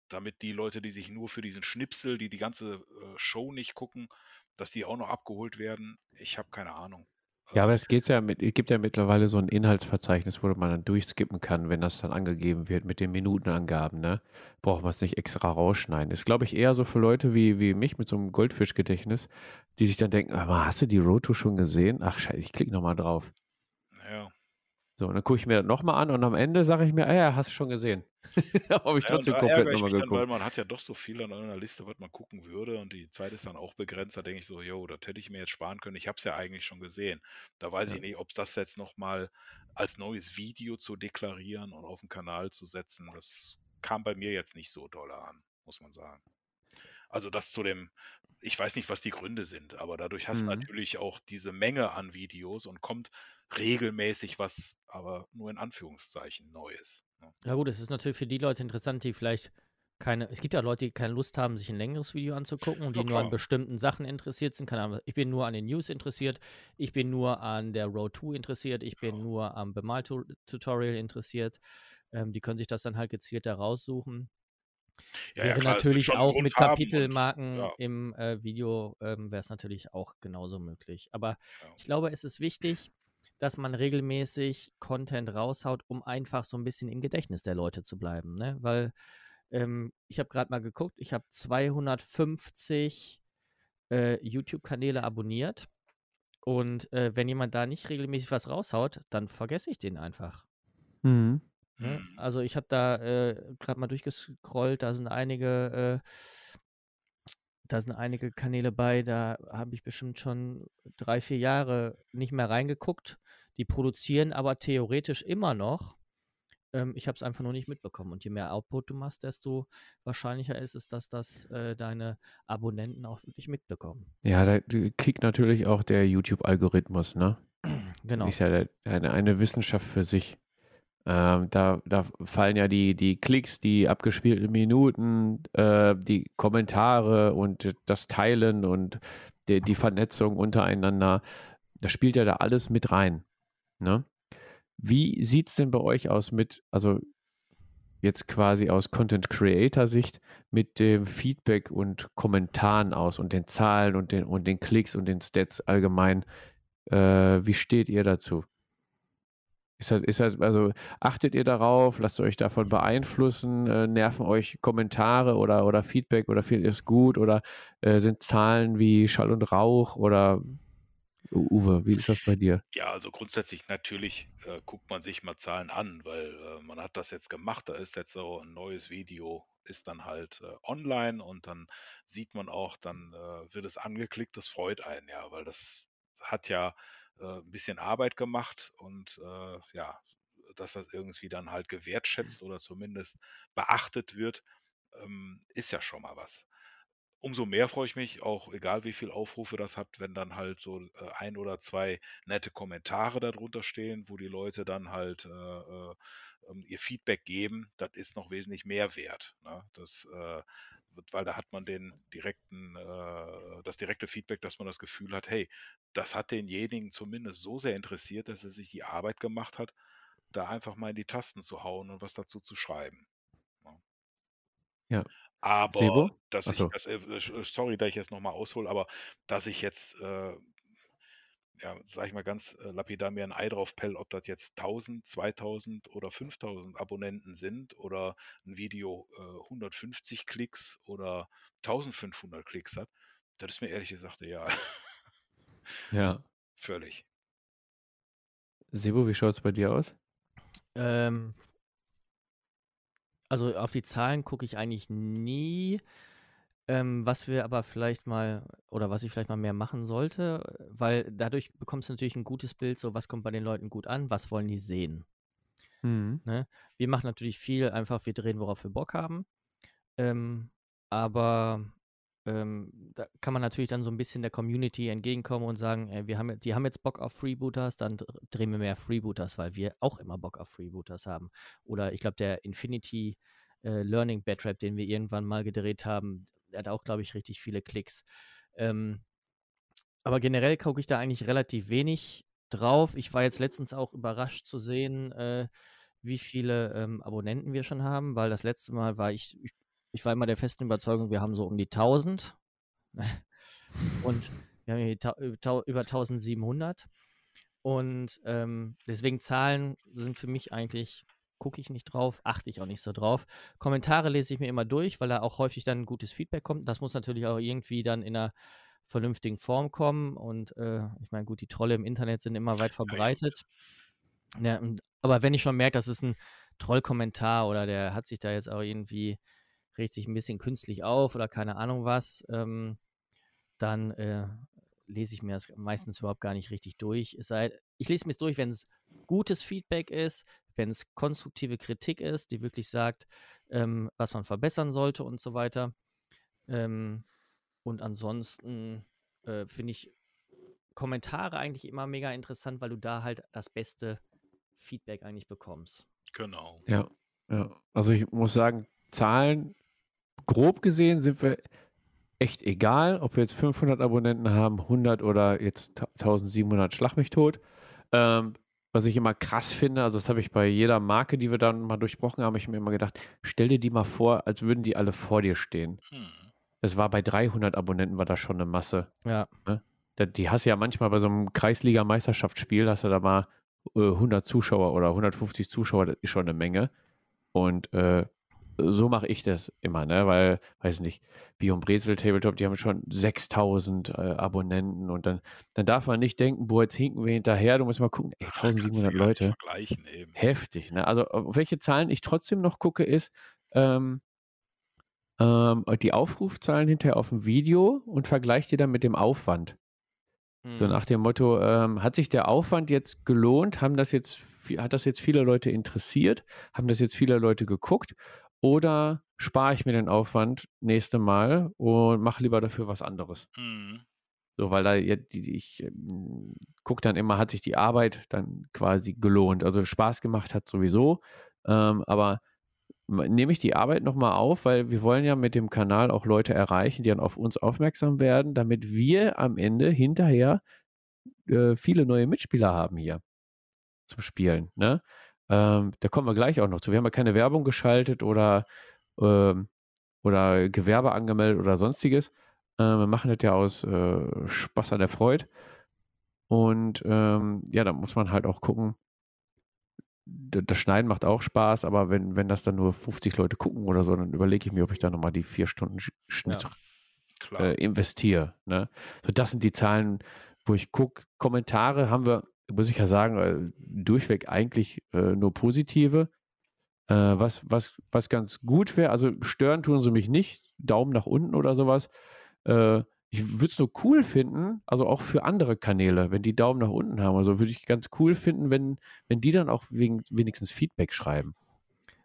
damit die Leute, die sich nur für diesen Schnipsel, die die ganze äh, Show nicht gucken, dass die auch noch abgeholt werden. Ich habe keine Ahnung. Ja, aber es geht's ja mit, es gibt ja mittlerweile so ein Inhaltsverzeichnis, wo man dann durchskippen kann, wenn das dann angegeben wird mit den Minutenangaben, ne? Braucht man es nicht extra rausschneiden. Ist, glaube ich, eher so für Leute wie, wie mich mit so einem Goldfischgedächtnis, die sich dann denken, aber hast du die Roto schon gesehen? Ach scheiße, ich klicke nochmal drauf. Ja. So, und dann gucke ich mir das nochmal an und am Ende sage ich mir, ah ja, hast du schon gesehen. Habe ich Ja, trotzdem komplett nochmal mich dann, weil geguckt. man hat ja doch so viel an einer Liste, was man gucken würde und die Zeit ist dann auch begrenzt. Da denke ich so, jo, das hätte ich mir jetzt sparen können. Ich habe es ja eigentlich schon gesehen. Da weiß Ja. ich nicht, ob es das jetzt nochmal als neues Video zu deklarieren und auf den Kanal zu setzen, das kam bei mir jetzt nicht so doll an, muss man sagen. Also das zu dem, ich weiß nicht, was die Gründe sind, aber dadurch hast du Mhm. natürlich auch diese Menge an Videos und kommt regelmäßig was, aber nur in Anführungszeichen Neues. ne? Ja gut, es ist natürlich für die Leute interessant, die vielleicht keine, es gibt ja Leute, die keine Lust haben, sich ein längeres Video anzugucken und die Ja, nur an bestimmten Sachen interessiert sind. Keine Ahnung, ich bin nur an den News interessiert, ich bin nur an der Road 2 interessiert, ich bin Ja. nur am Bemaltutorial interessiert. Ähm, die können sich das dann halt gezielt da raussuchen. Ja, ja, Wäre klar, es wird natürlich auch mit haben und Kapitelmarken ja, im äh, Video, ähm, wäre es natürlich auch genauso möglich. Aber ja. ich glaube, es ist wichtig, dass man regelmäßig Content raushaut, um einfach so ein bisschen im Gedächtnis der Leute zu bleiben. Ne? Weil ähm, ich habe gerade mal geguckt, ich habe 250 äh, YouTube-Kanäle abonniert. Und äh, wenn jemand da nicht regelmäßig was raushaut, dann vergesse ich den einfach. Mhm. Ne? Mhm. Also ich habe da äh, gerade mal durchgescrollt, da sind einige, äh, da sind einige Kanäle bei, da habe ich bestimmt schon drei, vier Jahre nicht mehr reingeguckt. Die produzieren aber theoretisch immer noch. Ähm, ich habe es einfach nur nicht mitbekommen. Und je mehr Output du machst, desto wahrscheinlicher ist es, dass das äh, deine Abonnenten auch wirklich mitbekommen. Ja, da kriegt natürlich auch der YouTube-Algorithmus, ne? Genau. Ist ja eine, eine Wissenschaft für sich. Ähm, da, da fallen ja die, die Klicks, die abgespielten Minuten, äh, die Kommentare und das Teilen und die, die Vernetzung untereinander. Das spielt ja da alles mit rein. Ne? Wie sieht es denn bei euch aus mit, also jetzt quasi aus Content Creator Sicht, mit dem Feedback und Kommentaren aus und den Zahlen und den, und den Klicks und den Stats allgemein? Äh, wie steht ihr dazu? Ist das, ist das, also achtet ihr darauf, lasst euch davon beeinflussen, äh, nerven euch Kommentare oder, oder Feedback oder ihr es gut oder äh, sind Zahlen wie Schall und Rauch oder Uwe, wie ist das bei dir? Ja, also grundsätzlich natürlich äh, guckt man sich mal Zahlen an, weil äh, man hat das jetzt gemacht, da ist jetzt so ein neues Video, ist dann halt äh, online und dann sieht man auch, dann äh, wird es angeklickt, das freut einen ja, weil das hat ja äh, ein bisschen Arbeit gemacht und äh, ja, dass das irgendwie dann halt gewertschätzt oder zumindest beachtet wird, ähm, ist ja schon mal was. Umso mehr freue ich mich, auch egal wie viel Aufrufe das hat, wenn dann halt so äh, ein oder zwei nette Kommentare darunter stehen, wo die Leute dann halt äh, äh, ähm, ihr Feedback geben, das ist noch wesentlich mehr wert. Ne? Das, äh, weil da hat man den direkten, äh, das direkte Feedback, dass man das Gefühl hat, hey, das hat denjenigen zumindest so sehr interessiert, dass er sich die Arbeit gemacht hat, da einfach mal in die Tasten zu hauen und was dazu zu schreiben. Ne? Ja. Aber Sebo? dass Ach ich das, äh, äh, sorry, dass ich jetzt nochmal aushole, aber dass ich jetzt, äh, ja, sag ich mal ganz äh, lapidar mir ein Ei drauf pell, ob das jetzt 1000, 2000 oder 5000 Abonnenten sind oder ein Video äh, 150 Klicks oder 1500 Klicks hat, das ist mir ehrlich gesagt egal. Ja. Völlig. Sebo, wie schaut es bei dir aus? Ähm, also auf die Zahlen gucke ich eigentlich nie. Ähm, was wir aber vielleicht mal, oder was ich vielleicht mal mehr machen sollte, weil dadurch bekommst du natürlich ein gutes Bild, so was kommt bei den Leuten gut an, was wollen die sehen. Mhm. Ne? Wir machen natürlich viel, einfach wir drehen, worauf wir Bock haben. Ähm, aber ähm, da kann man natürlich dann so ein bisschen der Community entgegenkommen und sagen, ey, wir haben, die haben jetzt Bock auf Freebooters, dann dr- drehen wir mehr Freebooters, weil wir auch immer Bock auf Freebooters haben. Oder ich glaube, der Infinity äh, Learning Batrap, den wir irgendwann mal gedreht haben, der hat auch, glaube ich, richtig viele Klicks. Ähm, aber generell gucke ich da eigentlich relativ wenig drauf. Ich war jetzt letztens auch überrascht zu sehen, äh, wie viele ähm, Abonnenten wir schon haben, weil das letzte Mal war ich, ich, ich war immer der festen Überzeugung, wir haben so um die 1000. Und wir haben tau- über 1700. Und ähm, deswegen Zahlen sind für mich eigentlich, gucke ich nicht drauf, achte ich auch nicht so drauf. Kommentare lese ich mir immer durch, weil da auch häufig dann gutes Feedback kommt. Das muss natürlich auch irgendwie dann in einer vernünftigen Form kommen. Und äh, ich meine, gut, die Trolle im Internet sind immer weit verbreitet. Ja, aber wenn ich schon merke, das ist ein Trollkommentar oder der hat sich da jetzt auch irgendwie richtig ein bisschen künstlich auf oder keine Ahnung was, ähm, dann äh, lese ich mir das meistens überhaupt gar nicht richtig durch. Es sei, ich lese mir es durch, wenn es gutes Feedback ist, wenn es konstruktive Kritik ist, die wirklich sagt, ähm, was man verbessern sollte und so weiter. Ähm, und ansonsten äh, finde ich Kommentare eigentlich immer mega interessant, weil du da halt das beste Feedback eigentlich bekommst. Genau. Ja, ja. Also ich muss sagen, Zahlen, grob gesehen sind wir echt egal, ob wir jetzt 500 Abonnenten haben, 100 oder jetzt 1700 Schlag mich tot. Ähm, was ich immer krass finde, also das habe ich bei jeder Marke, die wir dann mal durchbrochen haben, ich mir immer gedacht, stell dir die mal vor, als würden die alle vor dir stehen. Hm. Das war bei 300 Abonnenten, war das schon eine Masse. Ja. Ne? Die hast du ja manchmal bei so einem Kreisliga-Meisterschaftsspiel, hast du da mal äh, 100 Zuschauer oder 150 Zuschauer, das ist schon eine Menge. Und äh, so mache ich das immer, ne? Weil, weiß nicht, Bion Brezel Tabletop, die haben schon 6000 äh, Abonnenten und dann, dann darf man nicht denken, boah, jetzt hinken wir hinterher, du musst mal gucken, ey, 1700 Leute. Heftig, ne? Also, auf welche Zahlen ich trotzdem noch gucke, ist, ähm, ähm, die Aufrufzahlen hinterher auf dem Video und vergleiche die dann mit dem Aufwand. Hm. So nach dem Motto, ähm, hat sich der Aufwand jetzt gelohnt? Haben das jetzt, hat das jetzt viele Leute interessiert? Haben das jetzt viele Leute geguckt? Oder spare ich mir den Aufwand nächste Mal und mache lieber dafür was anderes? Hm. So, weil da ja, die, ich ähm, gucke dann immer, hat sich die Arbeit dann quasi gelohnt. Also Spaß gemacht hat sowieso, ähm, aber nehme ich die Arbeit nochmal auf, weil wir wollen ja mit dem Kanal auch Leute erreichen, die dann auf uns aufmerksam werden, damit wir am Ende hinterher äh, viele neue Mitspieler haben hier zum Spielen. Ne? Ähm, da kommen wir gleich auch noch zu. Wir haben ja keine Werbung geschaltet oder, ähm, oder Gewerbe angemeldet oder sonstiges. Äh, wir machen das ja aus äh, Spaß an der Freude. Und ähm, ja, da muss man halt auch gucken, das Schneiden macht auch Spaß, aber wenn, wenn das dann nur 50 Leute gucken oder so, dann überlege ich mir, ob ich da nochmal die vier Stunden Schnitt ja, äh, investiere. Ne? So, das sind die Zahlen, wo ich gucke. Kommentare haben wir, muss ich ja sagen, äh, durchweg eigentlich äh, nur positive. Äh, was, was, was ganz gut wäre, also stören tun sie mich nicht, Daumen nach unten oder sowas. Äh, ich würde es nur cool finden, also auch für andere Kanäle, wenn die Daumen nach unten haben. Also würde ich ganz cool finden, wenn, wenn die dann auch wegen, wenigstens Feedback schreiben.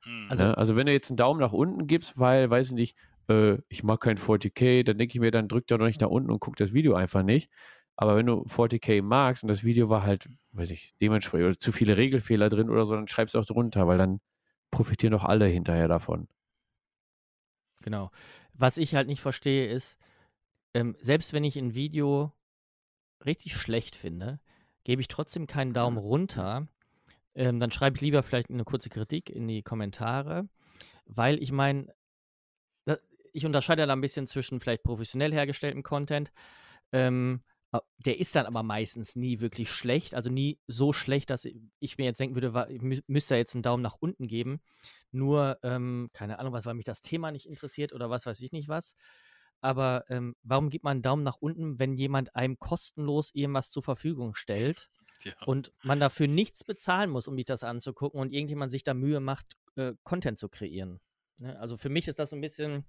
Hm. Also, ja, also wenn du jetzt einen Daumen nach unten gibst, weil, weiß ich nicht, äh, ich mag kein 40k, dann denke ich mir, dann drückt er doch nicht nach unten und guckt das Video einfach nicht. Aber wenn du 40k magst und das Video war halt, weiß ich, dementsprechend oder zu viele Regelfehler drin oder so, dann schreibst du auch drunter, weil dann profitieren doch alle hinterher davon. Genau. Was ich halt nicht verstehe, ist, ähm, selbst wenn ich ein Video richtig schlecht finde, gebe ich trotzdem keinen Daumen runter. Ähm, dann schreibe ich lieber vielleicht eine kurze Kritik in die Kommentare, weil ich meine, ich unterscheide da ein bisschen zwischen vielleicht professionell hergestelltem Content. Ähm, der ist dann aber meistens nie wirklich schlecht, also nie so schlecht, dass ich mir jetzt denken würde, ich müsste jetzt einen Daumen nach unten geben. Nur, ähm, keine Ahnung, was, weil mich das Thema nicht interessiert oder was weiß ich nicht was. Aber ähm, warum gibt man einen Daumen nach unten, wenn jemand einem kostenlos irgendwas zur Verfügung stellt ja. und man dafür nichts bezahlen muss, um sich das anzugucken und irgendjemand sich da Mühe macht, äh, Content zu kreieren? Ne? Also für mich ist das ein bisschen,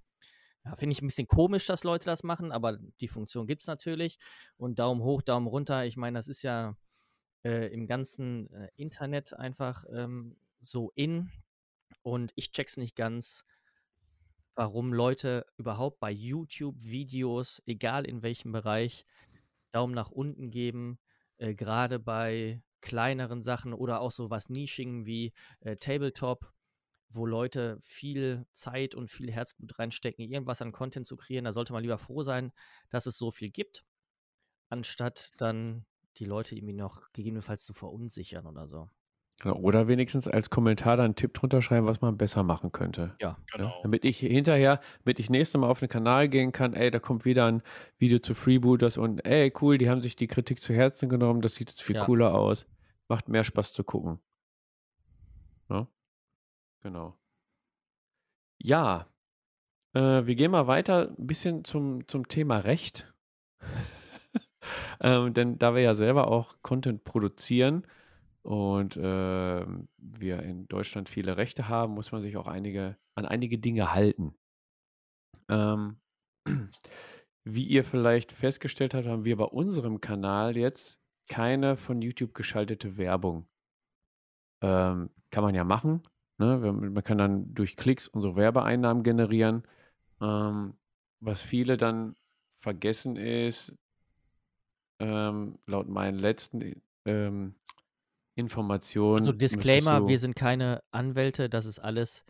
ja, finde ich ein bisschen komisch, dass Leute das machen, aber die Funktion gibt es natürlich. Und Daumen hoch, Daumen runter, ich meine, das ist ja äh, im ganzen äh, Internet einfach ähm, so in. Und ich check's nicht ganz, warum Leute überhaupt bei YouTube-Videos, egal in welchem Bereich, Daumen nach unten geben, äh, gerade bei kleineren Sachen oder auch so was Nisching wie äh, Tabletop, wo Leute viel Zeit und viel Herzblut reinstecken, irgendwas an Content zu kreieren. Da sollte man lieber froh sein, dass es so viel gibt, anstatt dann die Leute irgendwie noch gegebenenfalls zu verunsichern oder so. Genau, oder wenigstens als Kommentar dann einen Tipp drunter schreiben, was man besser machen könnte. Ja, genau. Ja, damit ich hinterher, damit ich nächstes Mal auf den Kanal gehen kann, ey, da kommt wieder ein Video zu Freebooters und ey, cool, die haben sich die Kritik zu Herzen genommen, das sieht jetzt viel ja. cooler aus. Macht mehr Spaß zu gucken. Ja? Genau. Ja, äh, wir gehen mal weiter ein bisschen zum, zum Thema Recht. ähm, denn da wir ja selber auch Content produzieren, und äh, wir in Deutschland viele Rechte haben, muss man sich auch einige, an einige Dinge halten. Ähm, wie ihr vielleicht festgestellt habt, haben wir bei unserem Kanal jetzt keine von YouTube geschaltete Werbung. Ähm, kann man ja machen. Ne? Man kann dann durch Klicks unsere Werbeeinnahmen generieren. Ähm, was viele dann vergessen ist, ähm, laut meinen letzten ähm, Informationen. Also Disclaimer, wir sind keine Anwälte, das ist alles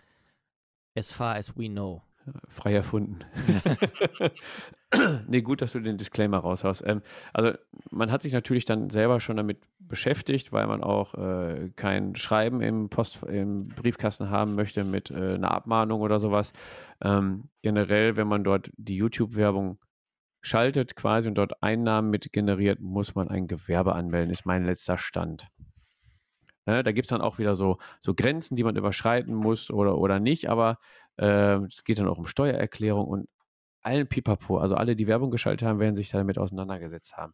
as far as we know. Frei erfunden. nee, gut, dass du den Disclaimer raushaust. Ähm, also man hat sich natürlich dann selber schon damit beschäftigt, weil man auch äh, kein Schreiben im Post im Briefkasten haben möchte mit äh, einer Abmahnung oder sowas. Ähm, generell, wenn man dort die YouTube-Werbung schaltet quasi und dort Einnahmen mit generiert, muss man ein Gewerbe anmelden, ist mein letzter Stand. Ne, da gibt es dann auch wieder so, so Grenzen, die man überschreiten muss oder, oder nicht, aber äh, es geht dann auch um Steuererklärung und allen Pipapo, also alle, die Werbung geschaltet haben, werden sich damit auseinandergesetzt haben.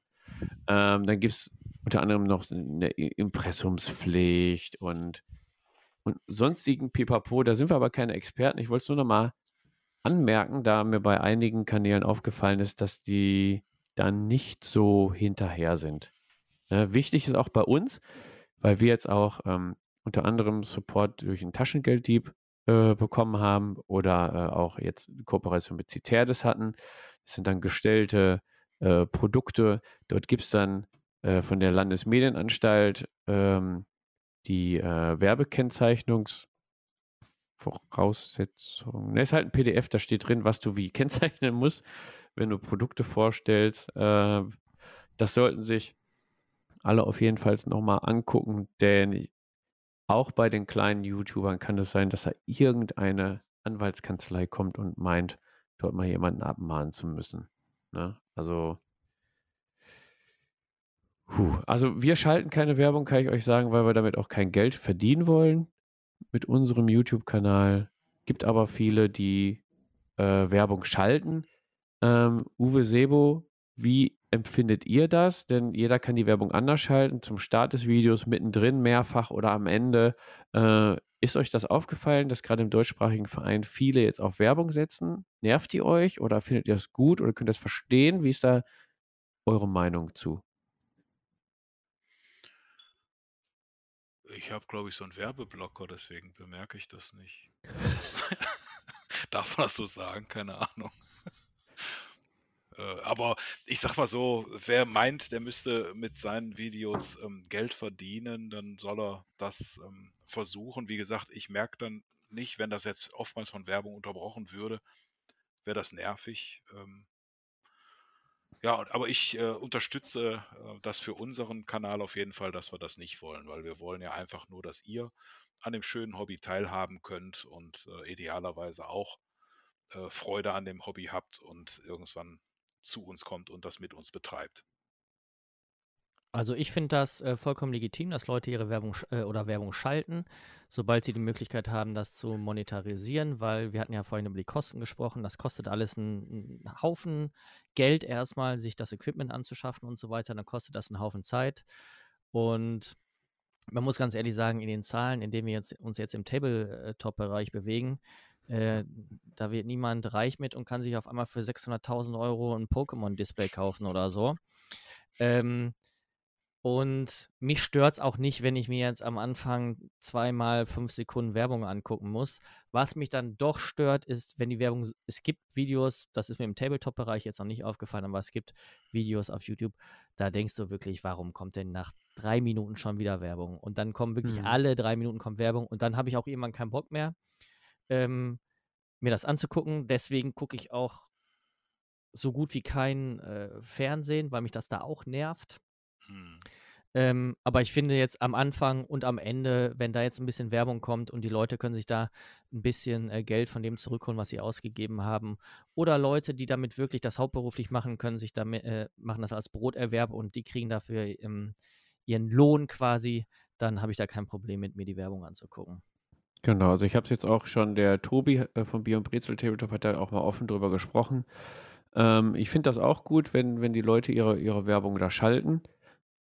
Ähm, dann gibt es unter anderem noch eine Impressumspflicht und, und sonstigen Pipapo. Da sind wir aber keine Experten. Ich wollte es nur noch mal anmerken, da mir bei einigen Kanälen aufgefallen ist, dass die da nicht so hinterher sind. Ne? Wichtig ist auch bei uns, weil wir jetzt auch ähm, unter anderem Support durch einen Taschengelddieb äh, bekommen haben oder äh, auch jetzt Kooperation mit Citerdes hatten. Das sind dann gestellte äh, Produkte. Dort gibt es dann äh, von der Landesmedienanstalt ähm, die äh, Werbekennzeichnungsvoraussetzung. Ne, ist halt ein PDF, da steht drin, was du wie kennzeichnen musst, wenn du Produkte vorstellst. Äh, das sollten sich alle auf jeden Fall nochmal angucken, denn auch bei den kleinen YouTubern kann es sein, dass da irgendeine Anwaltskanzlei kommt und meint, dort mal jemanden abmahnen zu müssen. Ne? Also, puh. also wir schalten keine Werbung, kann ich euch sagen, weil wir damit auch kein Geld verdienen wollen mit unserem YouTube-Kanal. Gibt aber viele, die äh, Werbung schalten. Ähm, Uwe Sebo, wie empfindet ihr das? Denn jeder kann die Werbung anders schalten, zum Start des Videos, mittendrin, mehrfach oder am Ende. Äh, ist euch das aufgefallen, dass gerade im deutschsprachigen Verein viele jetzt auf Werbung setzen? Nervt die euch oder findet ihr das gut oder könnt ihr das verstehen? Wie ist da eure Meinung zu? Ich habe, glaube ich, so einen Werbeblocker, deswegen bemerke ich das nicht. Darf man das so sagen? Keine Ahnung. Äh, aber ich sag mal so, wer meint, der müsste mit seinen Videos ähm, Geld verdienen, dann soll er das ähm, versuchen. Wie gesagt, ich merke dann nicht, wenn das jetzt oftmals von Werbung unterbrochen würde, wäre das nervig. Ähm, ja, aber ich äh, unterstütze äh, das für unseren Kanal auf jeden Fall, dass wir das nicht wollen, weil wir wollen ja einfach nur, dass ihr an dem schönen Hobby teilhaben könnt und äh, idealerweise auch äh, Freude an dem Hobby habt und irgendwann zu uns kommt und das mit uns betreibt. Also ich finde das äh, vollkommen legitim, dass Leute ihre Werbung äh, oder Werbung schalten, sobald sie die Möglichkeit haben, das zu monetarisieren, weil wir hatten ja vorhin über die Kosten gesprochen. Das kostet alles einen, einen Haufen Geld erstmal, sich das Equipment anzuschaffen und so weiter. Dann kostet das einen Haufen Zeit. Und man muss ganz ehrlich sagen, in den Zahlen, in denen wir jetzt, uns jetzt im Tabletop-Bereich bewegen, äh, da wird niemand reich mit und kann sich auf einmal für 600.000 Euro ein Pokémon-Display kaufen oder so. Ähm, und mich stört es auch nicht, wenn ich mir jetzt am Anfang zweimal fünf Sekunden Werbung angucken muss. Was mich dann doch stört, ist, wenn die Werbung, es gibt Videos, das ist mir im Tabletop-Bereich jetzt noch nicht aufgefallen, aber es gibt Videos auf YouTube, da denkst du wirklich, warum kommt denn nach drei Minuten schon wieder Werbung? Und dann kommen wirklich mhm. alle drei Minuten kommt Werbung und dann habe ich auch irgendwann keinen Bock mehr ähm, mir das anzugucken. Deswegen gucke ich auch so gut wie kein äh, Fernsehen, weil mich das da auch nervt. Hm. Ähm, aber ich finde jetzt am Anfang und am Ende, wenn da jetzt ein bisschen Werbung kommt und die Leute können sich da ein bisschen äh, Geld von dem zurückholen, was sie ausgegeben haben, oder Leute, die damit wirklich das hauptberuflich machen, können sich damit äh, machen das als Broterwerb und die kriegen dafür ähm, ihren Lohn quasi, dann habe ich da kein Problem mit mir die Werbung anzugucken. Genau, also ich habe es jetzt auch schon, der Tobi äh, von Bier und Brezel Tabletop hat da auch mal offen drüber gesprochen. Ähm, ich finde das auch gut, wenn, wenn die Leute ihre, ihre Werbung da schalten.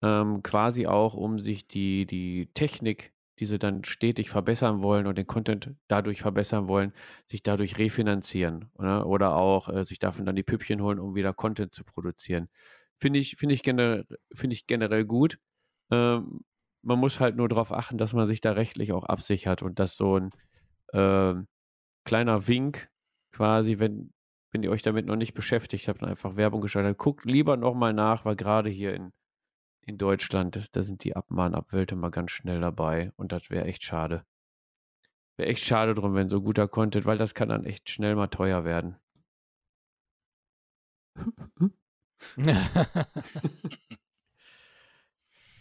ähm, quasi auch, um sich die, die Technik, die sie dann stetig verbessern wollen und den Content dadurch verbessern wollen, sich dadurch refinanzieren oder, oder auch äh, sich davon dann die Püppchen holen, um wieder Content zu produzieren. Finde ich, find ich, gener find ich generell gut. Ähm, man muss halt nur darauf achten, dass man sich da rechtlich auch absichert und dass so ein äh, kleiner Wink quasi, wenn, wenn ihr euch damit noch nicht beschäftigt habt und einfach Werbung geschaltet, guckt lieber nochmal nach, weil gerade hier in, in Deutschland, da sind die Abmahnabwälte mal ganz schnell dabei und das wäre echt schade. Wäre echt schade drum, wenn so guter Content, weil das kann dann echt schnell mal teuer werden.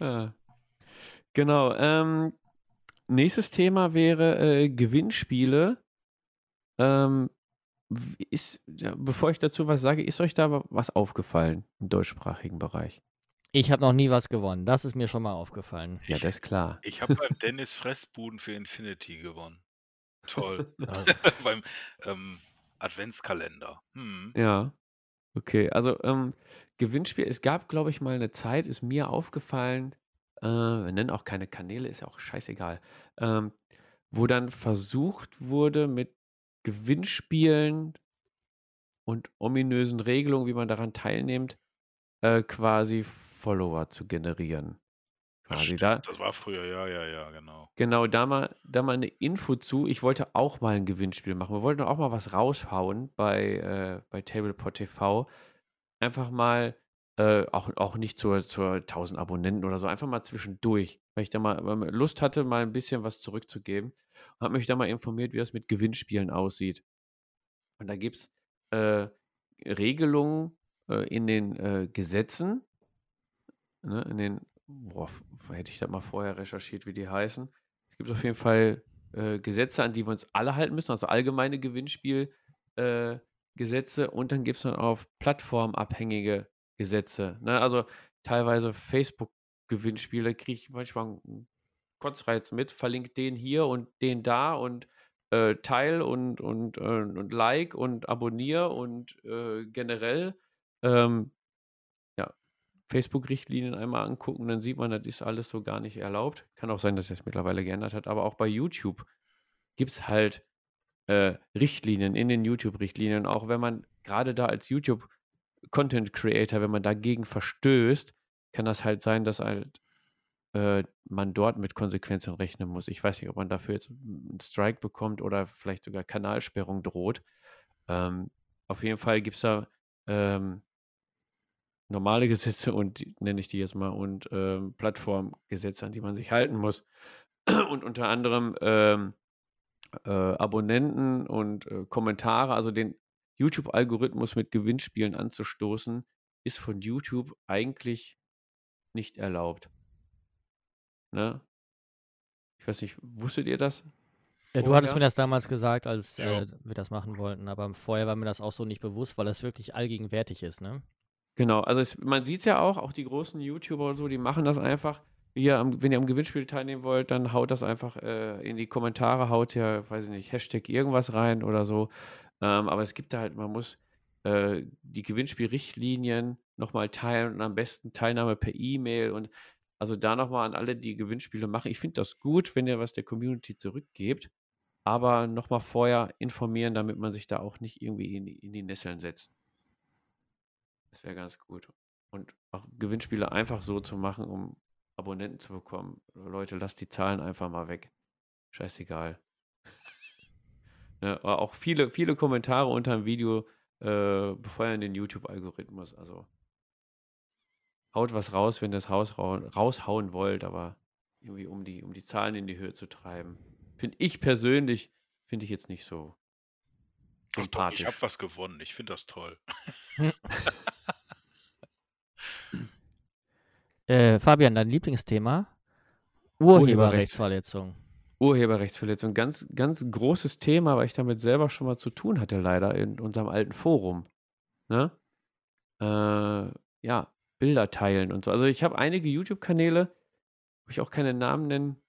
ja. Genau. Ähm, nächstes Thema wäre äh, Gewinnspiele. Ähm, ist, ja, bevor ich dazu was sage, ist euch da was aufgefallen im deutschsprachigen Bereich? Ich habe noch nie was gewonnen. Das ist mir schon mal aufgefallen. Ja, das ist klar. Ich habe beim Dennis Fressbuden für Infinity gewonnen. Toll. beim ähm, Adventskalender. Hm. Ja. Okay, also ähm, Gewinnspiel, es gab, glaube ich, mal eine Zeit, ist mir aufgefallen, äh, wir nennen auch keine Kanäle, ist ja auch scheißegal, ähm, wo dann versucht wurde, mit Gewinnspielen und ominösen Regelungen, wie man daran teilnimmt, äh, quasi Follower zu generieren. Quasi da. Das war früher, ja, ja, ja, genau. Genau, da mal, da mal eine Info zu. Ich wollte auch mal ein Gewinnspiel machen. Wir wollten auch mal was raushauen bei, äh, bei Tablepot TV. Einfach mal, äh, auch, auch nicht zur, zur 1000 Abonnenten oder so, einfach mal zwischendurch, weil ich da mal Lust hatte, mal ein bisschen was zurückzugeben. Habe mich da mal informiert, wie das mit Gewinnspielen aussieht. Und da gibt es äh, Regelungen äh, in den äh, Gesetzen, ne, in den, boah, hätte ich da mal vorher recherchiert, wie die heißen. Es gibt auf jeden Fall äh, Gesetze, an die wir uns alle halten müssen, also allgemeine Gewinnspielgesetze. und dann gibt es dann auch plattformabhängige Gesetze. Ne? Also teilweise Facebook-Gewinnspiele kriege ich manchmal einen Kotzreiz mit, verlinkt den hier und den da und äh, teil und, und, äh, und like und abonniere und äh, generell ähm, ja, Facebook-Richtlinien einmal angucken, dann sieht man, das ist alles so gar nicht erlaubt. Kann auch sein, dass es mittlerweile geändert hat, aber auch bei YouTube gibt es halt äh, Richtlinien in den YouTube-Richtlinien, auch wenn man gerade da als YouTube Content Creator, wenn man dagegen verstößt, kann das halt sein, dass halt äh, man dort mit Konsequenzen rechnen muss. Ich weiß nicht, ob man dafür jetzt einen Strike bekommt oder vielleicht sogar Kanalsperrung droht. Ähm, auf jeden Fall gibt es da ähm, normale Gesetze und nenne ich die jetzt mal und ähm, Plattformgesetze, an die man sich halten muss. Und unter anderem ähm, äh, Abonnenten und äh, Kommentare, also den YouTube-Algorithmus mit Gewinnspielen anzustoßen, ist von YouTube eigentlich nicht erlaubt. Ne? Ich weiß nicht, wusstet ihr das? Ja, du hattest mir das damals gesagt, als äh, wir das machen wollten, aber vorher war mir das auch so nicht bewusst, weil das wirklich allgegenwärtig ist, ne? Genau, also es, man sieht es ja auch, auch die großen YouTuber und so, die machen das einfach. Ihr am, wenn ihr am Gewinnspiel teilnehmen wollt, dann haut das einfach äh, in die Kommentare, haut ja, weiß ich nicht, Hashtag irgendwas rein oder so. Ähm, aber es gibt da halt, man muss äh, die Gewinnspielrichtlinien nochmal teilen und am besten Teilnahme per E-Mail und also da nochmal an alle, die Gewinnspiele machen. Ich finde das gut, wenn ihr was der Community zurückgebt, aber nochmal vorher informieren, damit man sich da auch nicht irgendwie in, in die Nesseln setzt. Das wäre ganz gut. Und auch Gewinnspiele einfach so zu machen, um Abonnenten zu bekommen. Leute, lasst die Zahlen einfach mal weg. Scheißegal. Ne? Auch viele, viele Kommentare unter dem Video äh, befeuern den YouTube-Algorithmus. Also haut was raus, wenn ihr das Haus raushauen wollt, aber irgendwie um die, um die Zahlen in die Höhe zu treiben. Finde ich persönlich, finde ich jetzt nicht so sympathisch. ich habe was gewonnen. Ich finde das toll. äh, Fabian, dein Lieblingsthema? Urheberrechtsverletzung. Urheberrechtsverletzung. Ganz, ganz großes Thema, weil ich damit selber schon mal zu tun hatte, leider in unserem alten Forum. Ne? Äh, ja, Bilder teilen und so. Also ich habe einige YouTube-Kanäle, wo ich auch keine Namen nennen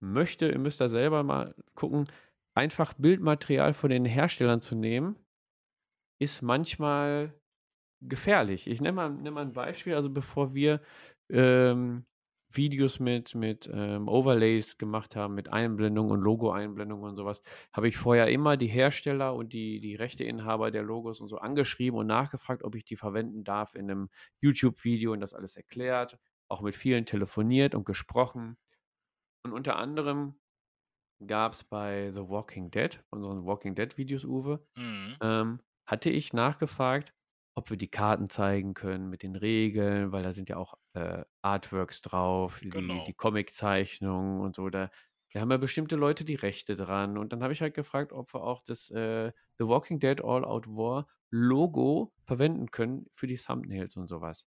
möchte. Ihr müsst da selber mal gucken. Einfach Bildmaterial von den Herstellern zu nehmen, ist manchmal gefährlich. Ich nehme mal, nehm mal ein Beispiel. Also bevor wir ähm, Videos mit, mit ähm, Overlays gemacht haben, mit Einblendungen und Logo-Einblendungen und sowas, habe ich vorher immer die Hersteller und die, die Rechteinhaber der Logos und so angeschrieben und nachgefragt, ob ich die verwenden darf in einem YouTube-Video und das alles erklärt, auch mit vielen telefoniert und gesprochen. Und unter anderem gab es bei The Walking Dead, unseren Walking Dead-Videos, Uwe, Mhm. ähm, hatte ich nachgefragt, ob wir die Karten zeigen können mit den Regeln, weil da sind ja auch äh, Artworks drauf, die, Genau. die Comic-Zeichnungen und so. Da, da haben ja bestimmte Leute die Rechte dran. Und dann habe ich halt gefragt, ob wir auch das äh, The Walking Dead All Out War Logo verwenden können für die Thumbnails und sowas.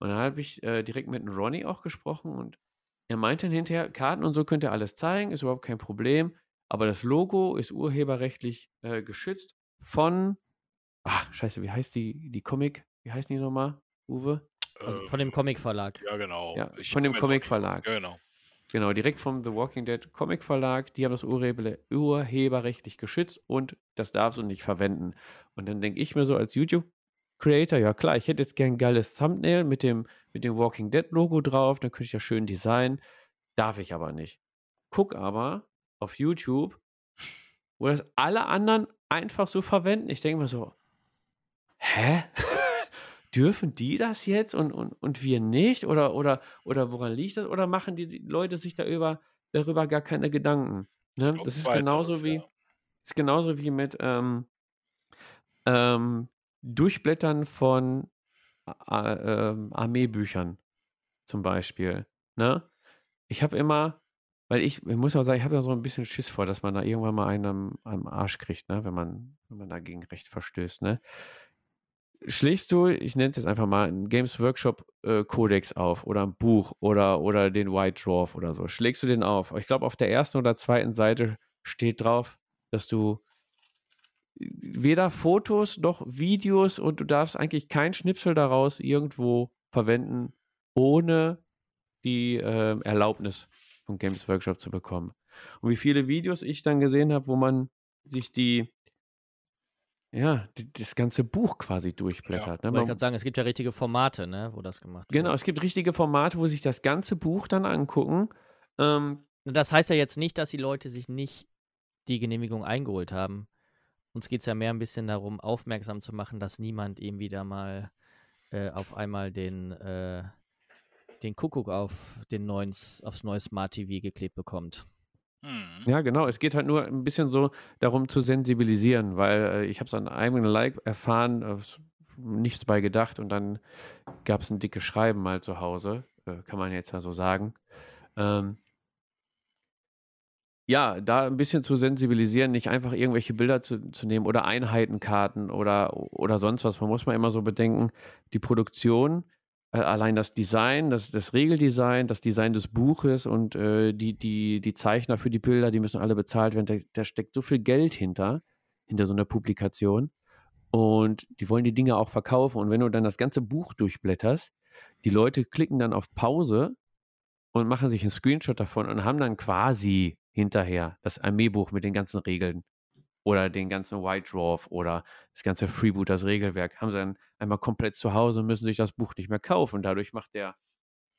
Und dann habe ich äh, direkt mit Ronnie auch gesprochen und er meinte dann hinterher, Karten und so könnt ihr alles zeigen, ist überhaupt kein Problem. Aber das Logo ist urheberrechtlich äh, geschützt von, ach, scheiße, wie heißt die, die Comic, wie heißen die nochmal, Uwe? Also Äh, von dem Comic-Verlag. Ja, genau. Ja, von dem. Comic-Verlag. Ja, genau. Genau, direkt vom The Walking Dead Comic Verlag. Die haben das Urheber, urheberrechtlich geschützt und das darfst du nicht verwenden. Und dann denke ich mir so als YouTube-Creator, ja klar, ich hätte jetzt gern ein geiles Thumbnail mit dem, mit dem Walking Dead Logo drauf, dann könnte ich das schön designen. Darf ich aber nicht. Guck aber auf YouTube, wo das alle anderen einfach so verwenden. Ich denke mir so, hä? Dürfen die das jetzt und, und, und wir nicht? Oder, oder, oder woran liegt das? Oder machen die Leute sich da über, darüber gar keine Gedanken? Ne? Das ist genauso wie, ja. ist genauso wie mit ähm, ähm, Durchblättern von A- ähm, Armeebüchern zum Beispiel. Ne? Ich habe immer, weil ich, ich muss auch sagen, ich habe da so ein bisschen Schiss vor, dass man da irgendwann mal einen am, am Arsch kriegt, ne? wenn, man, wenn man dagegen Recht verstößt. Ne? Schlägst du, ich nenne es jetzt einfach mal, einen Games Workshop äh, Codex auf oder ein Buch oder, oder den White Dwarf oder so, schlägst du den auf? Ich glaube, auf der ersten oder zweiten Seite steht drauf, dass du weder Fotos noch Videos und du darfst eigentlich kein Schnipsel daraus irgendwo verwenden, ohne die ähm, Erlaubnis von Games Workshop zu bekommen. Und wie viele Videos ich dann gesehen habe, wo man sich die, ja, die, das ganze Buch quasi durchblättert. Ne? Wollte ich Man, gerade sagen, es gibt ja richtige Formate, ne, wo das gemacht genau, wird. es gibt richtige Formate, wo sich das ganze Buch dann angucken. Ähm, Das heißt ja jetzt nicht, dass die Leute sich nicht die Genehmigung eingeholt haben. Uns geht es ja mehr ein bisschen darum, aufmerksam zu machen, dass niemand irgendwie da mal äh, auf einmal den, äh, den Kuckuck auf den neuen, aufs neue Smart TV geklebt bekommt. Mhm. Ja, genau. Es geht halt nur ein bisschen so darum zu sensibilisieren, weil äh, ich habe es an einem Like erfahren, äh, nichts bei gedacht und dann gab es ein dickes Schreiben mal zu Hause, äh, kann man jetzt ja so sagen. Ähm, ja, da ein bisschen zu sensibilisieren, nicht einfach irgendwelche Bilder zu, zu nehmen oder Einheitenkarten oder, oder sonst was. Man muss mal immer so bedenken, die Produktion, allein das Design, das, das Regeldesign, das Design des Buches und äh, die, die, die Zeichner für die Bilder, die müssen alle bezahlt werden. Da, da steckt so viel Geld hinter, hinter so einer Publikation. Und die wollen die Dinge auch verkaufen. Und wenn du dann das ganze Buch durchblätterst, die Leute klicken dann auf Pause und machen sich einen Screenshot davon und haben dann quasi hinterher das Armeebuch mit den ganzen Regeln oder den ganzen White Dwarf oder das ganze Freebooters Regelwerk, haben sie dann einmal komplett zu Hause und müssen sich das Buch nicht mehr kaufen. Dadurch macht der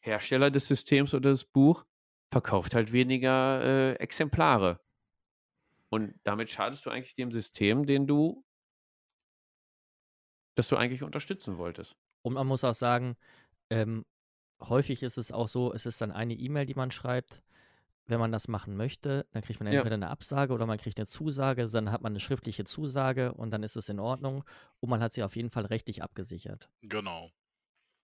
Hersteller des Systems oder das Buch, verkauft halt weniger äh, Exemplare. Und damit schadest du eigentlich dem System, den du, das du eigentlich unterstützen wolltest. Und man muss auch sagen, ähm, häufig ist es auch so, es ist dann eine E-Mail, die man schreibt. Wenn man das machen möchte, dann kriegt man Ja. entweder eine Absage oder man kriegt eine Zusage, dann hat man eine schriftliche Zusage und dann ist es in Ordnung und man hat sie auf jeden Fall rechtlich abgesichert. Genau.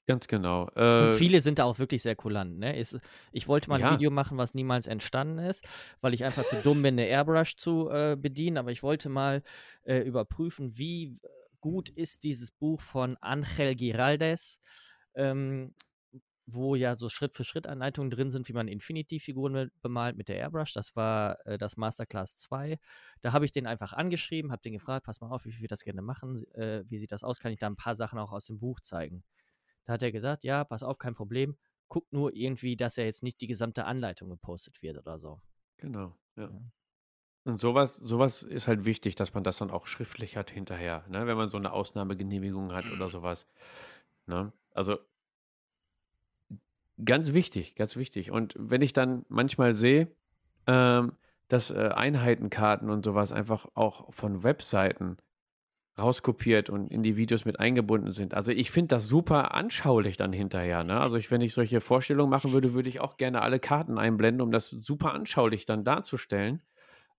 Ganz genau. Und Äh, viele sind da auch wirklich sehr kulant. Ne? Ist, ich wollte mal ein Ja. Video machen, was niemals entstanden ist, weil ich einfach zu dumm bin, eine Airbrush zu äh, bedienen. Aber ich wollte mal äh, überprüfen, wie gut ist dieses Buch von Angel Giraldes, ähm, wo ja so Schritt-für-Schritt-Anleitungen drin sind, wie man Infinity-Figuren be- bemalt mit der Airbrush. Das war äh, das Masterclass 2. Da habe ich den einfach angeschrieben, habe den gefragt, pass mal auf, wie wir das gerne machen, äh, wie sieht das aus, kann ich da ein paar Sachen auch aus dem Buch zeigen. Da hat er gesagt, ja, pass auf, kein Problem. Guck nur irgendwie, dass er jetzt nicht die gesamte Anleitung gepostet wird oder so. genau. Ja. Ja. Und sowas, sowas ist halt wichtig, dass man das dann auch schriftlich hat hinterher, ne? wenn man so eine Ausnahmegenehmigung hat oder sowas. Ne? Also ganz wichtig, ganz wichtig. Und wenn ich dann manchmal sehe, ähm, dass äh, Einheitenkarten und sowas einfach auch von Webseiten rauskopiert und in die Videos mit eingebunden sind. Also ich finde das super anschaulich dann hinterher. Ne? Also ich, wenn ich solche Vorstellungen machen würde, würde ich auch gerne alle Karten einblenden, um das super anschaulich dann darzustellen.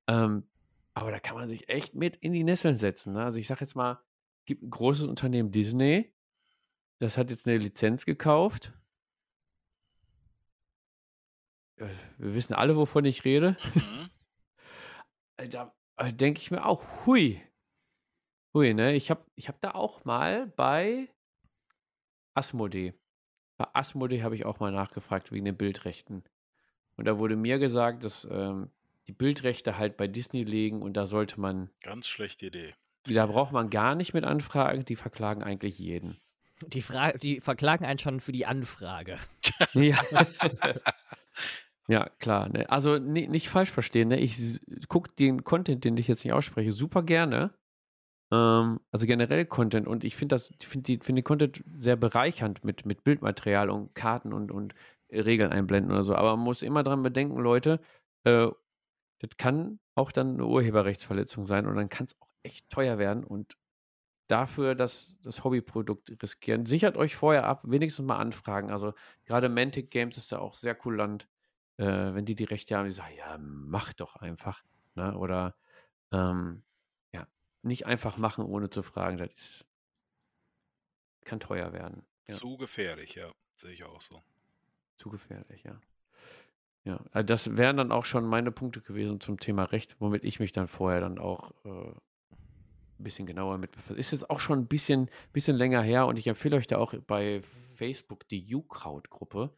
Ähm, aber da kann man sich echt mit in die Nesseln setzen. Ne? Also ich sage jetzt mal, gibt ein großes Unternehmen Disney, das hat jetzt eine Lizenz gekauft. Äh, Wir wissen alle, wovon ich rede. Mhm. Äh, Da äh, denke ich mir auch, hui. Hui, ne? Ich habe ich hab da auch mal bei Asmodee. Bei Asmodee habe ich auch mal nachgefragt wegen den Bildrechten. Und da wurde mir gesagt, dass ähm, die Bildrechte halt bei Disney liegen und da sollte man, Ganz schlechte Idee. da braucht man gar nicht mit anfragen, die verklagen eigentlich jeden. Die, Fra die verklagen einen schon für die Anfrage. Ja. ja, klar. Ne? Also ni- nicht falsch verstehen. Ne? Ich gucke den Content, den ich jetzt nicht ausspreche, super gerne. Ähm, also generell Content. Und ich finde das, die, find den Content sehr bereichernd mit, mit Bildmaterial und Karten und, und Regeln einblenden oder so. Aber man muss immer dran bedenken, Leute, äh, das kann auch dann eine Urheberrechtsverletzung sein und dann kann es auch echt teuer werden. Und dafür das, das Hobbyprodukt riskieren. Sichert euch vorher ab, wenigstens mal anfragen. Also gerade Mantic Games ist da auch sehr kulant, äh, wenn die die Rechte haben, die sagen, ja, mach doch einfach. Ne? Oder ähm, ja, nicht einfach machen, ohne zu fragen. Das ist, kann teuer werden. Ja. Zu gefährlich, ja. Sehe ich auch so. Zu gefährlich, ja. Ja, also das wären dann auch schon meine Punkte gewesen zum Thema Recht, womit ich mich dann vorher dann auch äh, ein bisschen genauer mit befasst. Ist jetzt auch schon ein bisschen, bisschen länger her und ich empfehle euch da auch bei Facebook die U-Kraut-Gruppe.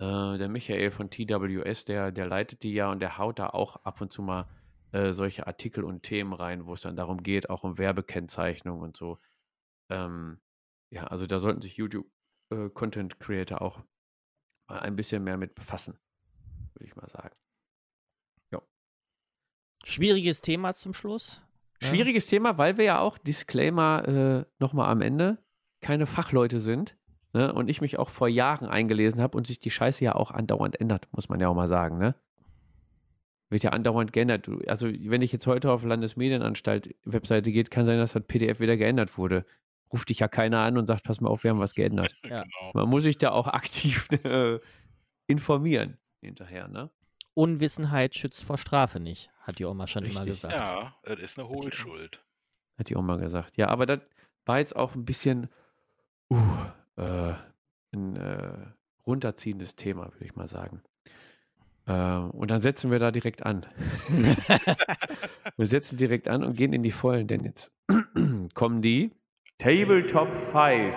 Äh, der Michael von TWS, der, der leitet die ja und der haut da auch ab und zu mal äh, solche Artikel und Themen rein, wo es dann darum geht, auch um Werbekennzeichnung und so. Ähm, ja, also da sollten sich YouTube-Content-Creator auch mal ein bisschen mehr mit befassen, würde ich mal sagen. Schwieriges Thema zum Schluss. Ja. Schwieriges Thema, weil wir ja auch, Disclaimer äh, nochmal am Ende, keine Fachleute sind. Ne? Und ich mich auch vor Jahren eingelesen habe und sich die Scheiße ja auch andauernd ändert, muss man ja auch mal sagen. Ne? Wird ja andauernd geändert. Du- Also, wenn ich jetzt heute auf Landesmedienanstalt-Webseite geht, kann sein, dass das PDF wieder geändert wurde. Ruft dich ja keiner an und sagt, pass mal auf, wir haben was geändert. Ja. Genau. Man muss sich da auch aktiv äh, informieren hinterher, ne? Unwissenheit schützt vor Strafe nicht, hat die Oma schon immer Richtig. gesagt. Ja, es ist eine Hohlschuld. Hat die Oma gesagt. Ja, aber das war jetzt auch ein bisschen uh, äh, ein äh, runterziehendes Thema, würde ich mal sagen. Äh, und dann setzen wir da direkt an. wir setzen direkt an und gehen in die Vollen, denn jetzt kommen die Tabletop 5.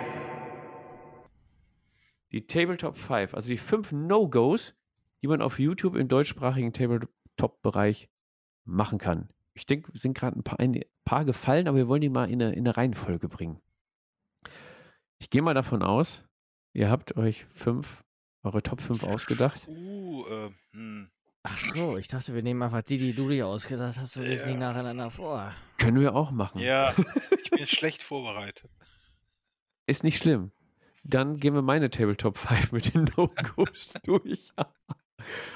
Die Tabletop 5, also die fünf No-Gos, die man auf YouTube im deutschsprachigen Tabletop-Bereich machen kann. Ich denke, es sind gerade ein paar, ein paar gefallen, aber wir wollen die mal in eine, in eine Reihenfolge bringen. Ich gehe mal davon aus, ihr habt euch fünf, eure Top 5 ausgedacht. Uh, äh, hm. Ach so, ich dachte, wir nehmen einfach die, die du dir ausgedacht hast und lesen die Ja. nacheinander vor. Können wir auch machen. Ja, ich bin schlecht vorbereitet. Ist nicht schlimm. Dann gehen wir meine Tabletop 5 mit den No-Gos durch.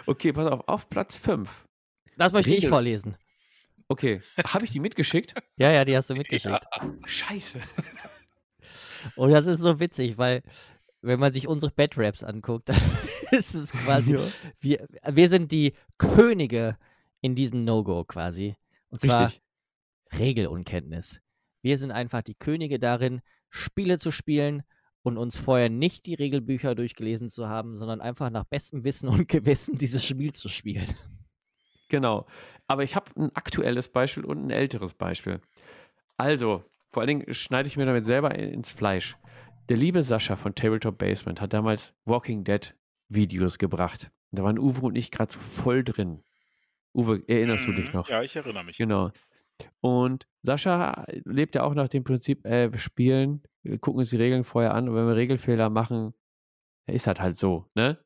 okay, pass auf, auf Platz 5. Das möchte ich Regel- vorlesen. Okay, habe ich die mitgeschickt? Ja, ja, die hast du mitgeschickt. Scheiße. Und das ist so witzig, weil wenn man sich unsere Bad-Raps anguckt, dann ist es quasi, Ja. wir, wir sind die Könige in diesem No-Go quasi. Und zwar Richtig. Regelunkenntnis. Wir sind einfach die Könige darin, Spiele zu spielen und uns vorher nicht die Regelbücher durchgelesen zu haben, sondern einfach nach bestem Wissen und Gewissen dieses Spiel zu spielen. Genau. Aber ich habe ein aktuelles Beispiel und ein älteres Beispiel. Also, vor allen Dingen schneide ich mir damit selber ins Fleisch. Der liebe Sascha von Tabletop Basement hat damals Walking Dead Videos gebracht. Da waren Uwe und ich gerade so voll drin. Uwe, erinnerst du dich Mhm. noch? Ja, ich erinnere mich. Genau. Und Sascha lebt ja auch nach dem Prinzip, äh, wir spielen, wir gucken uns die Regeln vorher an und wenn wir Regelfehler machen, ist das halt so, ne?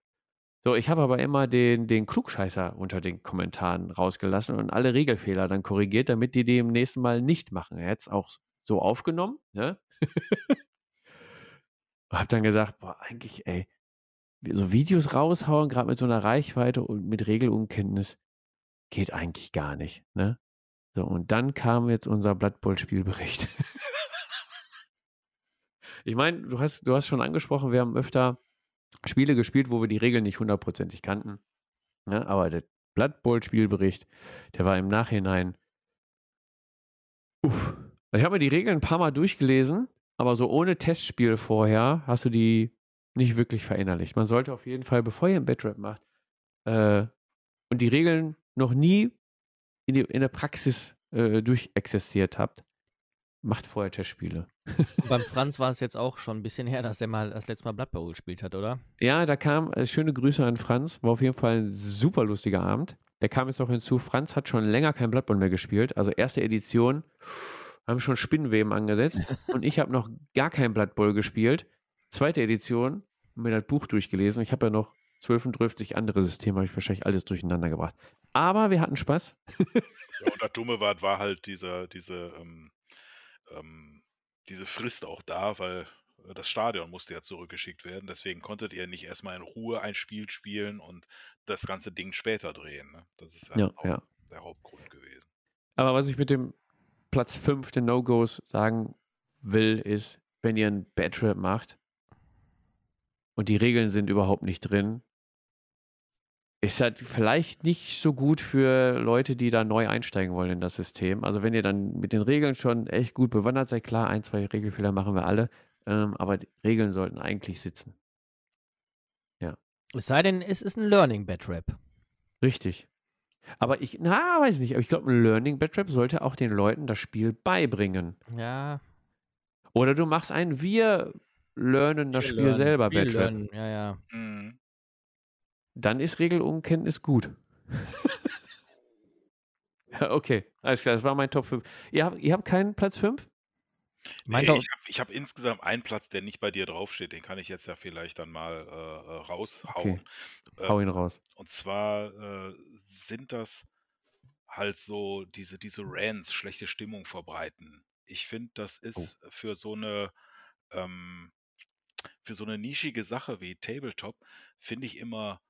So, ich habe aber immer den, den Klugscheißer unter den Kommentaren rausgelassen und alle Regelfehler dann korrigiert, damit die dem nächsten Mal nicht machen. Er hat es auch so aufgenommen, ne? hab dann gesagt, boah, eigentlich, ey, so Videos raushauen, gerade mit so einer Reichweite und mit Regelunkenntnis, geht eigentlich gar nicht, ne? So, und dann kam jetzt unser Blood Bowl Spielbericht. ich meine, du hast, du hast schon angesprochen, wir haben öfter Spiele gespielt, wo wir die Regeln nicht hundertprozentig kannten. Ne? Aber der Blood Bowl Spielbericht, der war im Nachhinein. Uff. Ich habe mir die Regeln ein paar Mal durchgelesen, aber so ohne Testspiel vorher hast du die nicht wirklich verinnerlicht. Man sollte auf jeden Fall, bevor ihr ein Bedrap macht äh, und die Regeln noch nie in, die, in der Praxis äh, durchexerziert habt, macht vorher Testspiele. beim Franz war es jetzt auch schon ein bisschen her, dass er mal das letzte Mal Blood Bowl gespielt hat, oder? Ja, da kam, äh, schöne Grüße an Franz, war auf jeden Fall ein super lustiger Abend. Der kam jetzt noch hinzu, Franz hat schon länger kein Blood Bowl mehr gespielt, also erste Edition, haben schon Spinnenweben angesetzt und ich habe noch gar kein Blood Bowl gespielt. Zweite Edition, mir das Buch durchgelesen. Ich habe ja noch 12 und 12 andere Systeme, habe ich wahrscheinlich alles durcheinander gebracht. Aber wir hatten Spaß. Ja, und das Dumme war, war halt diese, diese, ähm, ähm, diese Frist auch da, weil das Stadion musste ja zurückgeschickt werden. Deswegen konntet ihr nicht erstmal in Ruhe ein Spiel spielen und das ganze Ding später drehen. Ne? Das ist Ja, auch ja. der Hauptgrund gewesen. Aber was ich mit dem Platz 5 der No-Gos sagen will, ist, wenn ihr ein Bad macht und die Regeln sind überhaupt nicht drin, ist halt vielleicht nicht so gut für Leute, die da neu einsteigen wollen in das System. Also wenn ihr dann mit den Regeln schon echt gut bewandert seid, klar, ein, zwei Regelfehler machen wir alle, ähm, aber die Regeln sollten eigentlich sitzen. Es sei denn, es ist ein Learning Bad Rap. Richtig. Aber ich, na, weiß nicht, aber ich glaube, ein Learning Batrap sollte auch den Leuten das Spiel beibringen. Ja, Oder du machst ein Wir lernen das wir Spiel lernen, selber wir Batrap. lernen, Ja, ja. Mhm. Dann ist Regelunkenntnis gut. ja, okay, alles klar, das war mein Top 5. Ihr habt, ihr habt keinen Platz 5? Mein Nee, ich habe ich hab insgesamt einen Platz, der nicht bei dir draufsteht. Den kann ich jetzt ja vielleicht dann mal äh, äh, raushauen. Ähm, Hau ihn raus. Und zwar äh, sind das halt so diese, diese Rants, schlechte Stimmung verbreiten. Ich finde, das ist Oh. für so eine ähm, für so eine nischige Sache wie Tabletop, finde ich immer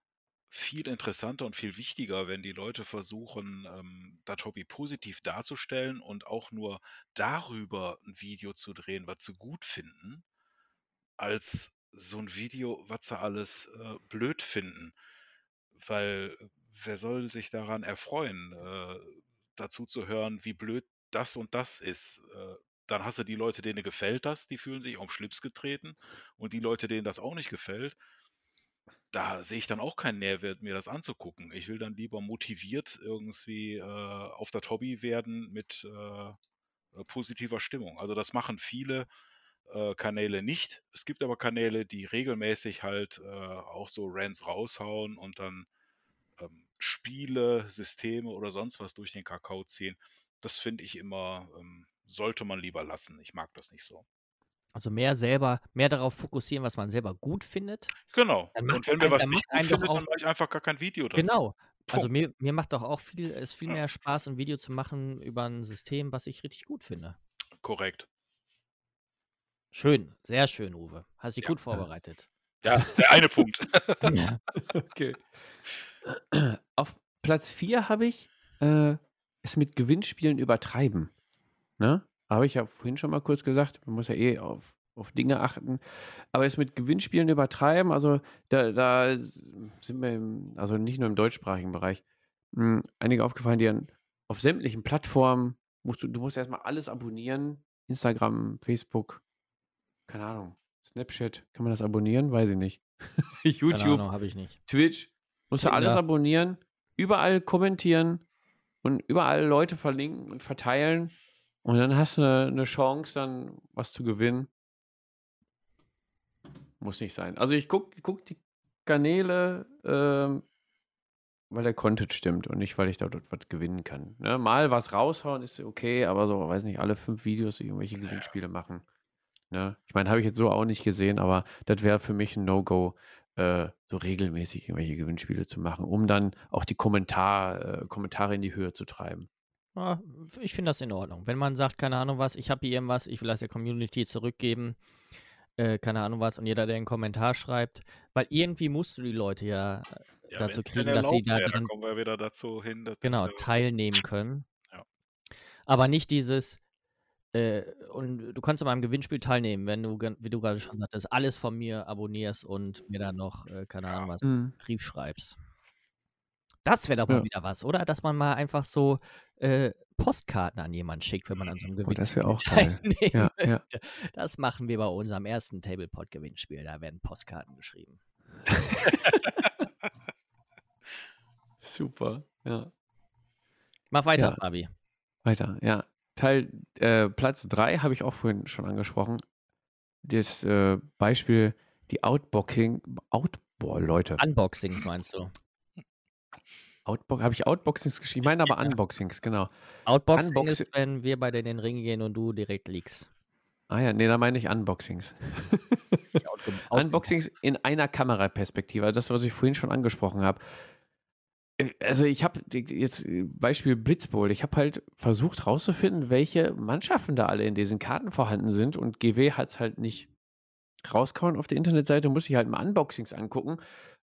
viel interessanter und viel wichtiger, wenn die Leute versuchen, ähm, das Hobby positiv darzustellen und auch nur darüber ein Video zu drehen, was sie gut finden, als so ein Video, was sie alles äh, blöd finden. Weil äh, wer soll sich daran erfreuen, äh, dazu zu hören, wie blöd das und das ist. Äh, dann hast du die Leute, denen gefällt das, die fühlen sich den Schlips getreten. Und die Leute, denen das auch nicht gefällt, da sehe ich dann auch keinen Nährwert, mir das anzugucken. Ich will dann lieber motiviert irgendwie äh, auf das Hobby werden mit äh, äh, positiver Stimmung. Also das machen viele äh, Kanäle nicht. Es gibt aber Kanäle, die regelmäßig halt äh, auch so Rants raushauen und dann ähm, Spiele, Systeme oder sonst was durch den Kakao ziehen. Das finde ich immer, ähm, sollte man lieber lassen. Ich mag das nicht so. Also mehr selber, mehr darauf fokussieren, was man selber gut findet. Genau. Und wenn mir einen- was nicht gut findet, auch- dann mache ich einfach gar kein Video dazu. Genau. Also Punkt. mir, mir macht doch auch viel, es viel Ja. mehr Spaß, ein Video zu machen über ein System, was ich richtig gut finde. Korrekt. Schön, sehr schön, Uwe. Hast dich Ja. gut vorbereitet. Ja, der eine Punkt. ja. Okay. Auf Platz 4 habe ich äh, es mit Gewinnspielen übertreiben. Ne? Habe ich ja vorhin schon mal kurz gesagt, man muss ja eh auf, auf Dinge achten. Aber es mit Gewinnspielen übertreiben, also da, da sind wir im, also nicht nur im deutschsprachigen Bereich, mh, einige aufgefallen, die dann auf sämtlichen Plattformen musst du, du musst erstmal alles abonnieren. Instagram, Facebook, keine Ahnung, Snapchat, kann man das abonnieren? Weiß ich nicht. YouTube. Habe ich nicht. Twitch, musst du Tinder. alles abonnieren, überall kommentieren und überall Leute verlinken und verteilen. Und dann hast du eine, eine Chance, dann was zu gewinnen. Muss nicht sein. Also ich gucke guck die Kanäle, ähm, weil der Content stimmt und nicht, weil ich da dort was gewinnen kann. Ne? Mal was raushauen ist okay, aber so, weiß nicht, alle fünf Videos irgendwelche Gewinnspiele machen. Ne? Ich meine, habe ich jetzt so auch nicht gesehen, aber das wäre für mich ein No-Go. Äh, so regelmäßig irgendwelche Gewinnspiele zu machen, um dann auch die Kommentar, äh, Kommentare in die Höhe zu treiben. Ja, ich finde das in Ordnung. Wenn man sagt, keine Ahnung was, ich habe hier irgendwas, ich will das der Community zurückgeben, äh, keine Ahnung was, und jeder, der einen Kommentar schreibt, weil irgendwie musst du die Leute ja, äh, Ja, dazu kriegen, dass sie da wäre, dann dran kommen wir wieder dazu hin, dass genau das, äh, teilnehmen können. Ja. Aber nicht dieses, äh, und du kannst an meinem Gewinnspiel teilnehmen, wenn du, wie du gerade schon sagtest, alles von mir abonnierst und mir dann noch, äh, keine Ahnung was, Mhm. Brief schreibst. Das wäre doch mal Ja. wieder was, oder? Dass man mal einfach so äh, Postkarten an jemanden schickt, wenn man an so einem Oh, Gewinnspiel das wäre auch geil. Ja, ja. Das machen wir bei unserem ersten Tablepod-Gewinnspiel. Da werden Postkarten geschrieben. Super. Ja. Mach weiter, Ja. Fabi. Weiter, ja. Teil äh, Platz 3 habe ich auch vorhin schon angesprochen. Das äh, Beispiel, die Outboxing, Out, boah, Leute, Unboxings meinst du? Outbo habe ich Outboxings geschrieben? Ich meine aber Unboxings, genau. Outboxing Unboxi- ist, wenn wir beide in den Ring gehen und du direkt liegst. Ah ja, nee, da meine ich Unboxings. Unboxings in einer Kameraperspektive, also das, was ich vorhin schon angesprochen habe. Äh, Also ich habe jetzt äh, Beispiel Blitzbowl, ich habe halt versucht rauszufinden, welche Mannschaften da alle in diesen Karten vorhanden sind und GW hat es halt nicht rausgehauen auf der Internetseite, muss ich halt mal Unboxings angucken,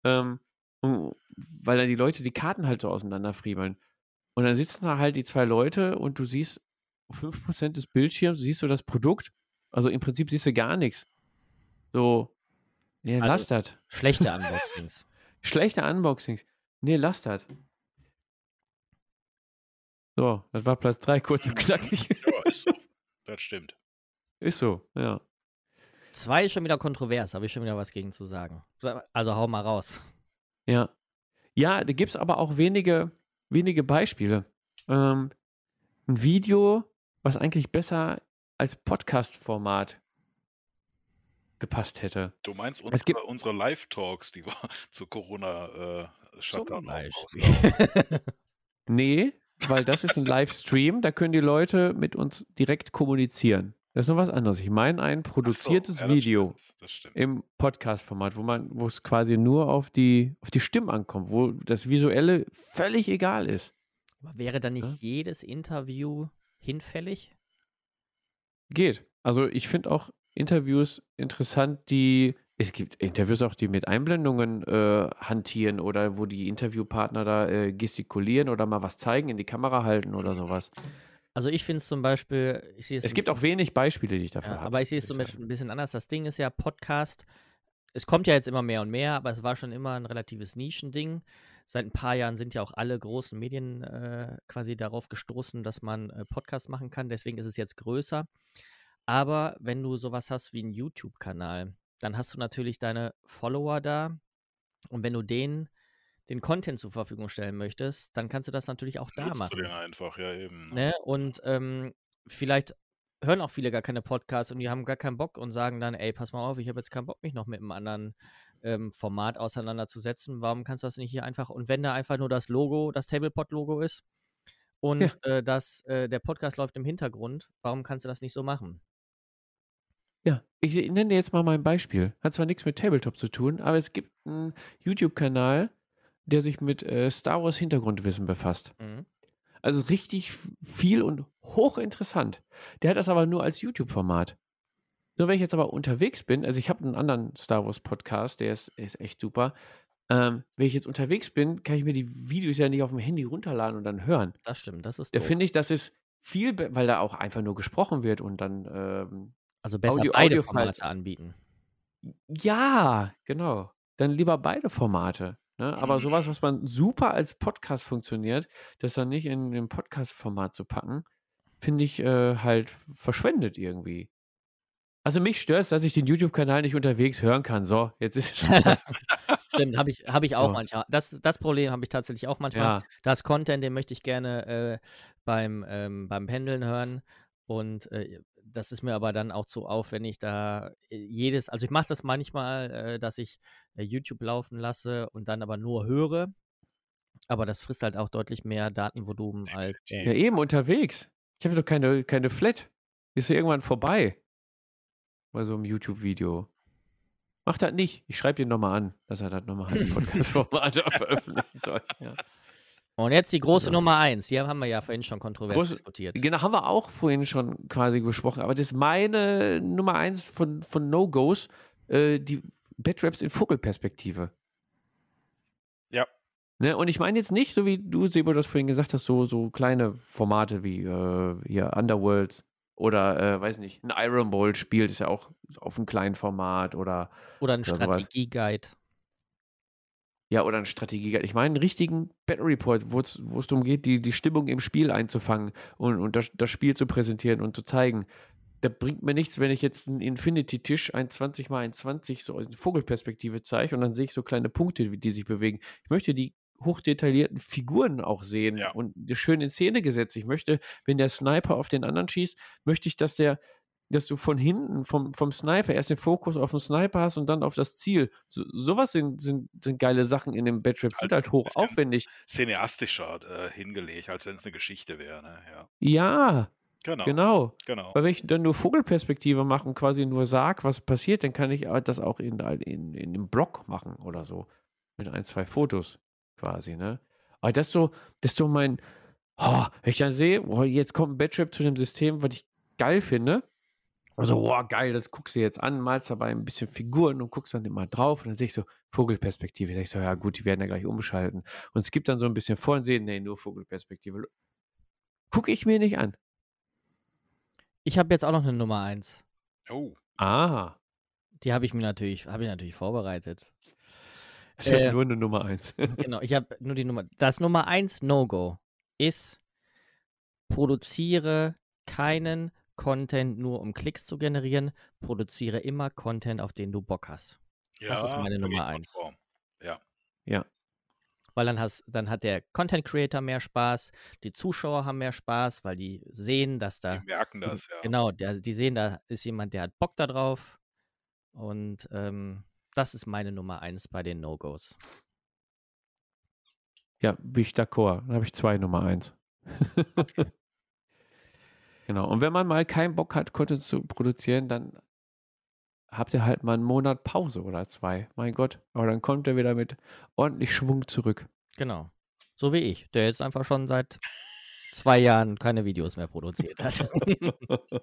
ähm, weil dann die Leute die Karten halt so auseinanderfriemeln. Und dann sitzen da halt die zwei Leute und du siehst auf 5% des Bildschirms, siehst du das Produkt. Also im Prinzip siehst du gar nichts. So, nee, Also- lass das. Schlechte Unboxings. Schlechte Unboxings. Nee, lass das. So, das war Platz 3, kurz und knackig. Ja, ist so. Das stimmt. Ist so, ja. Zwei ist schon wieder kontrovers, habe ich schon wieder was gegen zu sagen. Sa- Also hau mal raus. Ja. Ja, da gibt es aber auch wenige, wenige Beispiele. Ähm, ein Video, was eigentlich besser als Podcast-Format gepasst hätte. Du meinst unsere, unsere Live-Talks, die wir zu Corona Zum Shutdown auch Beispiel. Nee, weil das ist ein Livestream, da können die Leute mit uns direkt kommunizieren. Das ist noch was anderes. Ich meine ein Ach so, produziertes ja, das Video. stimmt, Das stimmt. im Podcast-Format, wo man, wo es quasi nur auf die, auf die Stimmen ankommt, wo das Visuelle völlig egal ist. Aber Wäre dann nicht Ja. jedes Interview hinfällig? Geht. Also ich finde auch Interviews interessant, die es gibt Interviews auch, die mit Einblendungen äh, hantieren oder wo die Interviewpartner da äh, gestikulieren oder mal was zeigen, in die Kamera halten oder sowas. Also ich finde es zum Beispiel, ich sehe es Es gibt auch wenig Beispiele, die ich dafür Ja, habe. aber ich sehe es zum. Beispiel ein bisschen anders. Das Ding ist ja Podcast. Es kommt ja jetzt immer mehr und mehr, aber es war schon immer ein relatives Nischending. Seit ein paar Jahren sind ja auch alle großen Medien äh, quasi darauf gestoßen, dass man äh, Podcasts machen kann. Deswegen ist es jetzt größer. Aber wenn du sowas hast wie einen YouTube-Kanal, dann hast du natürlich deine Follower da. Und wenn du denen den Content zur Verfügung stellen möchtest, dann kannst du das natürlich auch da machen. du den einfach, ja eben. Ne? Und ähm, vielleicht hören auch viele gar keine Podcasts und die haben gar keinen Bock und sagen dann, ey, pass mal auf, ich habe jetzt keinen Bock, mich noch mit einem anderen ähm, Format auseinanderzusetzen. Warum kannst du das nicht hier einfach, und wenn da einfach nur das Logo, das Tablepod-Logo ist und Ja. äh, das, äh, der Podcast läuft im Hintergrund, warum kannst du das nicht so machen? Ja, ich nenne dir jetzt mal mein Beispiel. Hat zwar nichts mit Tabletop zu tun, aber es gibt einen YouTube-Kanal, der sich mit äh, Star Wars Hintergrundwissen befasst. Mhm. Also richtig viel und hochinteressant. Der hat das aber nur als YouTube-Format. So, wenn ich jetzt aber unterwegs bin, also ich habe einen anderen Star Wars Podcast, der ist, ist echt super. Ähm, wenn ich jetzt unterwegs bin, kann ich mir die Videos ja nicht auf dem Handy runterladen und dann hören. Das stimmt, das ist Da finde ich, das ist viel, weil da auch einfach nur gesprochen wird und dann, ähm, Also besser Audio- beide. Formate anbieten. ja, genau. Dann lieber beide Formate. Ne? Aber sowas, was man super als Podcast funktioniert, das dann nicht in ein Podcast-Format zu packen, finde ich äh, halt verschwendet irgendwie. Also mich stört es, dass ich den YouTube-Kanal nicht unterwegs hören kann. So, jetzt ist es. Stimmt, habe ich, hab ich auch So. manchmal. Das, das Problem habe ich tatsächlich auch manchmal. ja, Das Content, den möchte ich gerne äh, beim, ähm, beim Pendeln hören. Und äh, das ist mir aber dann auch zu aufwendig, da äh, jedes, also ich mache das manchmal, äh, dass ich äh, YouTube laufen lasse und dann aber nur höre. Aber das frisst halt auch deutlich mehr Datenvolumen als. Äh, ja, eben unterwegs. Ich habe doch keine, keine Flat. Ist ja irgendwann vorbei. Bei so einem YouTube-Video. Macht das nicht. Ich schreibe den nochmal an, dass er das nochmal als Podcast-Format veröffentlichen soll. Ja. Und jetzt die große Genau. Nummer eins. Hier haben wir ja vorhin schon kontrovers Große- diskutiert. Genau, haben wir auch vorhin schon quasi besprochen. Aber das ist meine Nummer eins von, von No-Gos, äh, die Batraps in Vogelperspektive. Ja. Ne? Und ich meine jetzt nicht, so wie du, Sebo, das vorhin gesagt hast, so, so kleine Formate wie äh, hier Underworlds oder, äh, weiß nicht, ein Iron Ball spielt, ist ja auch auf einem kleinen Format oder Oder ein Ja. Strategieguide. Ja, oder ein Strategie. Ich meine einen richtigen Battle Report, wo es darum geht, die, die Stimmung im Spiel einzufangen und, und das, das Spiel zu präsentieren und zu zeigen. Da bringt mir nichts, wenn ich jetzt einen Infinity-Tisch, ein 20 mal ein 20 so in Vogelperspektive zeige und dann sehe ich so kleine Punkte, die sich bewegen. Ich möchte die hochdetaillierten Figuren auch sehen Ja. und die schön in Szene gesetzt. Ich möchte, wenn der Sniper auf den anderen schießt, möchte ich, dass der, dass du von hinten vom, vom Sniper erst den Fokus auf den Sniper hast und dann auf das Ziel. So, sowas sind, sind, sind geile Sachen in dem Batrap, sind Halt halt hoch aufwendig. Cineastischer äh, hingelegt, als wenn es eine Geschichte wäre. Ne? Ja, Ja, genau. genau. genau. Weil wenn ich dann nur Vogelperspektive mache und quasi nur sag, was passiert, dann kann ich das auch in, in, in einem Blog machen oder so. Mit ein, zwei Fotos quasi, ne? Aber das ist so, das ist so mein, oh, wenn ich dann sehe, oh, jetzt kommt ein Batrap zu dem System, was ich geil finde. Also, wow, geil, das guckst du jetzt an, malst dabei ein bisschen Figuren und guckst dann immer drauf und dann sehe ich so Vogelperspektive. Da sag ich so, ja gut, die werden ja gleich umschalten. Und es gibt dann so ein bisschen vor und sehen, nee, nur Vogelperspektive. Gucke ich mir nicht an. Ich habe jetzt auch noch eine Nummer eins. Oh, Ah, Die habe ich mir natürlich, habe ich natürlich vorbereitet. das ist Äh, nur eine Nummer eins. Genau, ich habe nur die Nummer. Das Nummer eins No-Go ist, produziere keinen Content nur um Klicks zu generieren, produziere immer Content, auf den du Bock hast. ja. Das ist meine Nummer eins. konform. Ja, Weil dann, hast, dann hat der Content Creator mehr Spaß, die Zuschauer haben mehr Spaß, weil die sehen, dass da die merken das, ja. Genau, der, die sehen, da ist jemand, der hat Bock da drauf. Und ähm, das ist meine Nummer eins bei den No-Gos. Ja, bin ich d'accord. Dann habe ich zwei Nummer eins. genau. Und wenn man mal keinen Bock hat, Content zu produzieren, dann habt ihr halt mal einen Monat Pause oder zwei. Mein Gott. Aber dann kommt er wieder mit ordentlich Schwung zurück. Genau. So wie ich, der jetzt einfach schon seit zwei Jahren keine Videos mehr produziert hat.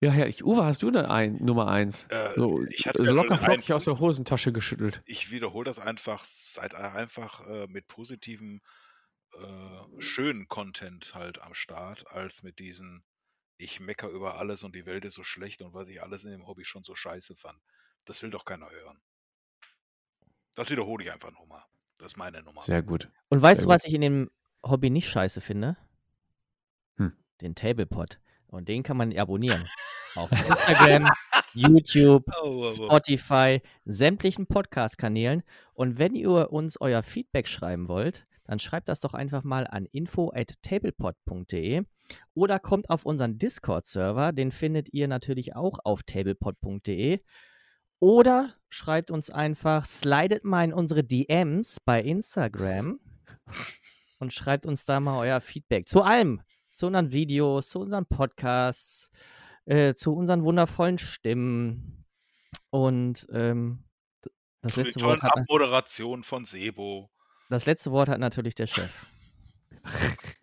ja, ja, ich, Uwe, hast du eine ein, Nummer eins? Äh, So, ich hatte so ja locker flockig aus der Hosentasche geschüttelt. ich wiederhole das einfach, seid einfach äh, mit positivem, äh, schönen Content halt am Start, als mit diesen, ich mecker über alles und die Welt ist so schlecht und was ich alles in dem Hobby schon so scheiße fand. Das will doch keiner hören. Das wiederhole ich einfach nochmal. Das ist meine Nummer. Sehr gut. Und weißt Sehr du, was ich in dem Hobby nicht scheiße finde? Hm. Den Tablepot. Und den kann man abonnieren. Auf Instagram, YouTube, Spotify, sämtlichen Podcast-Kanälen. Und wenn ihr uns euer Feedback schreiben wollt, dann schreibt das doch einfach mal an info@tablepod.de oder kommt auf unseren Discord-Server, den findet ihr natürlich auch auf tablepod.de. Oder schreibt uns einfach, slidet mal in unsere DMs bei Instagram und schreibt uns da mal euer Feedback zu allem. Zu unseren Videos, zu unseren Podcasts, äh, zu unseren wundervollen Stimmen. Und ähm, das, Zu letzte tollen Wort hat, Abmoderationen von Sebo. Das letzte Wort hat natürlich der Chef.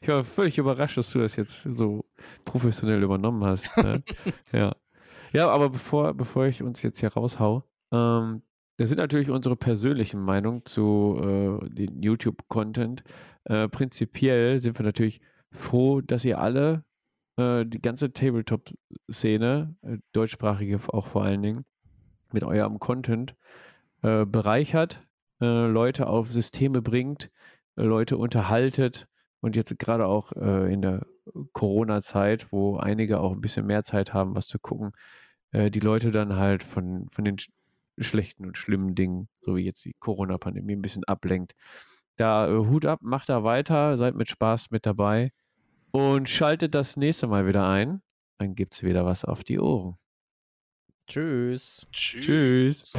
ich war völlig überrascht, dass du das jetzt so professionell übernommen hast. Ne? ja. ja, aber bevor, bevor ich uns jetzt hier raushau, ähm, das sind natürlich unsere persönlichen Meinungen zu äh, dem YouTube-Content. Äh, prinzipiell sind wir natürlich froh, dass ihr alle äh, die ganze Tabletop-Szene, äh, deutschsprachige auch vor allen Dingen, mit eurem Content äh, bereichert, äh, Leute auf Systeme bringt, äh, Leute unterhaltet und jetzt gerade auch äh, in der Corona-Zeit, wo einige auch ein bisschen mehr Zeit haben, was zu gucken, äh, die Leute dann halt von, von den sch schlechten und schlimmen Dingen, so wie jetzt die Corona-Pandemie, ein bisschen ablenkt. Da äh, Hut ab, macht da weiter, seid mit Spaß mit dabei und schaltet das nächste Mal wieder ein. Dann gibt es wieder was auf die Ohren. Tschüss. Tschüss. Tschüss.